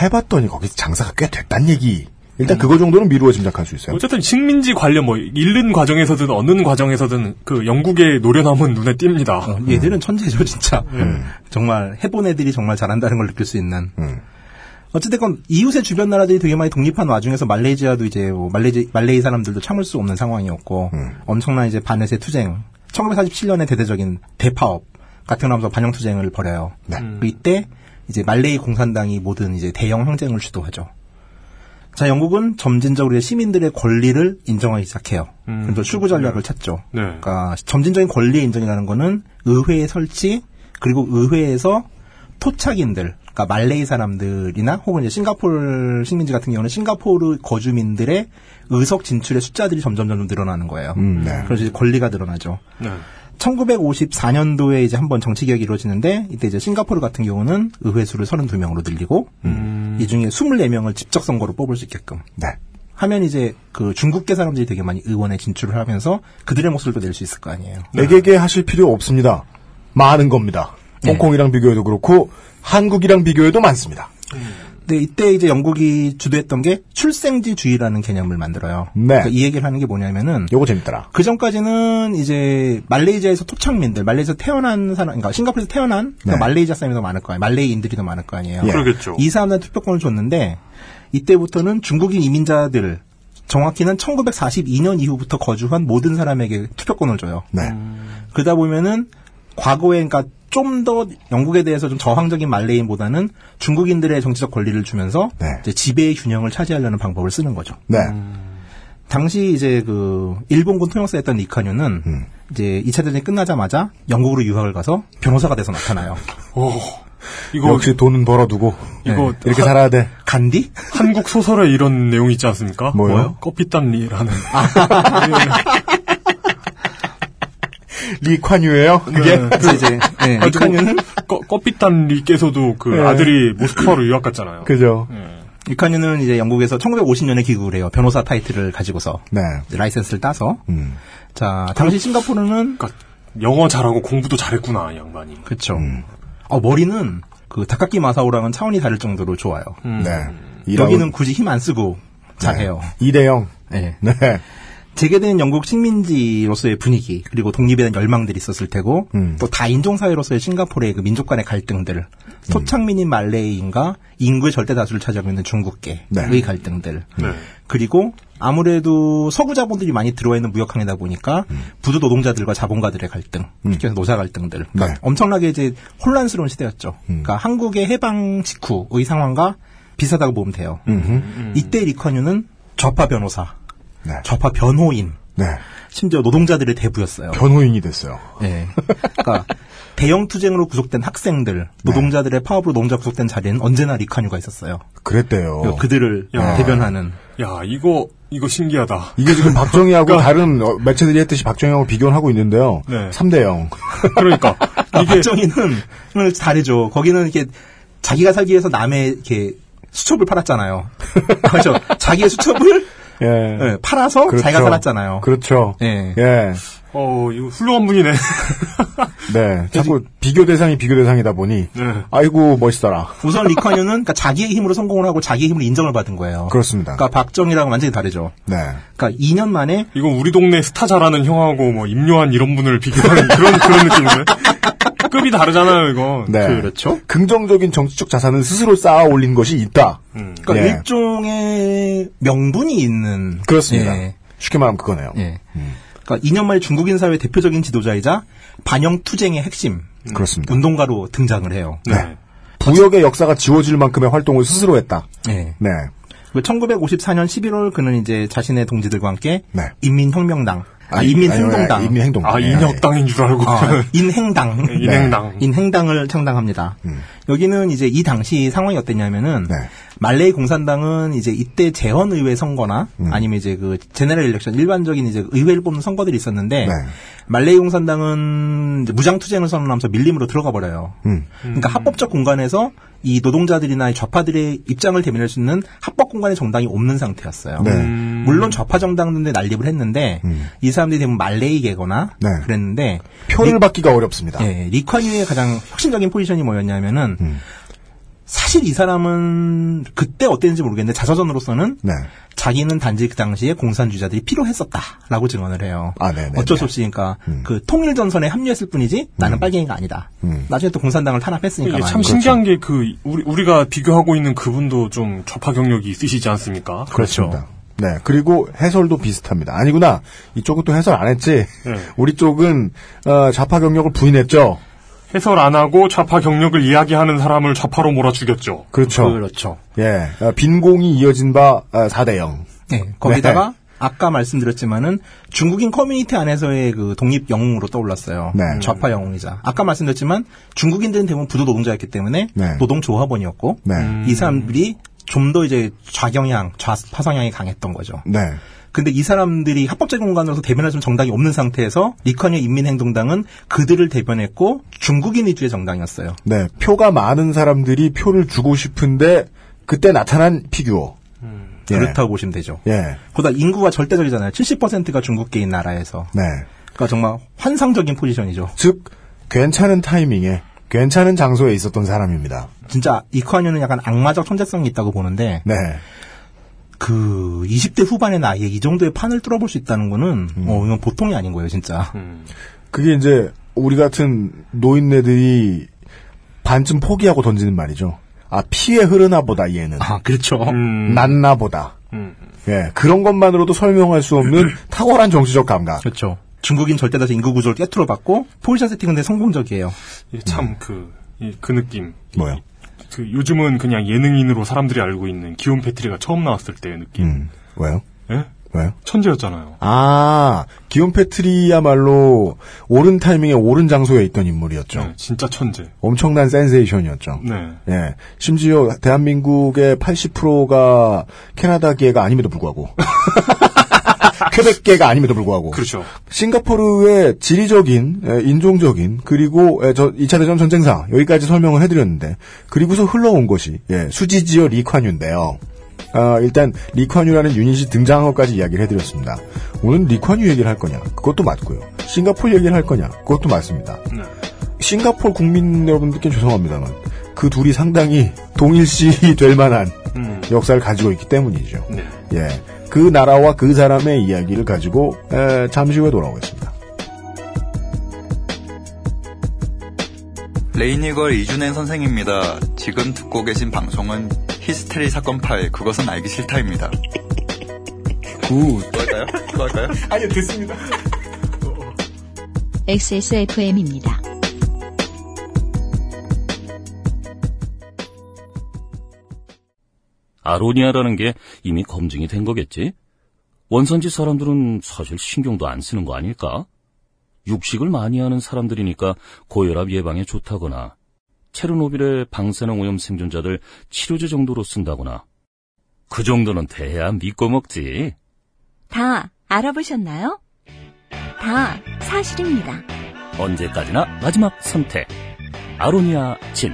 해봤더니 거기서 장사가 꽤 됐단 얘기. 일단 그거 정도는 미루어 짐작할 수 있어요.
어쨌든 식민지 관련 뭐 잃는 과정에서든 얻는 과정에서든 그 영국의 노련함은 눈에 띕니다.
어, 얘들은 천재죠 진짜. 정말 해본 애들이 정말 잘한다는 걸 느낄 수 있는.
음.
어쨌든 이웃의 주변 나라들이 되게 많이 독립한 와중에서 말레이시아도 이제 뭐 말레이 말레이 사람들도 참을 수 없는 상황이었고
음.
엄청난 이제 반외세 투쟁. 1947년에 대대적인 대파업 같은 거 하면서 반영 투쟁을 벌여요.
네.
그 이때 이제 말레이 공산당이 모든 이제 대형 항쟁을 주도하죠. 자, 영국은 점진적으로 시민들의 권리를 인정하기 시작해요.
음.
그래서 출구 전략을 찾죠.
네.
그러니까 점진적인 권리의 인정이라는 거는 의회 설치 그리고 의회에서 토착인들, 그러니까 말레이 사람들이나 혹은 이제 싱가포르 식민지 같은 경우는 싱가포르 거주민들의 의석 진출의 숫자들이 점점 점점 늘어나는 거예요.
음, 네.
그래서 이제 권리가 늘어나죠.
네.
1954년도에 이제 한번 정치 개혁이 이루어지는데 이때 이제 싱가포르 같은 경우는 의회 수를 32명으로 늘리고 이 중에 24명을 직접 선거로 뽑을 수 있게끔
네.
하면 이제 그 중국계 사람들이 되게 많이 의원에 진출을 하면서 그들의 목소리도 낼 수 있을 거 아니에요.
내게게 하실 필요 없습니다. 많은 겁니다.
네.
홍콩이랑 비교해도 그렇고 한국이랑 비교해도 많습니다.
근데 이때 이제 영국이 주도했던 게 출생지주의라는 개념을 만들어요.
네.
그러니까 이 얘기를 하는 게 뭐냐면은
요거 재밌더라.
그 전까지는 이제 말레이시아에서 토착민들, 말레이시아에서 태어난 사람, 그러니까 싱가포르에서 태어난 그러니까
네.
말레이시아 사람이 더 많을 거예요. 말레이인들이 더 많을 거 아니에요.
예.
그러겠죠.
이 사람들 투표권을 줬는데 이때부터는 중국인 이민자들 정확히는 1942년 이후부터 거주한 모든 사람에게 투표권을 줘요.
네.
그러다 보면은 과거에 그러니까 좀 더 영국에 대해서 좀 저항적인 말레이인보다는 중국인들의 정치적 권리를 주면서
네.
이제 지배의 균형을 차지하려는 방법을 쓰는 거죠.
네.
당시 이제 그 일본군 통역사였던 리카뉴는
음.
이제 2차 대전이 끝나자마자 영국으로 유학을 가서 변호사가 돼서 나타나요.
오, 이거
역시 돈은 벌어두고
이거
이렇게
하-
살아야 돼.
간디?
한국 소설에 이런 내용 있지 않습니까?
뭐요?
커피단리라는.
리콴유예요. 그게
그래서 이제 네, 리카뉴는
꺼- 커피단리께서도 그
네.
아들이 모스크바로 유학 갔잖아요.
그죠.
리카뉴는 이제 영국에서 1950년에 귀국을 해요. 변호사 타이틀을 가지고서
네.
라이센스를 따서.
음.
자, 당시 싱가포르는
영어 잘하고 공부도 잘했구나, 이 양반이.
그렇죠. 어, 머리는 그 다카키 마사오랑은 차원이 다를 정도로 좋아요.
네.
여기는 굳이 힘 안 쓰고 잘해요.
2대0.
네.
네.
재개된 영국 식민지로서의 분위기 그리고 독립에 대한 열망들이 있었을 테고
음.
또 다인종 사회로서의 싱가포르의 그 민족 간의 갈등들 소창민인 말레이인과 인구의 절대 다수를 차지하고 있는 중국계의
네.
갈등들
네.
그리고 아무래도 서구 자본들이 많이 들어와 있는 무역항이다 보니까 부두 노동자들과 자본가들의 갈등, 특히 노사 갈등들. 그러니까
네.
엄청나게 이제 혼란스러운 시대였죠. 그러니까 한국의 해방 직후의 상황과 비슷하다고 보면 돼요. 이때 리커뉴는 좌파 변호사,
네.
좌파 변호인,
네.
심지어 노동자들의 대부였어요.
변호인이 됐어요.
예. 그러니까 대형 투쟁으로 구속된 학생들, 노동자들의 파업으로 노동자 구속된 자리에는 언제나 리카뉴가 있었어요.
그랬대요.
그러니까 그들을
야.
대변하는.
야, 이거, 이거 신기하다.
이게 지금 박정희하고 다른 어, 매체들이 했듯이 박정희하고 비교를 하고 있는데요.
네.
3대 0.
그러니까.
아,
이게,
박정희는 다르죠. 거기는 이렇게 자기가 살기 위해서 남의 이렇게 수첩을 팔았잖아요. 그렇죠. 자기의 수첩을
예.
예, 팔아서
그렇죠.
자기가 살았잖아요.
그렇죠.
예.
예.
어, 이거 훌륭한 분이네.
네. 자꾸 비교 대상이 비교 대상이다 보니,
네.
아이고, 멋있더라.
우선 리커뉴는 그러니까 자기의 힘으로 성공을 하고 자기의 힘으로 인정을 받은 거예요.
그렇습니다.
그러니까 박정희랑은 완전히 다르죠.
네.
그러니까 2년 만에
이건 우리 동네 스타 잘하는 형하고 뭐 임요한 이런 분을 비교하는 그런 그런 느낌이네. 급이 다르잖아요, 이거.
네.
그렇죠.
긍정적인 정치적 자산을 스스로 쌓아 올린 것이 있다.
그러니까
예.
일종의 명분이 있는
그렇습니다.
예.
쉽게 말하면 그거네요.
예. 그러니까 2년 만에 중국인 사회 대표적인 지도자이자 반영 투쟁의 핵심
그렇습니다.
운동가로 등장을 해요.
네.
부역의 역사가 지워질 만큼의 활동을 스스로 했다.
네.
네.
1954년 11월 그는 이제 자신의 동지들과 함께
네.
인민혁명당, 아, 인민행동당.
아, 네.
인혁당인 줄 알고.
어, 인행당,
네, 인행당.
인행당을 창당합니다. 여기는 이제 이 당시 상황이 어땠냐면은
네.
말레이 공산당은 이제 이때 재헌 의회 선거나 아니면 이제 그 제네럴 일렉션 일반적인 이제 의회를 뽑는 선거들이 있었는데
네.
말레이 공산당은 이제 무장 투쟁을 선언하면서 밀림으로 들어가 버려요.
음.
그러니까 합법적 공간에서 이 노동자들이나 이 좌파들의 입장을 대변할 수 있는 합법 공간의 정당이 없는 상태였어요.
네.
물론 좌파 정당들도 난립을 했는데 이 사람들이 대부분 말레이계거나
네.
그랬는데
표를 받기가 어렵습니다.
예, 리ኳ유의 가장 혁신적인 포지션이 뭐였냐면은
음.
사실 이 사람은 그때 어땠는지 모르겠는데 자서전으로서는
네.
자기는 단지 그 당시에 공산주의자들이 필요했었다라고 증언을 해요.
아, 네네.
어쩔 수 없이 그러니까 그 통일 전선에 합류했을 뿐이지 나는 빨갱이가 아니다.
음.
나중에 또 공산당을 탄압했으니까.
참 신기한 게그 우리 우리가 비교하고 있는 그분도 좀 좌파 경력이 있으시지 않습니까?
그렇습니다. 네. 그리고 해설도 비슷합니다. 아니구나. 이쪽은 또 해설 안 했지.
네.
우리 쪽은 어, 좌파 경력을 부인했죠.
해설 안 하고 좌파 경력을 이야기하는 사람을 좌파로 몰아 죽였죠.
그렇죠.
그렇죠.
예. 어, 빈공이 이어진 바 4대 0.
네, 거기다가 아까 말씀드렸지만은 중국인 커뮤니티 안에서의 그 독립 영웅으로 떠올랐어요.
네.
좌파 영웅이자. 아까 말씀드렸지만 중국인들은 대부분 부두 노동자였기 때문에
네.
노동 조합원이었고
네.
이 사람들이 좀 더 이제 좌경향, 좌파 성향이 강했던 거죠.
네.
근데 이 사람들이 합법적인 공간으로서 대변할 수 있는 정당이 없는 상태에서 리커니의 인민행동당은 그들을 대변했고 중국인 위주의 정당이었어요.
네. 표가 많은 사람들이 표를 주고 싶은데 그때 나타난 피규어. 예.
그렇다고 보시면 되죠.
예.
보다 인구가 절대적이잖아요. 70%가 중국계인 나라에서.
네.
그러니까 정말 환상적인 포지션이죠.
즉 괜찮은 타이밍에 괜찮은 장소에 있었던 사람입니다.
진짜 이ኳ뉴는 약간 악마적 천재성이 있다고 보는데
네.
그 20대 후반의 나이에 이 정도의 판을 뚫어볼 수 있다는 거는 어 이건 보통이 아닌 거예요, 진짜.
그게 이제 우리 같은 노인네들이 반쯤 포기하고 던지는 말이죠. 아 피에 흐르나 보다 얘는.
아, 그렇죠.
음.
낫나 보다.
음.
예, 그런 것만으로도 설명할 수 없는 탁월한 정치적 감각.
그렇죠. 중국인 절대 다수 인구 구조를 깨트려 받고 포지션 세팅은 데 성공적이에요.
이게 참 그, 이- 그 느낌.
뭐요?
그 요즘은 그냥 예능인으로 사람들이 알고 있는 기욤 패트리가 처음 나왔을 때의 느낌.
음, 왜요?
예?
왜요?
천재였잖아요.
아, 기욤 패트리야말로 옳은 타이밍에 옳은 장소에 있던 인물이었죠.
네, 진짜 천재.
엄청난 센세이션이었죠.
네.
예. 심지어 대한민국의 80%가 캐나다계가 아님에도 불구하고. 퀘벡계가 아님에도 불구하고.
그렇죠.
싱가포르의 지리적인, 에, 인종적인, 그리고 에, 저 2차 대전 전쟁사 여기까지 설명을 해드렸는데 그리고서 흘러온 것이 예, 수지지어 리콴유인데요. 아, 일단 리콴유라는 유닛이 등장한 것까지 이야기를 해드렸습니다. 오늘 리콴유 얘기를 할 거냐? 그것도 맞고요. 싱가폴 얘기를 할 거냐? 그것도 맞습니다. 싱가폴 국민 여러분들께 죄송합니다만 그 둘이 상당히 동일시 될 만한
음.
역사를 가지고 있기 때문이죠.
네.
예, 그 나라와 그 사람의 이야기를 가지고 에, 잠시 후에 돌아오겠습니다.
레이니걸 이준행 선생입니다. 지금 듣고 계신 방송은 히스테리 사건 파일 그것은 알기 싫다입니다.
굿.
또 할까요? 또 할까요?
아니요, 됐습니다.
XSFM입니다.
아로니아라는 게 이미 검증이 된 거겠지? 원산지 사람들은 사실 신경도 안 쓰는 거 아닐까? 육식을 많이 하는 사람들이니까 고혈압 예방에 좋다거나 체르노빌의 방사능 오염 생존자들 치료제 정도로 쓴다거나 그 정도는 돼야 믿고 먹지.
다 알아보셨나요? 다 사실입니다.
언제까지나 마지막 선택. 아로니아 진.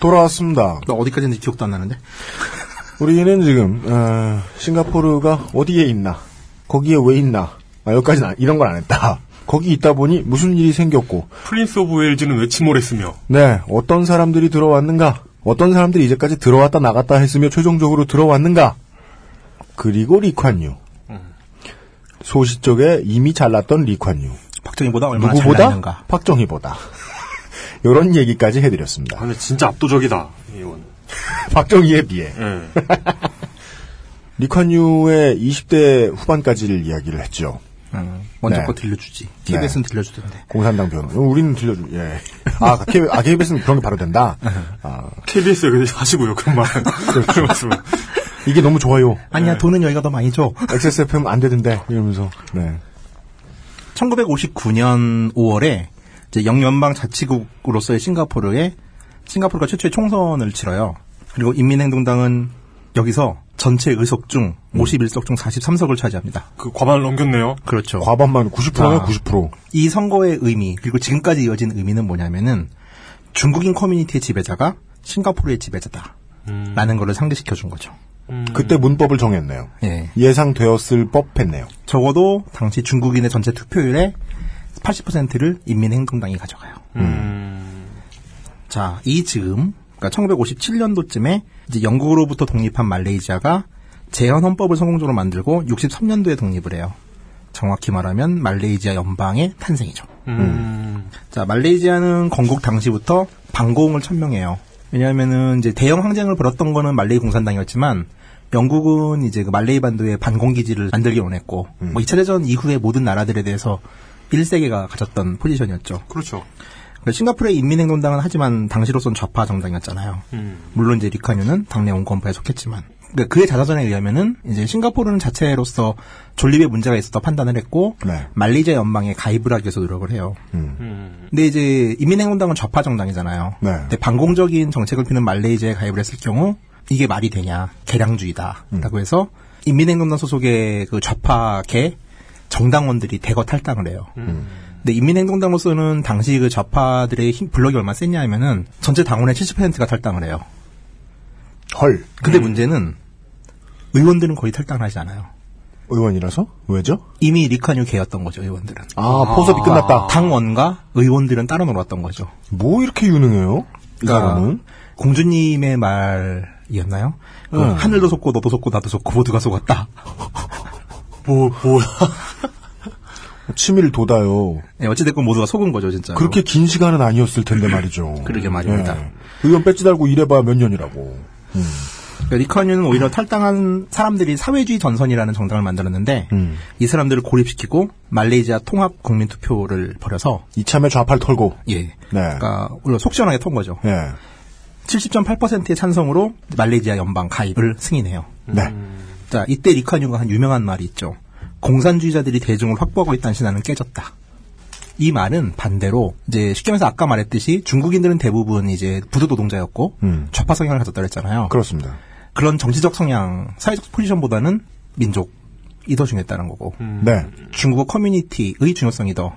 돌아왔습니다.
나 어디까지인지 기억도 안 나는데.
우리는 지금 어, 싱가포르가 어디에 있나, 거기에 왜 있나, 아, 여기까지는 안- 이런 걸 안 했다. 거기 있다 보니 무슨 일이 생겼고,
프린스 오브 웨일즈는 왜 침몰했으며
네, 어떤 사람들이 들어왔는가, 어떤 사람들이 이제까지 들어왔다 나갔다 했으며 최종적으로 들어왔는가, 그리고 리콴유. 소시적에 이미 잘났던 리콴유.
박정희보다 얼마나
누구보다?
잘났는가.
박정희보다. 이런 얘기까지 해드렸습니다.
아, 근데 진짜 압도적이다. 이건.
박정희에 비해.
예.
리콴유의 20대 후반까지를 이야기를 했죠.
음, 먼저
네.
거 들려주지. KBS는 들려주던데.
공산당 변호. 우리는 들려주, 예. 아, K, 아, KBS는 그런 게 바로 된다? 아,
KBS에 그냥 하시고요, 그런 말. 그런 말씀.
이게 너무 좋아요.
아니야, 돈은 여기가 더 많이 줘.
XSFM 안 되던데, 이러면서. 네.
1959년 5월에 이제 영연방 자치국으로서의 싱가포르에 싱가포르가 최초의 총선을 치러요. 그리고 인민행동당은 여기서 전체 의석 중 51석 중 43석을 차지합니다.
그 과반을 넘겼네요.
그렇죠.
과반만 90%요,
아.
90%.
이 선거의 의미 그리고 지금까지 이어진 의미는 뭐냐면은 중국인 커뮤니티의 지배자가 싱가포르의 지배자다. 라는 거를 상기시켜 준 거죠.
그때 문법을 정했네요.
예.
예상되었을 법했네요.
적어도 당시 중국인의 전체 투표율의 80%를 인민행동당이 가져가요. 자, 이 즈음, 그러니까 1957년도쯤에 이제 영국으로부터 독립한 말레이시아가 제헌 헌법을 성공적으로 만들고 63년도에 독립을 해요. 정확히 말하면 말레이시아 연방의 탄생이죠. 자, 말레이시아는 건국 당시부터 반공을 천명해요. 왜냐하면은 이제 대형 항쟁을 벌였던 거는 말레이 공산당이었지만 영국은 이제 그 말레이 반도에 반공 기지를 만들기 원했고 뭐 2차 대전 이후의 모든 나라들에 대해서 1세계가 가졌던 포지션이었죠.
그렇죠.
그러니까 싱가포르의 인민행동당은 하지만 당시로선 좌파 정당이었잖아요. 물론 이제 리카뉴는 당내 온건파에 속했지만 그러니까 그의 자서전에 의하면은 이제 싱가포르는 자체로서 존립에 문제가 있었다 판단을 했고
네.
말레이시아 연방에 가입을 하기 위해서 노력을 해요. 근데 이제 인민행동당은 좌파 정당이잖아요.
네.
근데 반공적인 정책을 피는 말레이시아에 가입을 했을 경우 이게 말이 되냐 개량주의다라고 해서 인민행동당 소속의 그 좌파계 정당원들이 대거 탈당을 해요. 근데 인민행동당으로서는 당시 그 좌파들의 힘, 블록이 얼마나 셌냐 하면은 전체 당원의 70%가 탈당을 해요.
헐.
근데 문제는 의원들은 거의 탈당을 하지 않아요.
의원이라서? 왜죠?
이미 리콴유 개였던 거죠, 의원들은.
아, 포섭이 끝났다.
당원과 의원들은 따로 놀았던 거죠.
뭐 이렇게 유능해요? 이
그러니까
사람은?
공주님의 말이었나요? 그
응.
하늘도 속고 너도 속고 나도 속고 모두가 속았다.
뭐, 뭐야.
취미를 돋아요.
네, 어찌됐건 모두가 속은 거죠, 진짜.
그렇게 긴 시간은 아니었을 텐데 말이죠.
그러게 말입니다.
예. 의원 배지 달고 일해봐 몇 년이라고. 음.
그러니까 리커뉴는 오히려 탈당한 사람들이 사회주의 전선이라는 정당을 만들었는데
음.
이 사람들을 고립시키고 말레이시아 통합 국민 투표를 벌여서
이참에 좌파를 털고.
예.
네.
그러니까 물론 속 시원하게 턴 거죠.
예.
70.8%의 찬성으로 말레이시아 연방 가입을 승인해요.
네.
자, 이때 리카뉴가 한 유명한 말이 있죠. 공산주의자들이 대중을 확보하고 있다는 신화는 깨졌다. 이 말은 반대로 이제 쉽게 말해서 아까 말했듯이 중국인들은 대부분 이제 부도 노동자였고
음.
좌파 성향을 가졌다 그랬잖아요.
그렇습니다.
그런 정치적 성향, 사회적 포지션보다는 민족이 더 중요했다는 거고.
네.
중국어 커뮤니티의 중요성이 더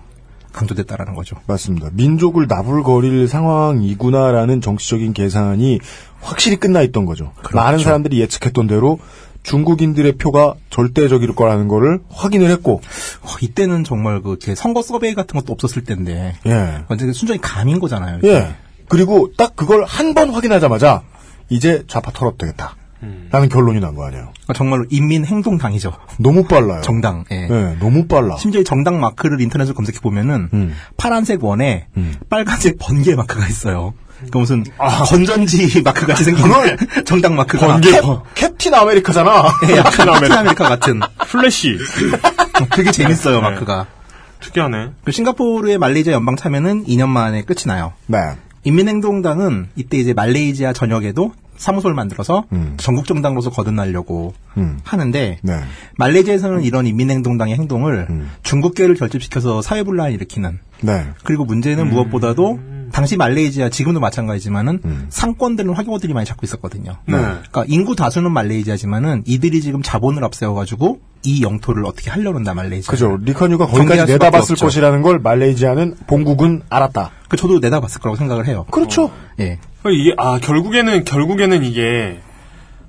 강조됐다라는 거죠.
맞습니다. 민족을 나불거릴 상황이구나라는 정치적인 계산이 확실히 끝나 있던 거죠. 많은 사람들이 예측했던 대로 중국인들의 표가 절대적일 거라는 거를 확인을 했고.
어, 이때는 정말 그 선거 서베이 같은 것도 없었을 때인데
예.
완전 순전히 감인 거잖아요. 이게.
예. 그리고 딱 그걸 한 번 확인하자마자 이제 좌파 털어도 되겠다. 라는 결론이 난 거 아니에요.
그러니까 정말로 인민행동당이죠.
너무 빨라요.
정당. 예.
예, 너무 빨라.
심지어 이 정당 마크를 인터넷으로 검색해 보면은
음.
파란색 원에 빨간색 번개 마크가 있어요. 그러니까 무슨 건전지 마크 같이 생긴 정당 마크가
번개 캡틴 아메리카잖아.
예, 약간 캡틴 아메리카 같은
플래시.
되게 재밌어요 마크가.
특이하네.
그 싱가포르의 말레이시아 연방 참여는 2년 만에 끝이 나요.
네.
인민행동당은 이때 이제 말레이시아 전역에도 사무소를 만들어서 전국 정당으로서 거듭나려고
음.
하는데
네.
말레이시아에서는 이런 인민행동당의 행동을 중국계를 결집시켜서 사회분란을 일으키는
네.
그리고 문제는 무엇보다도 당시 말레이시아 지금도 마찬가지지만은 상권들은 화교들이 많이 잡고 있었거든요.
네.
그러니까 인구 다수는 말레이시아지만은 이들이 지금 자본을 앞세워가지고 이 영토를 어떻게 하려는다 말레이시아.
그죠. 리콴유가 거기까지 내다봤을 것이라는 걸 말레이시아는 본국은 알았다.
그 저도 내다봤을 거라고 생각을 해요.
그렇죠.
예.
이게 아 결국에는 결국에는 이게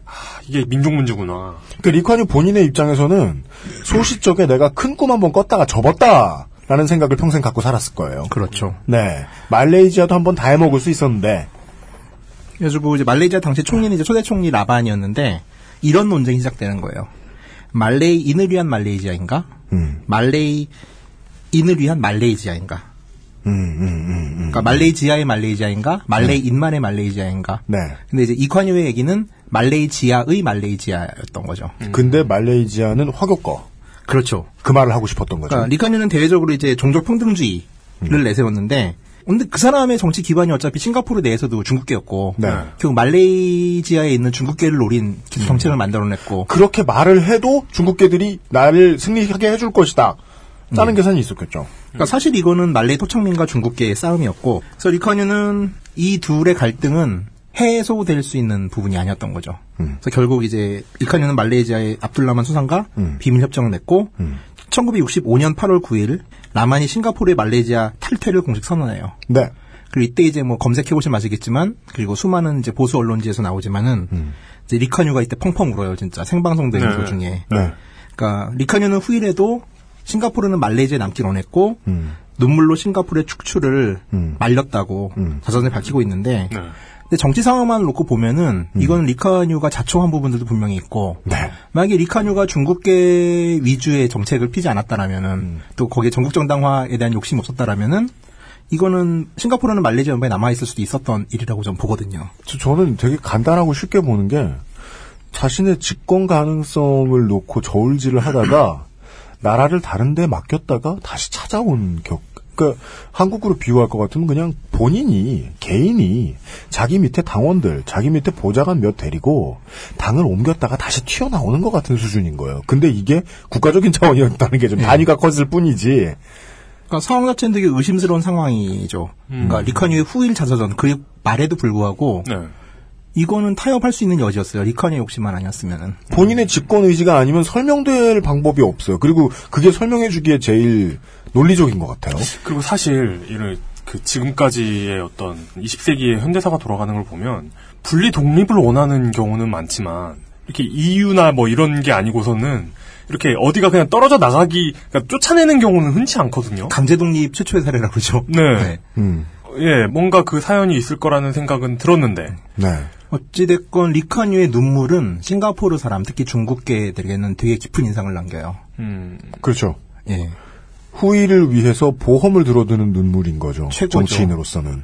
아, 이게 민족 문제구나.
그 리콴유 본인의 입장에서는 소시 적에 내가 큰 꿈 한번 꿨다가 접었다. 라는 생각을 평생 갖고 살았을 거예요.
그렇죠.
네. 말레이시아도 한번 다 해먹을 수 있었는데.
그래가지고 이제 말레이시아 당시 총리는 이제 초대 총리 라만이었는데 이런 논쟁이 시작되는 거예요. 말레이인을 위한 말레이시아인가?
음.
말레이인을 위한 말레이시아인가?
음, 음, 음,
그러니까 말레이지아의 말레이시아인가? 말레이인만의 말레이시아인가?
네.
근데 이제 이관유의 얘기는 말레이지아의 말레이시아였던 거죠.
근데 말레이시아는 화교거.
그렇죠.
그 말을 하고 싶었던 거죠.
그러니까 리카뉴는 대외적으로 이제 종족 평등주의를
음.
내세웠는데, 근데 그 사람의 정치 기반이 어차피 싱가포르 내에서도 중국계였고,
네.
결국 말레이시아에 있는 중국계를 노린 정책을 만들어냈고,
그렇게 말을 해도 중국계들이 나를 승리하게 해줄 것이다. 라는 계산이 있었겠죠.
그러니까 사실 이거는 말레이 토착민과 중국계의 싸움이었고, 그래서 리카뉴는 이 둘의 갈등은 해소될 수 있는 부분이 아니었던 거죠. 그래서 결국 이제 리카뉴는 말레이시아의 압둘라만 수상과 비밀 협정을 맺고, 1965년 8월 9일 라만이 싱가포르의 말레이시아 탈퇴를 공식 선언해요.
네.
그리고 이때 이제 뭐 검색해 보시면 아시겠지만, 그리고 수많은 이제 보수 언론지에서 나오지만은, 이제 리카뉴가 이때 펑펑 울어요, 진짜 생방송되는
네.
도중에.
네.
그러니까 리카뉴는 후일에도 싱가포르는 말레이시아에 남길 원했고
음.
눈물로 싱가포르의 축출을 말렸다고 자선을 밝히고 있는데 근데 정치 상황만 놓고 보면은 이건 리카뉴가 자초한 부분들도 분명히 있고 만약에 리카뉴가 중국계 위주의 정책을 피지 않았다라면은 또 거기에 전국 정당화에 대한 욕심이 없었다라면은 이거는 싱가포르는 말레이시아 연방에 남아 있을 수도 있었던 일이라고 좀 보거든요.
저- 저는 되게 간단하고 쉽게 보는 게 자신의 집권 가능성을 놓고 저울질을 하다가 나라를 다른 데 맡겼다가 다시 찾아온 격. 그러니까 한국으로 비유할 것 같으면 그냥 본인이 개인이 자기 밑에 당원들, 자기 밑에 보좌관 몇 데리고 당을 옮겼다가 다시 튀어나오는 것 같은 수준인 거예요. 근데 이게 국가적인 차원이었다는 게 좀 단위가 컸을 뿐이지.
그러니까 상황 자체는 되게 의심스러운 상황이죠. 그러니까 리카뉴의 후일 자서전 그 말에도 불구하고 이거는 타협할 수 있는 여지였어요. 리카뉴의 욕심만 아니었으면은.
본인의 집권 의지가 아니면 설명될 방법이 없어요. 그리고 그게 설명해 주기에 제일 논리적인 것 같아요.
그리고 사실 이런 그 지금까지의 어떤 20세기의 현대사가 돌아가는 걸 보면 분리 독립을 원하는 경우는 많지만 이렇게 이유나 뭐 이런 게 아니고서는 이렇게 어디가 그냥 떨어져 나가기 그러니까 쫓아내는 경우는 흔치 않거든요.
강제 독립 최초의 사례라고 그러죠.
네.
음.
예, 뭔가 그 사연이 있을 거라는 생각은 들었는데.
네.
어찌됐건 리카뉴의 눈물은 싱가포르 사람, 특히 중국계들에게는 되게 깊은 인상을 남겨요.
음.
그렇죠.
예.
후위를 위해서 보험을 들어드는 눈물인 거죠.
최고죠.
정치인으로서는.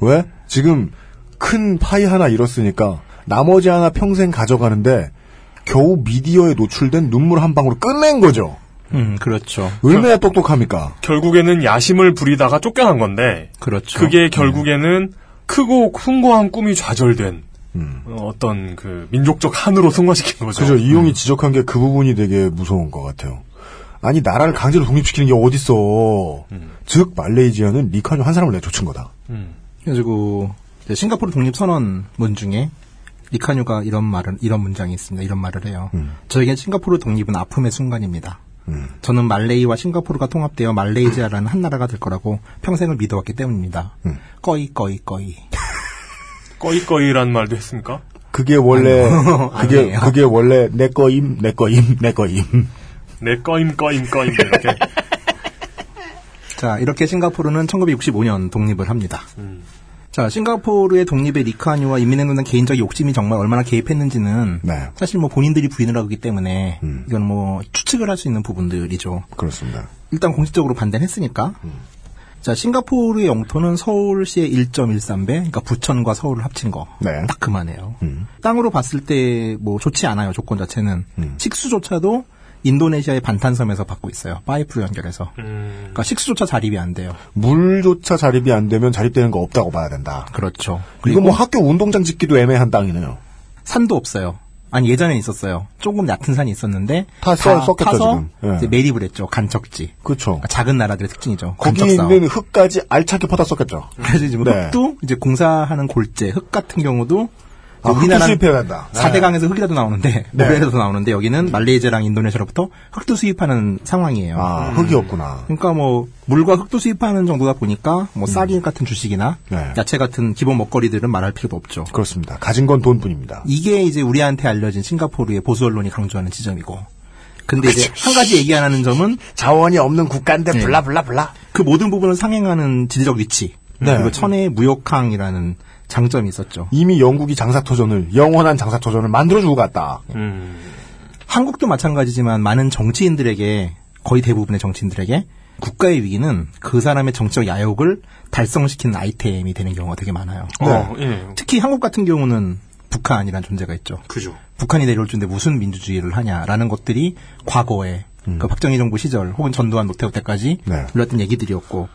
왜? 지금 큰 파이 하나 잃었으니까 나머지 하나 평생 가져가는데 겨우 미디어에 노출된 눈물 한 방으로 끝낸 거죠.
음, 그렇죠.
얼마나 똑똑합니까?
결국에는 야심을 부리다가 쫓겨난 건데
그렇죠.
그게 결국에는 크고 숭고한 꿈이 좌절된 어, 어떤 그 민족적 한으로 승화시킨 거죠.
그죠. 이용이 지적한 게 그 부분이 되게 무서운 것 같아요. 아니 나라를 강제로 독립시키는 게 어딨어. 즉 말레이시아는 리콴유 한 사람을 내쫓은 거다.
그래가지고 이제 싱가포르 독립 선언문 중에 리카뉴가 이런 말을 이런 문장이 있습니다. 이런 말을 해요. 저에겐 싱가포르 독립은 아픔의 순간입니다. 저는 말레이와 싱가포르가 통합되어 말레이시아라는 한 나라가 될 거라고 평생을 믿어왔기 때문입니다. 꺼이 꺼이 꺼이.
꺼이꺼이라는 말도 했습니까?
그게 원래
아니요.
그게
아니에요.
그게 원래 내 거임 내 거임 내 거임.
내 꺼임 꺼임 꺼임 이렇게.
자, 이렇게 싱가포르는 1965년 독립을 합니다. 자, 싱가포르의 독립에 리카뉴와 인민행동당 개인적 욕심이 정말 얼마나 개입했는지는
네.
사실 뭐 본인들이 부인을 하기 때문에 이건 뭐 추측을 할 수 있는 부분들이죠.
그렇습니다.
일단 공식적으로 반대를 했으니까. 자, 싱가포르의 영토는 서울시의 1.13배, 그러니까 부천과 서울을 합친 거.
네.
딱 그만해요. 땅으로 봤을 때 뭐 좋지 않아요, 조건 자체는. 식수조차도 인도네시아의 반탄섬에서 받고 있어요. 파이프로 연결해서. 그러니까 식수조차 자립이 안 돼요.
물조차 자립이 안 되면 자립되는 거 없다고 봐야 된다.
그렇죠.
이거 뭐 학교 운동장 짓기도 애매한 땅이네요.
산도 없어요. 아니 예전에 있었어요. 조금 얕은 산이 있었는데
다 써- 썼겠죠,
타서
지금. 예.
이제 매립을 했죠. 간척지.
그렇죠.
그러니까 작은 나라들의 특징이죠.
거기. 있는 흙까지 알차게 퍼다 썼겠죠.
그래서 뭐
네.
흙도 이제 공사하는 골재 흙 같은 경우도
아, 수입해야 된다. 네.
4대강에서 흙이라도 나오는데
네.
모래라도 나오는데 여기는 말레이시아랑 인도네시아로부터 흙도 수입하는 상황이에요.
아, 흙이 없구나.
그러니까 뭐 물과 흙도 수입하는 정도다 보니까 뭐 쌀이 같은 주식이나
음. 네.
야채 같은 기본 먹거리들은 말할 필요도 없죠.
그렇습니다. 가진 건 돈뿐입니다.
이게 이제 우리한테 알려진 싱가포르의 보수 언론이 강조하는 지점이고. 근데 이제 한 가지 얘기 안 하는 점은
자원이 없는 국가인데
네.
블라블라블라.
그 모든 부분을 상행하는 지리적 위치
네.
그리고 천혜의 무역항이라는 장점이 있었죠.
이미 영국이 장사토전을 영원한 장사토전을 만들어주고 갔다.
한국도 마찬가지지만 많은 정치인들에게 거의 대부분의 정치인들에게 국가의 위기는 그 사람의 정치적 야욕을 달성시키는 아이템이 되는 경우가 되게 많아요.
어, 예.
특히 한국 같은 경우는 북한이라는 존재가 있죠.
그죠.
북한이 내려올 텐데 무슨 민주주의를 하냐라는 것들이 과거에 그 박정희 정부 시절 혹은 전두환 노태우 때까지
네.
불렸던 얘기들이었고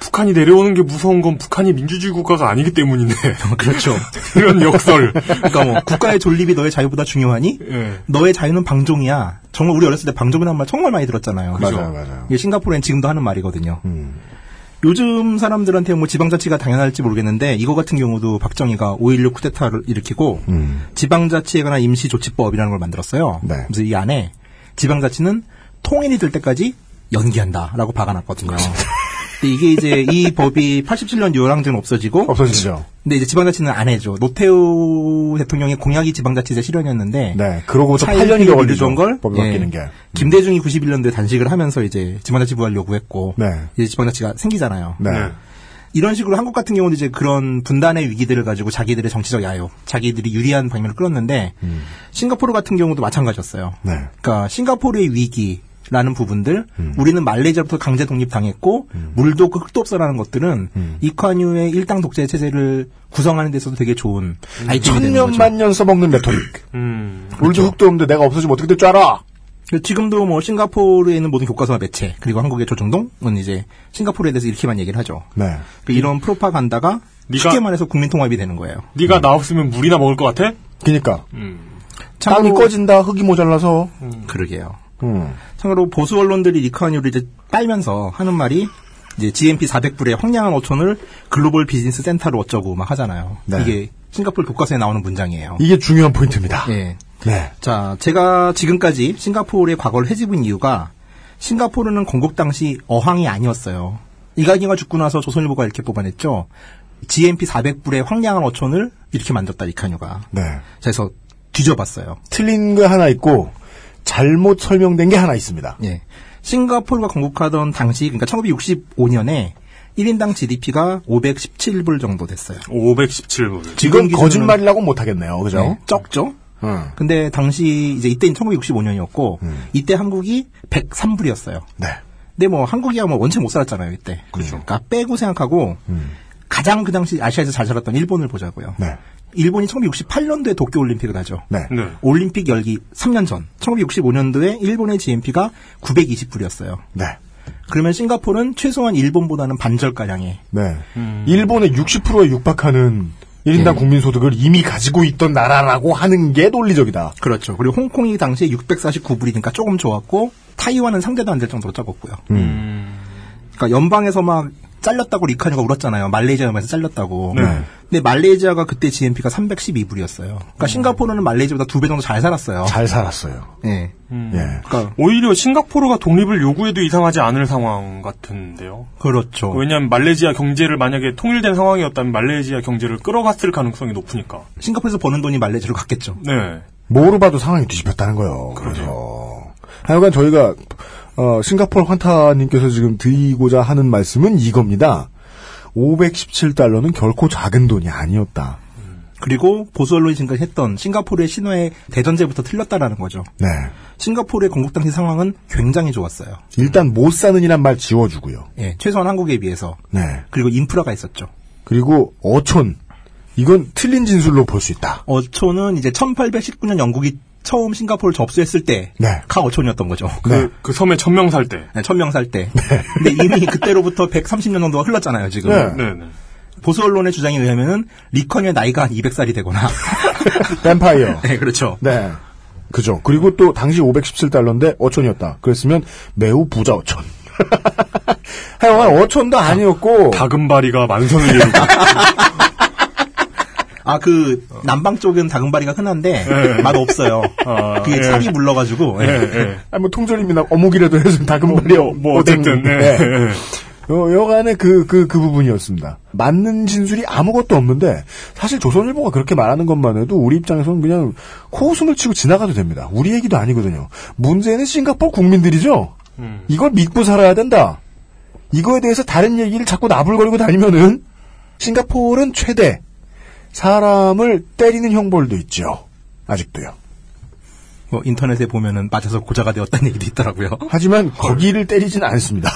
북한이 내려오는 게 무서운 건 북한이 민주주의 국가가 아니기 때문이네.
그렇죠.
이런 역설.
그러니까 뭐 국가의 존립이 너의 자유보다 중요하니
예.
너의 자유는 방종이야. 정말 우리 어렸을 때 방종이라는 말 정말 많이 들었잖아요.
맞아요, 맞아요.
이게 싱가포르엔 지금도 하는 말이거든요.
음.
요즘 사람들한테 뭐 지방자치가 당연할지 모르겠는데 이거 같은 경우도 박정희가 5.16 쿠데타를 일으키고
음.
지방자치에 관한 임시조치법이라는 걸 만들었어요.
네.
그래서 이 안에 지방자치는 통일이 될 때까지 연기한다라고 박아놨거든요. 근데 이게 이제 이 법이 87년 요랑제는 없어지고
없어지죠.
근데 이제 지방자치는 안 해줘. 노태우 대통령의 공약이 지방자치제 실현이었는데
네.
차일피일
8년이 걸리죠.
미루던 걸
법이
예,
바뀌는 게.
김대중이 91년도에 단식을 하면서 이제 지방자치 부활 요구했고
네.
이제 지방자치가 생기잖아요.
네.
이런 식으로 한국 같은 경우는 이제 그런 분단의 위기들을 가지고 자기들의 정치적 야욕, 자기들이 유리한 방면을 끌었는데 싱가포르 같은 경우도 마찬가지였어요.
네.
그러니까 싱가포르의 위기 라는 부분들,
음.
우리는 말레이시아부터 강제 독립당했고 물도 없고 흙도 없어라는 것들은
음.
리콴유의 일당 독재 체제를 구성하는 데서도 되게 좋은 아이템이 되는
천년. 만년 써먹는 레토릭.
음.
물도 흙도 없는데 내가 없어지면 어떻게 될 줄 알아?
지금도 뭐 싱가포르에 있는 모든 교과서와 매체 그리고 한국의 조중동은 이제 싱가포르에 대해서 이렇게만 얘기를 하죠.
네.
그 이런 프로파간다가
네가-
쉽게 말해서 국민 통합이 되는 거예요.
네가 나 없으면 물이나 먹을 것 같아?
그니까.
참고로-
땅이 꺼진다, 흙이 모자라서.
그러게요.
음.
참고로 보수 언론들이 리카뉴를 이제 빨면서 하는 말이 이제 GMP 400불의 황량한 어촌을 글로벌 비즈니스 센터로 어쩌고 막 하잖아요.
네.
이게 싱가포르 교과서에 나오는 문장이에요.
이게 중요한 포인트입니다.
예.
네.
자, 제가 지금까지 싱가포르의 과거를 헤집은 이유가 싱가포르는 건국 당시 어항이 아니었어요. 이가기가 죽고 나서 조선일보가 이렇게 뽑아냈죠. GMP 400불의 황량한 어촌을 이렇게 만들었다, 리카뉴가.
네.
그래서 뒤져봤어요.
틀린 거 하나 있고, 잘못 설명된 게 하나 있습니다.
예. 싱가포르가 건국하던 당시, 그러니까 1965년에 1인당 GDP가 517불 정도 됐어요.
517불.
지금 거짓말이라고 못 하겠네요. 그죠?
네, 적죠?
음.
근데 당시 이제 이때는 1965년이었고 이때 한국이 103불이었어요.
네.
근데 뭐 한국이야 뭐 원체 못 살았잖아요 이때. 그러니까 빼고 생각하고 가장 그 당시 아시아에서 잘 살았던 일본을 보자고요.
네.
일본이 1968년도에 도쿄 올림픽을 하죠.
네.
올림픽 열기 3년 전 1965년도에 일본의 GNP가 920불이었어요.
네.
그러면 싱가포르는 최소한 일본보다는 반절가량의
네. 일본의 60%에 육박하는 1인당 국민 소득을 이미 가지고 있던 나라라고 하는 게 논리적이다.
그렇죠. 그리고 홍콩이 당시에 649불이니까 조금 좋았고 타이완은 상대도 안 될 정도로 적었고요.
음.
그러니까 연방에서 막 잘렸다고 리카니가 울었잖아요. 말레이시아 연방에서 잘렸다고.
네.
근데 말레이시아가 그때 GNP가 312불이었어요. 그러니까 싱가포르는 말레이시아보다 두 배 정도 잘 살았어요.
잘 살았어요.
예.
예.
그러니까
오히려 싱가포르가 독립을 요구해도 이상하지 않을 상황 같은데요.
그렇죠.
왜냐하면 말레이시아 경제를 만약에 통일된 상황이었다면 말레이시아 경제를 끌어갔을 가능성이 높으니까.
싱가포르에서 버는 돈이 말레이시아로 갔겠죠.
네.
뭐로 봐도 상황이 뒤집혔다는 거예요. 그래서 하여간 저희가 어, 싱가포르 환타님께서 지금 드리고자 하는 말씀은 이겁니다. 517달러는 결코 작은 돈이 아니었다.
그리고 보수 언론이 지금까지 했던 싱가포르의 신화의 대전제부터 틀렸다라는 거죠.
네.
싱가포르의 건국 당시 상황은 굉장히 좋았어요.
일단 못 사는 이란 말 지워주고요.
예, 최소한 한국에 비해서.
네.
그리고 인프라가 있었죠.
그리고 어촌 이건 틀린 진술로 볼 수 있다.
어촌은 이제 1819년 영국이 처음 싱가포르를 접수했을 때,
네.
카 어촌이었던 거죠.
그, 그 섬에 천명 살 때.
네, 천명 살 때. 근데 이미 그때로부터 130년 정도가 흘렀잖아요, 지금.
네.
네, 네.
보수 언론의 주장에 의하면은 리컨의 나이가 한 200살이 되거나.
뱀파이어.
네, 그렇죠.
네. 그죠. 그리고 또 당시 517달러인데 어촌이었다. 그랬으면 매우 부자 어촌. 하여간 어촌도 아니었고
다금바리가 만선을 이루고.
아, 그, 남방 쪽은 다금바리가 흔한데,
네.
맛 없어요.
아,
그게
예.
살이 물러가지고.
예,
예.
예.
아니 뭐 통조림이나 어묵이라도 해서 다금바리
뭐, 뭐 어쨌든, 네. 예.
여, 여간의 그, 그, 그 부분이었습니다. 맞는 진술이 아무것도 없는데, 사실 조선일보가 그렇게 말하는 것만 해도 우리 입장에서는 그냥 코웃음을 치고 지나가도 됩니다. 우리 얘기도 아니거든요. 문제는 싱가포르 국민들이죠?
음.
이걸 믿고 살아야 된다. 이거에 대해서 다른 얘기를 자꾸 나불거리고 다니면은, 싱가포르는 최대, 사람을 때리는 형벌도 있죠. 아직도요.
뭐 인터넷에 보면은 맞아서 고자가 되었다는 얘기도 있더라고요.
하지만 거기를 때리지는 않습니다.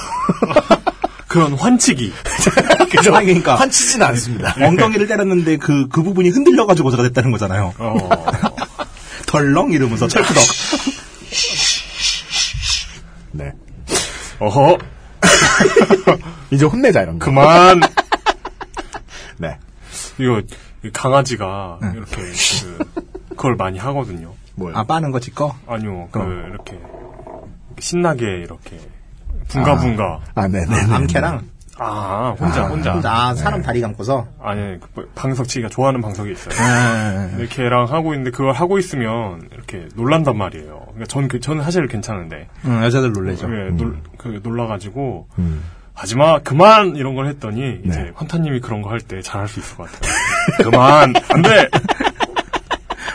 그런 환치기.
그죠?
그러니까.
환치진 않습니다.
엉덩이를 때렸는데 그, 그 부분이 흔들려가지고 고자가 됐다는 거잖아요.
어.
덜렁 이러면서 철푸덕.
네.
어허.
이제 혼내자, 이런 거.
그만.
네.
이거 강아지가 이렇게 그, 그걸 많이 하거든요.
뭐요?
아, 빠는 거 짓거?
아니요. 그
그럼.
이렇게 신나게 이렇게 붕가붕가.
아, 네네.
암캐랑?
아, 혼자
아,
혼자.
아, 사람 다리 감고서?
아니, 그 뭐, 방석 치기가 좋아하는 방석이 있어요.
아,
걔랑 하고 있는데 그걸 하고 있으면 이렇게 놀란단 말이에요. 그러니까 전, 그, 저는 사실 괜찮은데.
응, 여자들 놀래죠.
예, 놀, 그, 놀라가지고,
음.
하지마, 그만! 이런 걸 했더니,
네.
이제, 환타님이 그런 거 할 때 잘할 수 있을 것 같아요. 그만! 안 돼!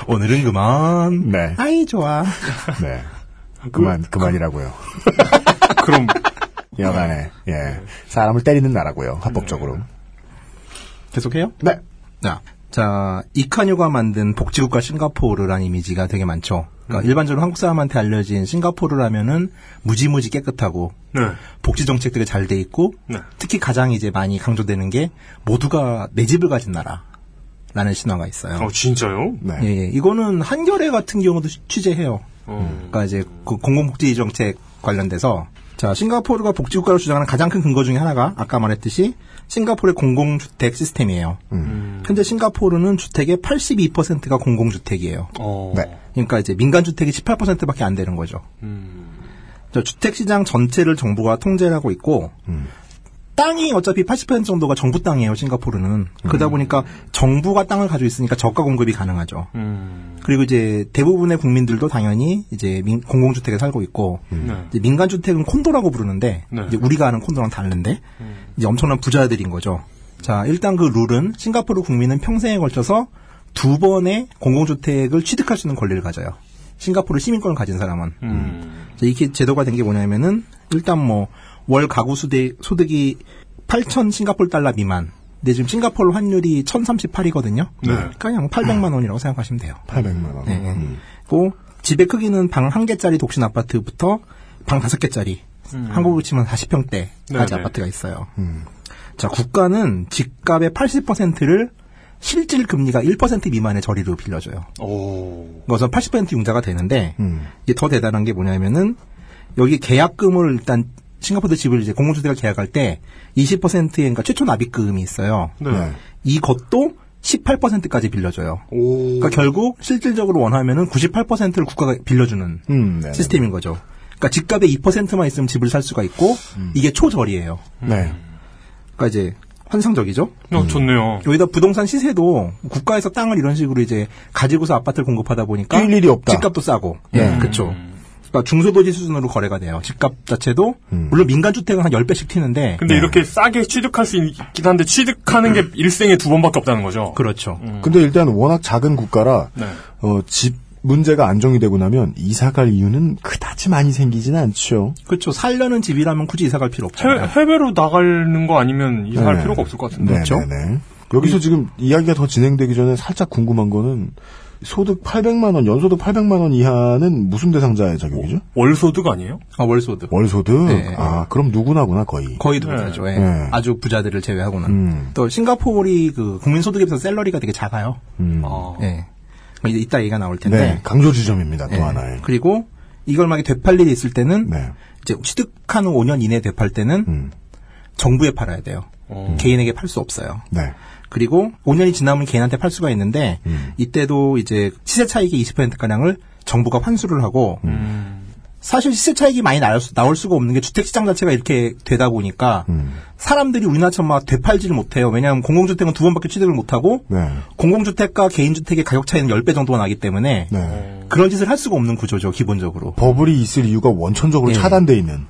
오늘은 그만.
네.
아이, 좋아.
네. 그만, 그만이라고요.
그럼,
여간에, 예. 사람을 때리는 나라고요, 합법적으로.
계속해요?
네.
자, 자, 이카뉴가 만든 복지국가 싱가포르라는 이미지가 되게 많죠. 그러니까 일반적으로 한국 사람한테 알려진 싱가포르라면은 무지무지 깨끗하고
네.
복지 정책들이 잘 돼 있고
네.
특히 가장 이제 많이 강조되는 게 모두가 내 집을 가진 나라라는 신화가 있어요.
어, 진짜요?
네.
예, 예. 이거는 한겨레 같은 경우도 취- 취재해요.
어.
그러니까 이제 그 공공복지 정책 관련돼서 자 싱가포르가 복지국가로 주장하는 가장 큰 근거 중에 하나가 아까 말했듯이 싱가포르의 공공주택 시스템이에요.
음.
현재 싱가포르는 주택의 82%가 공공주택이에요.
어.
네.
그러니까 이제 민간 주택이 18%밖에 안 되는 거죠.
음.
자, 주택 시장 전체를 정부가 통제를 하고 있고 땅이 어차피 80% 정도가 정부 땅이에요. 싱가포르는 그러다 보니까 정부가 땅을 가지고 있으니까 저가 공급이 가능하죠.
음.
그리고 이제 대부분의 국민들도 당연히 이제 민- 공공주택에 살고 있고
네.
이제 민간주택은 콘도라고 부르는데
네.
이제 우리가 아는 콘도랑 다른데 이제 엄청난 부자들인 거죠. 자 일단 그 룰은 싱가포르 국민은 평생에 걸쳐서 두 번의 공공주택을 취득할 수 있는 권리를 가져요. 싱가포르 시민권을 가진 사람은
음.
자, 이게 제도가 된 게 뭐냐면은 일단 뭐 월 가구 수대, 소득이 8천 싱가포르 달러 미만. 근데 지금 싱가포르 환율이 1,038이거든요.
네.
그냥 800만 원이라고 생각하시면 돼요.
800만 원.
네. 그리고 집의 크기는 방 한 개짜리 독신 아파트부터 방 다섯 개짜리. 한국으로 치면 40평대까지
네, 네.
아파트가 있어요. 자, 국가는 집값의 80%를 실질 금리가 1% 미만의 저리로 빌려줘요. 그래서 80% 융자가 되는데
음.
이게 더 대단한 게 뭐냐면은 여기 계약금을 일단 싱가포르 집을 이제 공공주택을 계약할 때 20%의 그러니까 최초 납입금이 있어요.
네.
이것도 18%까지 빌려줘요. 그러니까 결국 실질적으로 원하면은 98%를 국가가 빌려주는
음, 네네.
시스템인 거죠. 그러니까 집값의 2%만 있으면 집을 살 수가 있고 이게 초저리예요.
네.
그러니까 이제 환상적이죠.
어, 좋네요.
여기다 부동산 시세도 국가에서 땅을 이런 식으로 이제 가지고서 아파트를 공급하다 보니까
뛸 일이 없다.
집값도 싸고.
네.
예, 그렇죠. 그러니까 중소도시 수준으로 거래가 돼요. 집값 자체도
음.
물론 민간 주택은 한 10배씩 튀는데
근데 이렇게 싸게 취득할 수 있긴 한데 취득하는 게 일생에 두 번밖에 없다는 거죠.
그렇죠.
근데 일단 워낙 작은 국가라
네.
어, 집 문제가 안정이 되고 나면 이사 갈 이유는 그다지 많이 생기지는 않죠.
그렇죠. 살려는 집이라면 굳이 이사 갈 필요
해,
없잖아요.
해외로 나가는 거 아니면 이사할
네.
필요가 없을 것 같은데.
네, 네, 네. 여기서 지금 이야기가 더 진행되기 전에 살짝 궁금한 거는 소득 800만 원, 연소득 800만 원 이하는 무슨 대상자의 자격이죠?
월소득 아니에요?
아, 월소득.
월소득?
네.
아, 그럼 누구나구나, 거의.
거의 누구나죠. 예.
네.
아주 부자들을 제외하고는.
음.
또 싱가포르이 그 국민소득에 비해서 salary가 되게 작아요.
음.
예. 이제 이따 얘기가 나올 텐데.
네, 강조 지점입니다, 또
예.
하나의.
그리고 이걸 만약에 되팔 일이 있을 때는
네.
이제 취득한 후 5년 이내에 되팔 때는
음.
정부에 팔아야 돼요.
어.
개인에게 팔 수 없어요.
네.
그리고 5년이 지나면 개인한테 팔 수가 있는데
음.
이때도 이제 시세 차익의 20%가량을 정부가 환수를 하고
음.
사실 시세 차익이 많이 나올, 수, 나올 수가 없는 게 주택 시장 자체가 이렇게 되다 보니까
음.
사람들이 우리나라처럼 막 되팔지를 못해요. 왜냐하면 공공주택은 두 번밖에 취득을 못하고
네.
공공주택과 개인주택의 가격 차이는 10배 정도가 나기 때문에
네.
그런 짓을 할 수가 없는 구조죠, 기본적으로.
버블이 있을 이유가 원천적으로
예.
차단돼 있는.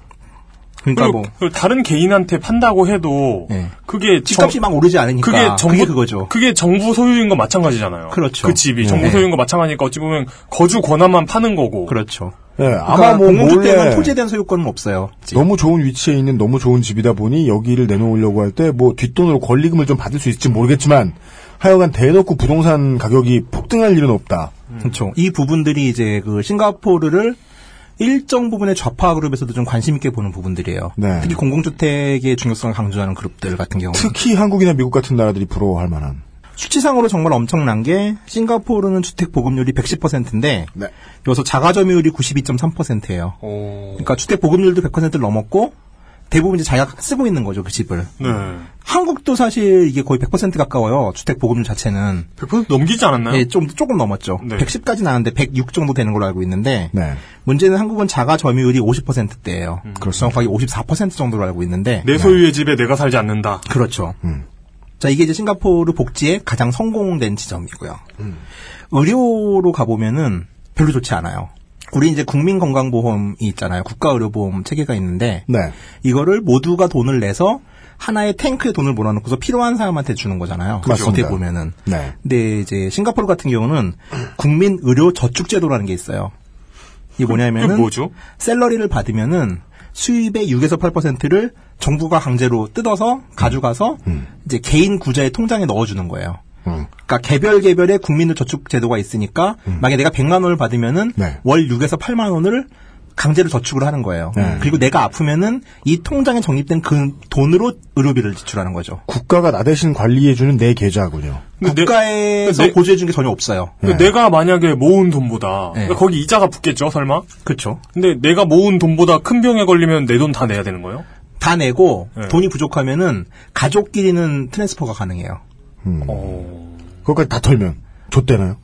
그러니까
그리고,
뭐
다른 개인한테 판다고 해도
예.
그게
집값이
정-
막 오르지 않으니까
그게 정부
그게 그거죠.
그게 정부 소유인 건 마찬가지잖아요.
그렇죠.
그 집이
네.
정부 소유인 건 마찬가지니까 어찌 보면 거주 권한만 파는 거고.
그렇죠.
네,
그러니까
아마 뭐
공공주택은
몰래
토지에 대한 소유권은 없어요.
너무 좋은 위치에 있는 너무 좋은 집이다 보니 여기를 내놓으려고 할 때 뭐 뒷돈으로 권리금을 좀 받을 수 있을지 모르겠지만 하여간 대놓고 부동산 가격이 폭등할 일은 없다.
그렇죠. 이 부분들이 이제 그 싱가포르를 일정 부분의 좌파 그룹에서도 좀 관심 있게 보는 부분들이에요.
네.
특히 공공주택의 중요성을 강조하는 그룹들 같은 경우.
특히 한국이나 미국 같은 나라들이 부러워할 만한.
수치상으로 정말 엄청난 게 싱가포르는 주택 보급률이 110%인데
네.
여기서 자가 점유율이 92.3%예요. 그러니까 주택 보급률도 100%를 넘었고 대부분 이제 자기가 쓰고 있는 거죠 그 집을.
네.
한국도 사실 이게 거의 100% 가까워요. 주택 보급률 자체는.
100% 넘기지 않았나요?
예, 좀 조금 넘었죠.
네.
110까지 나왔는데 106 정도 되는 걸로 알고 있는데
네.
문제는 한국은 자가 점유율이 50%대예요.
음.
정확하게 54% 정도로 알고 있는데
내 소유의 집에 내가 살지 않는다.
그렇죠.
음.
자, 이게 이제 싱가포르 복지의 가장 성공된 지점이고요. 의료로 가보면은 별로 좋지 않아요. 우리 이제 국민건강보험이 있잖아요. 국가의료보험 체계가 있는데
네.
이거를 모두가 돈을 내서 하나의 탱크에 돈을 몰아넣고서 필요한 사람한테 주는 거잖아요.
맞습니다.
어떻게 보면은.
네.
근데 이제 싱가포르 같은 경우는 국민 의료 저축 제도라는 게 있어요. 이게 뭐냐면은
뭐죠?
샐러리를 받으면은 수입의 6에서 8%를 정부가 강제로 뜯어서 가져가서 이제 개인 구자의 통장에 넣어 주는 거예요.
음.
그러니까 개별 개별의 국민의 저축 제도가 있으니까 만약에 내가 100만 원을 받으면은
네.
월 6에서 8만 원을 강제로 저축을 하는 거예요.
네.
그리고 내가 아프면은 이 통장에 적립된 그 돈으로 의료비를 지출하는 거죠.
국가가 나 대신 관리해주는 내 계좌군요.
국가에서
내-
보조해 주는 게 전혀 없어요.
근데 내가 만약에 모은 돈보다
네.
그러니까 거기 이자가 붙겠죠, 설마?
그렇죠.
근데 내가 모은 돈보다 큰 병에 걸리면 내 돈 다 내야 되는 거예요?
다 내고
네.
돈이 부족하면은 가족끼리는 transfer가 가능해요.
음.
어.
그것까지 다 털면 좆되나요?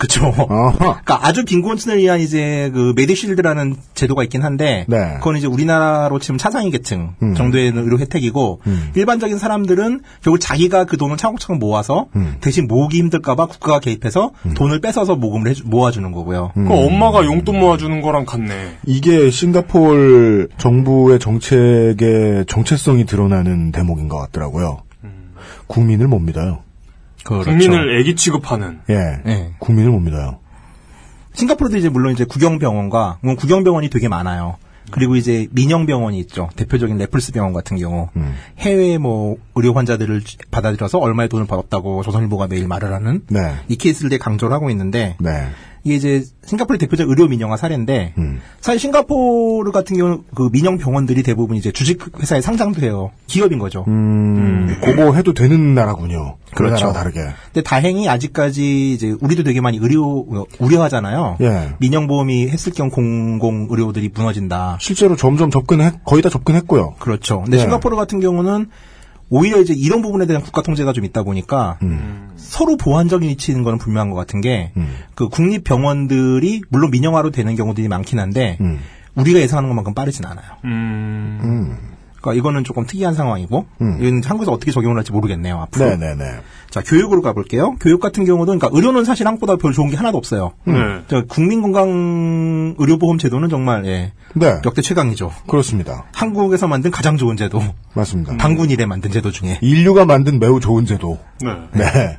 그쵸.
아하.
그러니까 아주 빈곤층을 위한 이제 그 MediShield라는 제도가 있긴 한데
네.
그건 이제 우리나라로 치면 차상위 계층
음.
정도의 의료 혜택이고
음.
일반적인 사람들은 결국 자기가 그 돈을 차곡차곡 모아서
음.
대신 모으기 힘들까봐 국가가 개입해서 돈을 뺏어서 모금을 해주, 모아주는 거고요.
음.
그 엄마가 용돈 모아주는 거랑 같네.
이게 싱가포르 정부의 정책의 정체성이 드러나는 대목인 것 같더라고요. 국민을 못 믿어요.
그렇죠.
국민을 애기 취급하는.
예.
예.
국민을 못 믿어요.
싱가포르도 이제 물론 이제 구경병원과 물론 구경병원이 되게 많아요. 그리고 이제 민영병원이 있죠. 대표적인 레플스 병원 같은 경우
음.
해외 뭐 의료 환자들을 받아들여서 얼마의 돈을 벌었다고 조선일보가 매일 말을 하는
네.
이 케이스를 되게 강조를 하고 있는데
네.
이게 이제 싱가포르 대표적 의료 민영화 사례인데
음.
사실 싱가포르 같은 경우는 그 민영 병원들이 대부분 이제 주식 회사에 상장도 해요. 기업인 거죠.
음, 그거 해도 되는 나라군요.
그렇죠.
그렇죠. 다르게.
근데 다행히 아직까지 이제 우리도 되게 많이 의료 우려하잖아요.
예.
민영 보험이 했을 경우 공공 의료들이 무너진다.
실제로 점점 접근했, 거의 다 접근했고요.
그렇죠. 근데
네.
싱가포르 같은 경우는 오히려 이제 이런 부분에 대한 국가 통제가 좀 있다 보니까
음.
서로 보완적인 위치인 거는 분명한 것 같은 게그 국립 병원들이 물론 민영화로 되는 경우들이 많긴 한데
음.
우리가 예상하는 것만큼 빠르진 않아요.
음.
그러니까 이거는 조금 특이한 상황이고
음.
이건 한국에서 어떻게 적용을 할지 모르겠네요. 앞으로.
네네네.
자 교육으로 가볼게요. 교육 같은 경우도 그러니까 의료는 사실 한국보다 별 좋은 게 하나도 없어요.
음.
네.
저 국민건강 의료보험 제도는 정말 예,
네.
역대 최강이죠.
그렇습니다.
한국에서 만든 가장 좋은 제도.
맞습니다.
당군 이래 만든 제도 중에.
인류가 만든 매우 좋은 제도.
네.
네.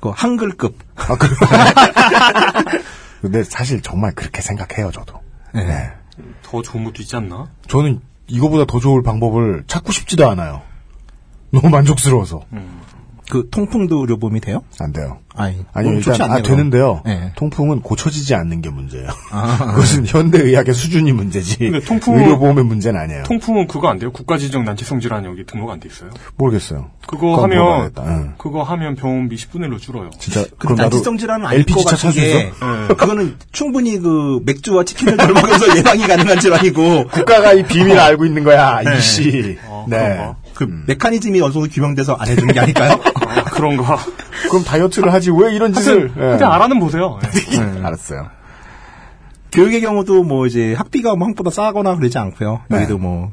그 한글급.
아, 그, 근데 사실 정말 그렇게 생각해요, 저도.
네.
더 좋은 것도 있지 않나?
저는 이거보다 더 좋을 방법을 찾고 싶지도 않아요. 너무 만족스러워서.
그 통풍도 의료보험이 돼요?
안 돼요.
아니,
아니, 일단,
않네요,
아, 되는데요.
네.
통풍은 고쳐지지 않는 게 문제예요.
아.
그것은 현대의학의 수준이 문제지.
근데 통풍은-
의료보험의 문제는 아니에요.
통풍은 그거 안 돼요? 국가지정 난치성 질환 여기 등록 안 돼 있어요?
모르겠어요.
그거 하면.
응.
그거 하면 병원비 10분의 1로 줄어요.
진짜
근데
그럼 나도
난치성 질환은 아닐
LPG 것차
같은 게
있어?
그거는 충분히 그 맥주와 치킨을 덜 먹으면서 예방이 가능한 질환이고
국가가 이 비밀을 알고 있는 거야,
네.
이씨.
어,
네.
그
메커니즘이 어느 정도 규명돼서 안 해주는 게 아닐까요?
아, 그런가?
그럼 다이어트를 하지 왜 이런 짓을?
하여튼, 하여튼 알아는 보세요. 예.
네, 알았어요.
교육의 경우도 뭐 이제 학비가 뭐 한국보다 싸거나 그러지 않고요.
네.
여기도 뭐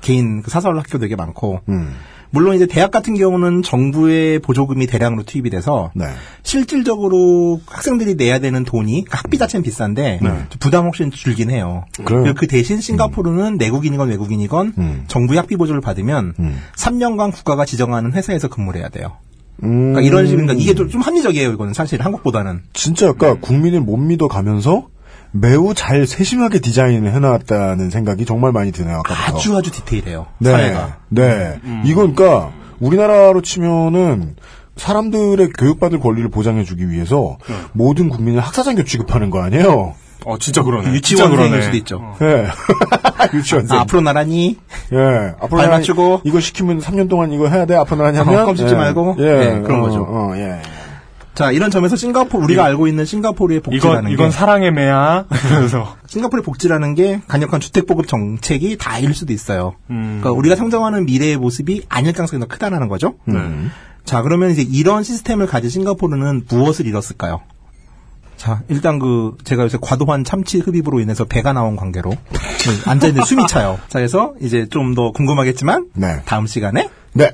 개인 그 사설 학교 되게 많고
음.
물론 이제 대학 같은 경우는 정부의 보조금이 대량으로 투입이 돼서
네.
실질적으로 학생들이 내야 되는 돈이 그 학비 자체는 비싼데
네.
부담 없이 줄긴 해요.
그래요.
그 대신 싱가포르는 내국인이건 외국인이건
음.
정부의 학비 보조를 받으면
음.
3년간 국가가 지정하는 회사에서 근무를 해야 돼요.
음.
그러니까 이런 식이니까 이게 좀, 좀 합리적이에요. 이거는 사실 한국보다는.
진짜 아까 국민을 못 믿어 가면서 매우 잘 세심하게 디자인을 해놨다는 생각이 정말 많이 드네요. 아까부터.
아주 아주 디테일해요.
네.
사회가.
네. 이건 그러니까 우리나라로 치면은 사람들의 교육받을 권리를 보장해주기 위해서 모든 국민을 학사장교 취급하는 거 아니에요?
어, 진짜 그러네.
유치원생일
그러네.
수도 있죠.
예. 유치원생.
아, 앞으로 나란히
예. 앞으로
발
나란히
맞추고.
이거 시키면 3년 동안 이거 해야 돼. 앞으로 나란히 하면
어, 껌 씹지
예.
말고.
예.
네, 그런
어,
거죠.
어, 예.
자 이런 점에서 싱가포르 우리가 알고 있는 싱가포르의 복지라는
이건,
게
이건 사랑의 매야. 그래서.
싱가포르의 복지라는 게 강력한 주택보급 정책이 다일 수도 있어요.
음.
그러니까 우리가 상정하는 미래의 모습이 아닐 가능성이 더 크다라는 거죠.
음.
자 그러면 이제 이런 시스템을 가진 싱가포르는 무엇을 잃었을까요? 자 일단 그 제가 요새 과도한 참치 흡입으로 인해서 배가 나온 관계로 앉아 있는 숨이 차요. 자 그래서 이제 좀 더 궁금하겠지만
네.
다음 시간에
네.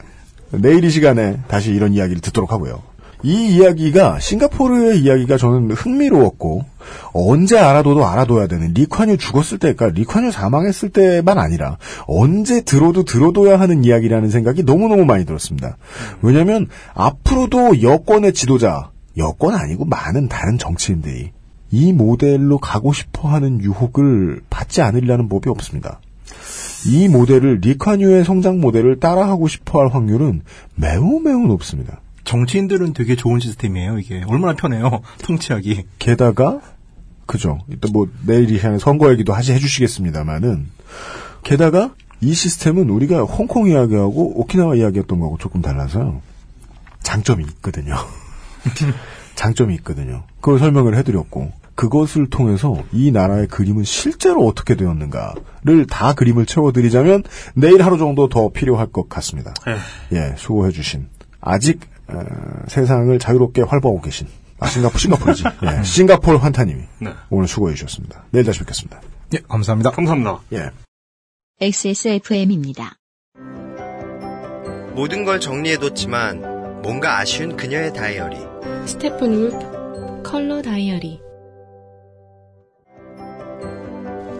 내일 이 시간에 다시 이런 이야기를 듣도록 하고요. 이 이야기가 싱가포르의 이야기가 저는 흥미로웠고 언제 알아둬도 알아둬야 되는 리콴유 죽었을 때, 그러니까 리콴유 사망했을 때만 아니라 언제 들어도 들어둬야 하는 이야기라는 생각이 너무너무 많이 들었습니다. 왜냐하면 앞으로도 여권의 지도자, 여권 아니고 많은 다른 정치인들이 이 모델로 가고 싶어 하는 유혹을 받지 않으려는 법이 없습니다. 이 모델을 리콴유의 성장 모델을 따라하고 싶어 할 확률은 매우 매우 높습니다.
정치인들은 되게 좋은 시스템이에요. 이게 얼마나 편해요. 통치하기.
게다가 그죠. 일단 뭐 내일 이 시간에 선거 얘기도 하시 해주시겠습니다만은 게다가 이 시스템은 우리가 홍콩 이야기하고 오키나와 이야기했던 거하고 조금 달라서요. 장점이 있거든요. 장점이 있거든요. 그걸 설명을 해드렸고 그것을 통해서 이 나라의 그림은 실제로 어떻게 되었는가를 다 그림을 채워드리자면 내일 하루 정도 더 필요할 것 같습니다. 예, 수고해주신 아직 어, 세상을 자유롭게 활보하고 계신 아 싱가포 싱가포르지 예, 싱가포르 환타님이
네.
오늘 수고해 주셨습니다. 내일 다시 뵙겠습니다.
예, 감사합니다.
감사합니다.
예.
XSFM입니다.
모든 걸 정리해뒀지만 뭔가 아쉬운 그녀의 다이어리.
스테픈 울프 컬러 다이어리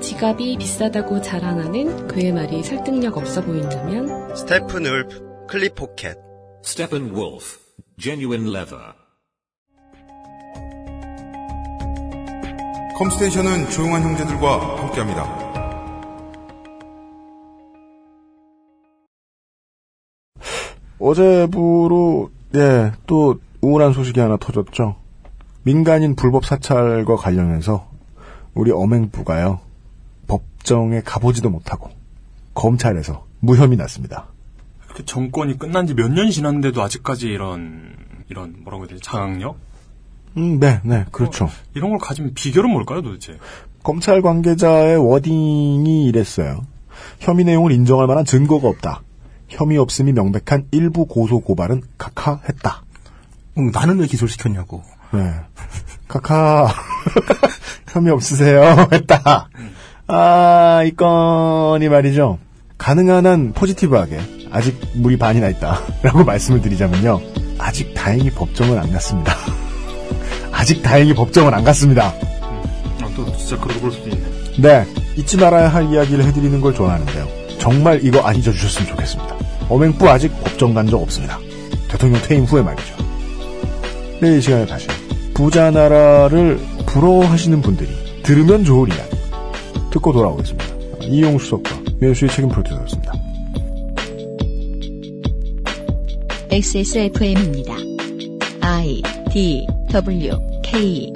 지갑이 비싸다고 자랑하는 그의 말이 설득력 없어 보인다면
스테픈 울프 클립 포켓.
Steppenwolf, genuine leather.
컴스테이션은 조용한 형제들과 함께합니다.
어제부로 예, 또 우울한 소식이 하나 터졌죠. 민간인 불법 사찰과 관련해서 우리 엄행부가요 법정에 가보지도 못하고 검찰에서 무혐의 났습니다.
그 정권이 끝난 지 몇 년 지났는데도 아직까지 이런 이런 뭐라고 해야 되지 장악력
음, 네, 네, 그렇죠.
이런 걸 가지면 비결은 뭘까요 도대체?
검찰 관계자의 워딩이 이랬어요. 혐의 내용을 인정할 만한 증거가 없다. 혐의 없음이 명백한 일부 고소 고발은 각하했다.
음, 나는 왜 기소시켰냐고.
네. 카카 혐의 없으세요 했다. 아, 이 건이 말이죠. 가능한 한 포지티브하게 아직 물이 반이나 있다라고 말씀을 드리자면요. 아직 다행히 법정은 안 갔습니다. 아직 다행히 법정은 안 갔습니다.
아, 또 진짜 그러고 볼 수도 있네.
네, 잊지 말아야 할 이야기를 해드리는 걸 좋아하는데요. 정말 이거 안 잊어주셨으면 좋겠습니다. 어맹부 아직 법정 간 적 없습니다. 대통령 퇴임 후에 말이죠. 내일 이 시간에 다시 부자 나라를 부러워하시는 분들이 들으면 좋을 이야기 듣고 돌아오겠습니다. 이용수 석과 민수의 책임 프로듀서였습니다.
XSFM입니다. I D W K